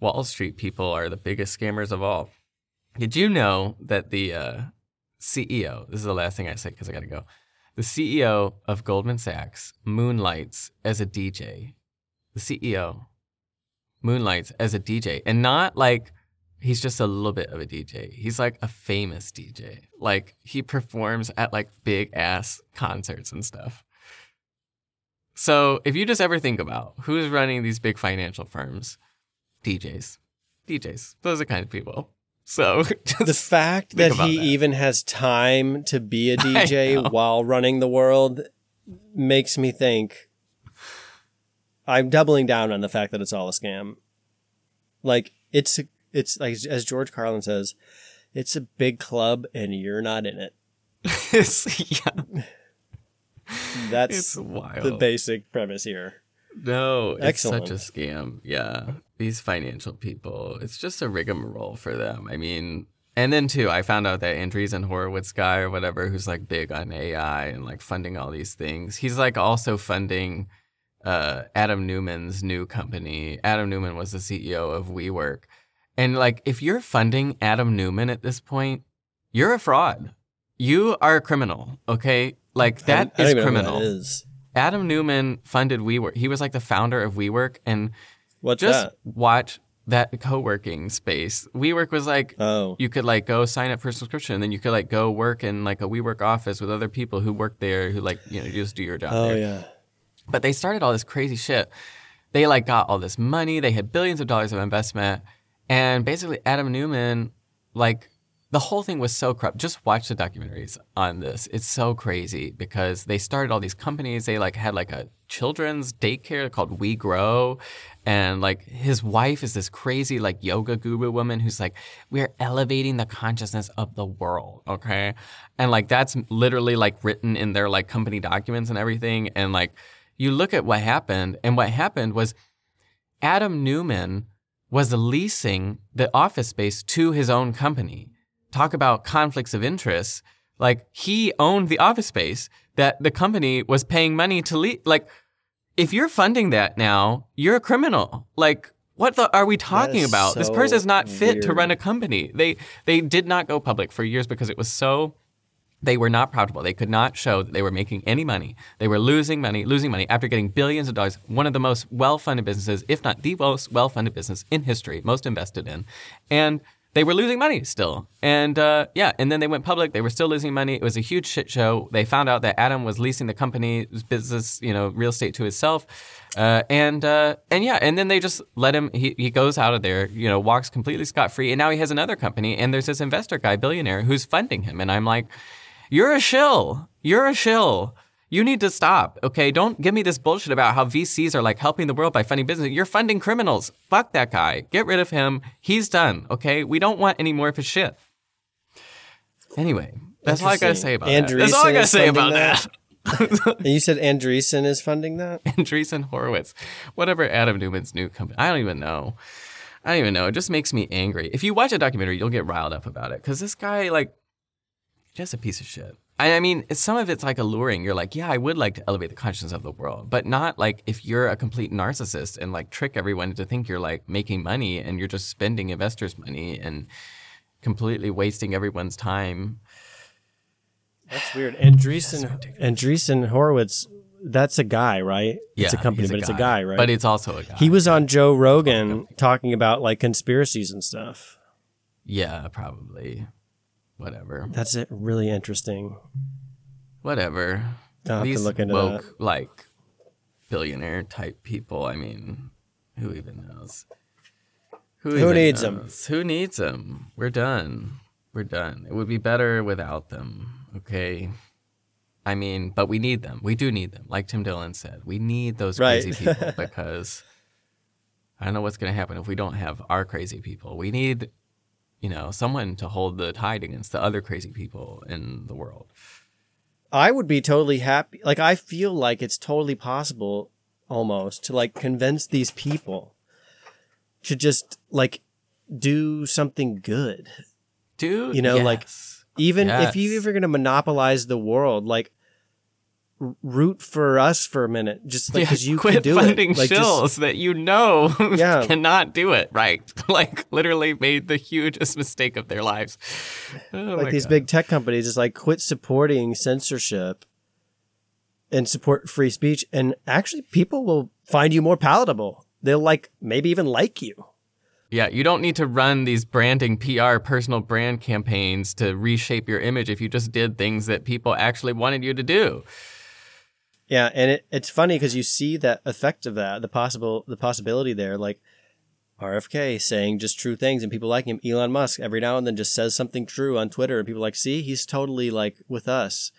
Wall Street people are the biggest scammers of all. Did you know that the uh, CEO? This is the last thing I say because I got to go. The CEO of Goldman Sachs moonlights as a DJ. The CEO moonlights as a DJ, and not like he's just a little bit of a DJ. He's like a famous DJ. Like he performs at like big ass concerts and stuff. So if you just ever think about who's running these big financial firms, DJs, DJs, those are kind of people. So the fact that he that. even has time to be a DJ while running the world makes me think I'm doubling down on the fact that it's all a scam. Like it's it's like as George Carlin says, it's a big club and you're not in it. yeah, That's it's wild. the basic premise here. No, it's Excellent. such a scam. Yeah. These financial people, it's just a rigmarole for them. I mean, and then too, I found out that Andreessen Horowitz guy or whatever, who's like big on AI and like funding all these things, he's like also funding uh, Adam Neumann's new company. Adam Neumann was the CEO of WeWork. And like, if you're funding Adam Neumann at this point, you're a fraud. You are a criminal, okay? Like, that I don't is even know who criminal. that is. Adam Neumann funded WeWork. He was like the founder of WeWork, and What's just that? watch that co-working space. WeWork was like Oh, you could like go sign up for a subscription, and then you could like go work in like a WeWork office with other people who work there, who like you know just do your job oh there. yeah. But they started all this crazy shit. They like got all this money. They had billions of dollars of investment, and basically Adam Neumann, like the whole thing was so corrupt. Just watch the documentaries on this. It's so crazy because they started all these companies. They like had like a children's daycare called We Grow, and like his wife is this crazy like yoga guru woman who's like, we're elevating the consciousness of the world, okay? And like that's literally like written in their like company documents and everything. And like you look at what happened, and what happened was Adam Neumann was leasing the office space to his own company. Talk about conflicts of interest. Like he owned the office space that the company was paying money to lease. Like if you're funding that now, you're a criminal. Like What the are we talking about? this so person is not fit to run a company. They they did not go public for years because it was so they were not profitable. They could not show that they were making any money. They were losing money, losing money after getting billions of dollars. One of the most well-funded businesses, if not the most well-funded business in history, most invested in, and they were losing money still. And uh, yeah, and then they went public. They were still losing money. It was a huge shit show. They found out that Adam was leasing the company's business, you know, real estate to himself. Uh, and uh, and yeah, and then they just let him. He, he goes out of there, you know, walks completely scot free, and now he has another company. And there's this investor guy, billionaire, who's funding him. And I'm like, you're a shill. You're a shill. You need to stop, okay? Don't give me this bullshit about how VCs are like helping the world by funding business. You're funding criminals. Fuck that guy. Get rid of him. He's done, okay? We don't want any more of his shit. Anyway, that's all I gotta say about that. That's all I gotta say about that. And you said Andreessen is funding that? Andreessen Horowitz, whatever Adam Neumann's new company. I don't even know. I don't even know. It just makes me angry. If you watch a documentary, you'll get riled up about it because this guy, like, just a piece of shit. I, I mean, some of it's like alluring. You're like, yeah, I would like to elevate the consciousness of the world, but not like if you're a complete narcissist and like trick everyone to think you're like making money and you're just spending investors' money and completely wasting everyone's time. That's weird. Andreessen, Andreessen Horowitz, that's a guy, right? Yeah, it's a company, he's but it's a guy, right? But it's also a guy. he was on Joe Rogan talking about like conspiracies and stuff. yeah, probably. Whatever. That's it. Really interesting. Whatever. I'll have to These look into woke, like billionaire type people. I mean, who even knows? Who even needs knows? Who needs them? We're done. We're done. It would be better without them. Okay. I mean, but we need them. We do need them. Like Tim Dillon said, we need those Right. crazy people because I don't know what's going to happen if we don't have our crazy people. We need, you know, someone to hold the tide against the other crazy people in the world. I would be totally happy. Like I feel like it's totally possible almost to like convince these people to just like do something good. Dude, You know, like, yes. Even if you Yes. ever going to monopolize the world, like root for us for a minute, just like Yeah, because you quit can do funding it. Like, just- shills that you know Yeah. cannot do it right. like literally made the hugest mistake of their lives. Oh like these God. big tech companies just like quit supporting censorship and support free speech and actually people will find you more palatable they'll like maybe even like you Yeah, you don't need to run these branding PR personal brand campaigns to reshape your image if you just did things that people actually wanted you to do. Yeah and it, it's funny because you see that effect of that the possible the possibility there like rfk saying just true things and people like him elon musk every now and then just says something true on twitter and people are like see he's totally like with us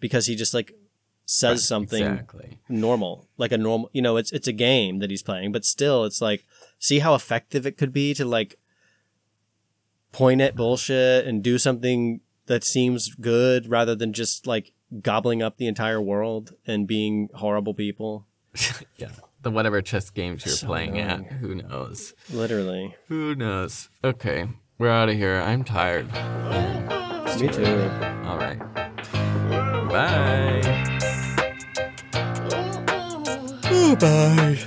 because he just like says something Exactly. normal, like a normal. You know, it's it's a game that he's playing, but still, it's like see how effective it could be to like point at bullshit and do something that seems good rather than just like gobbling up the entire world and being horrible people. Yeah. The whatever chess games you're So playing annoying. at. Who knows? Literally, Who knows? Okay. We're out of here. I'm tired. me too. All right. Bye. Bye.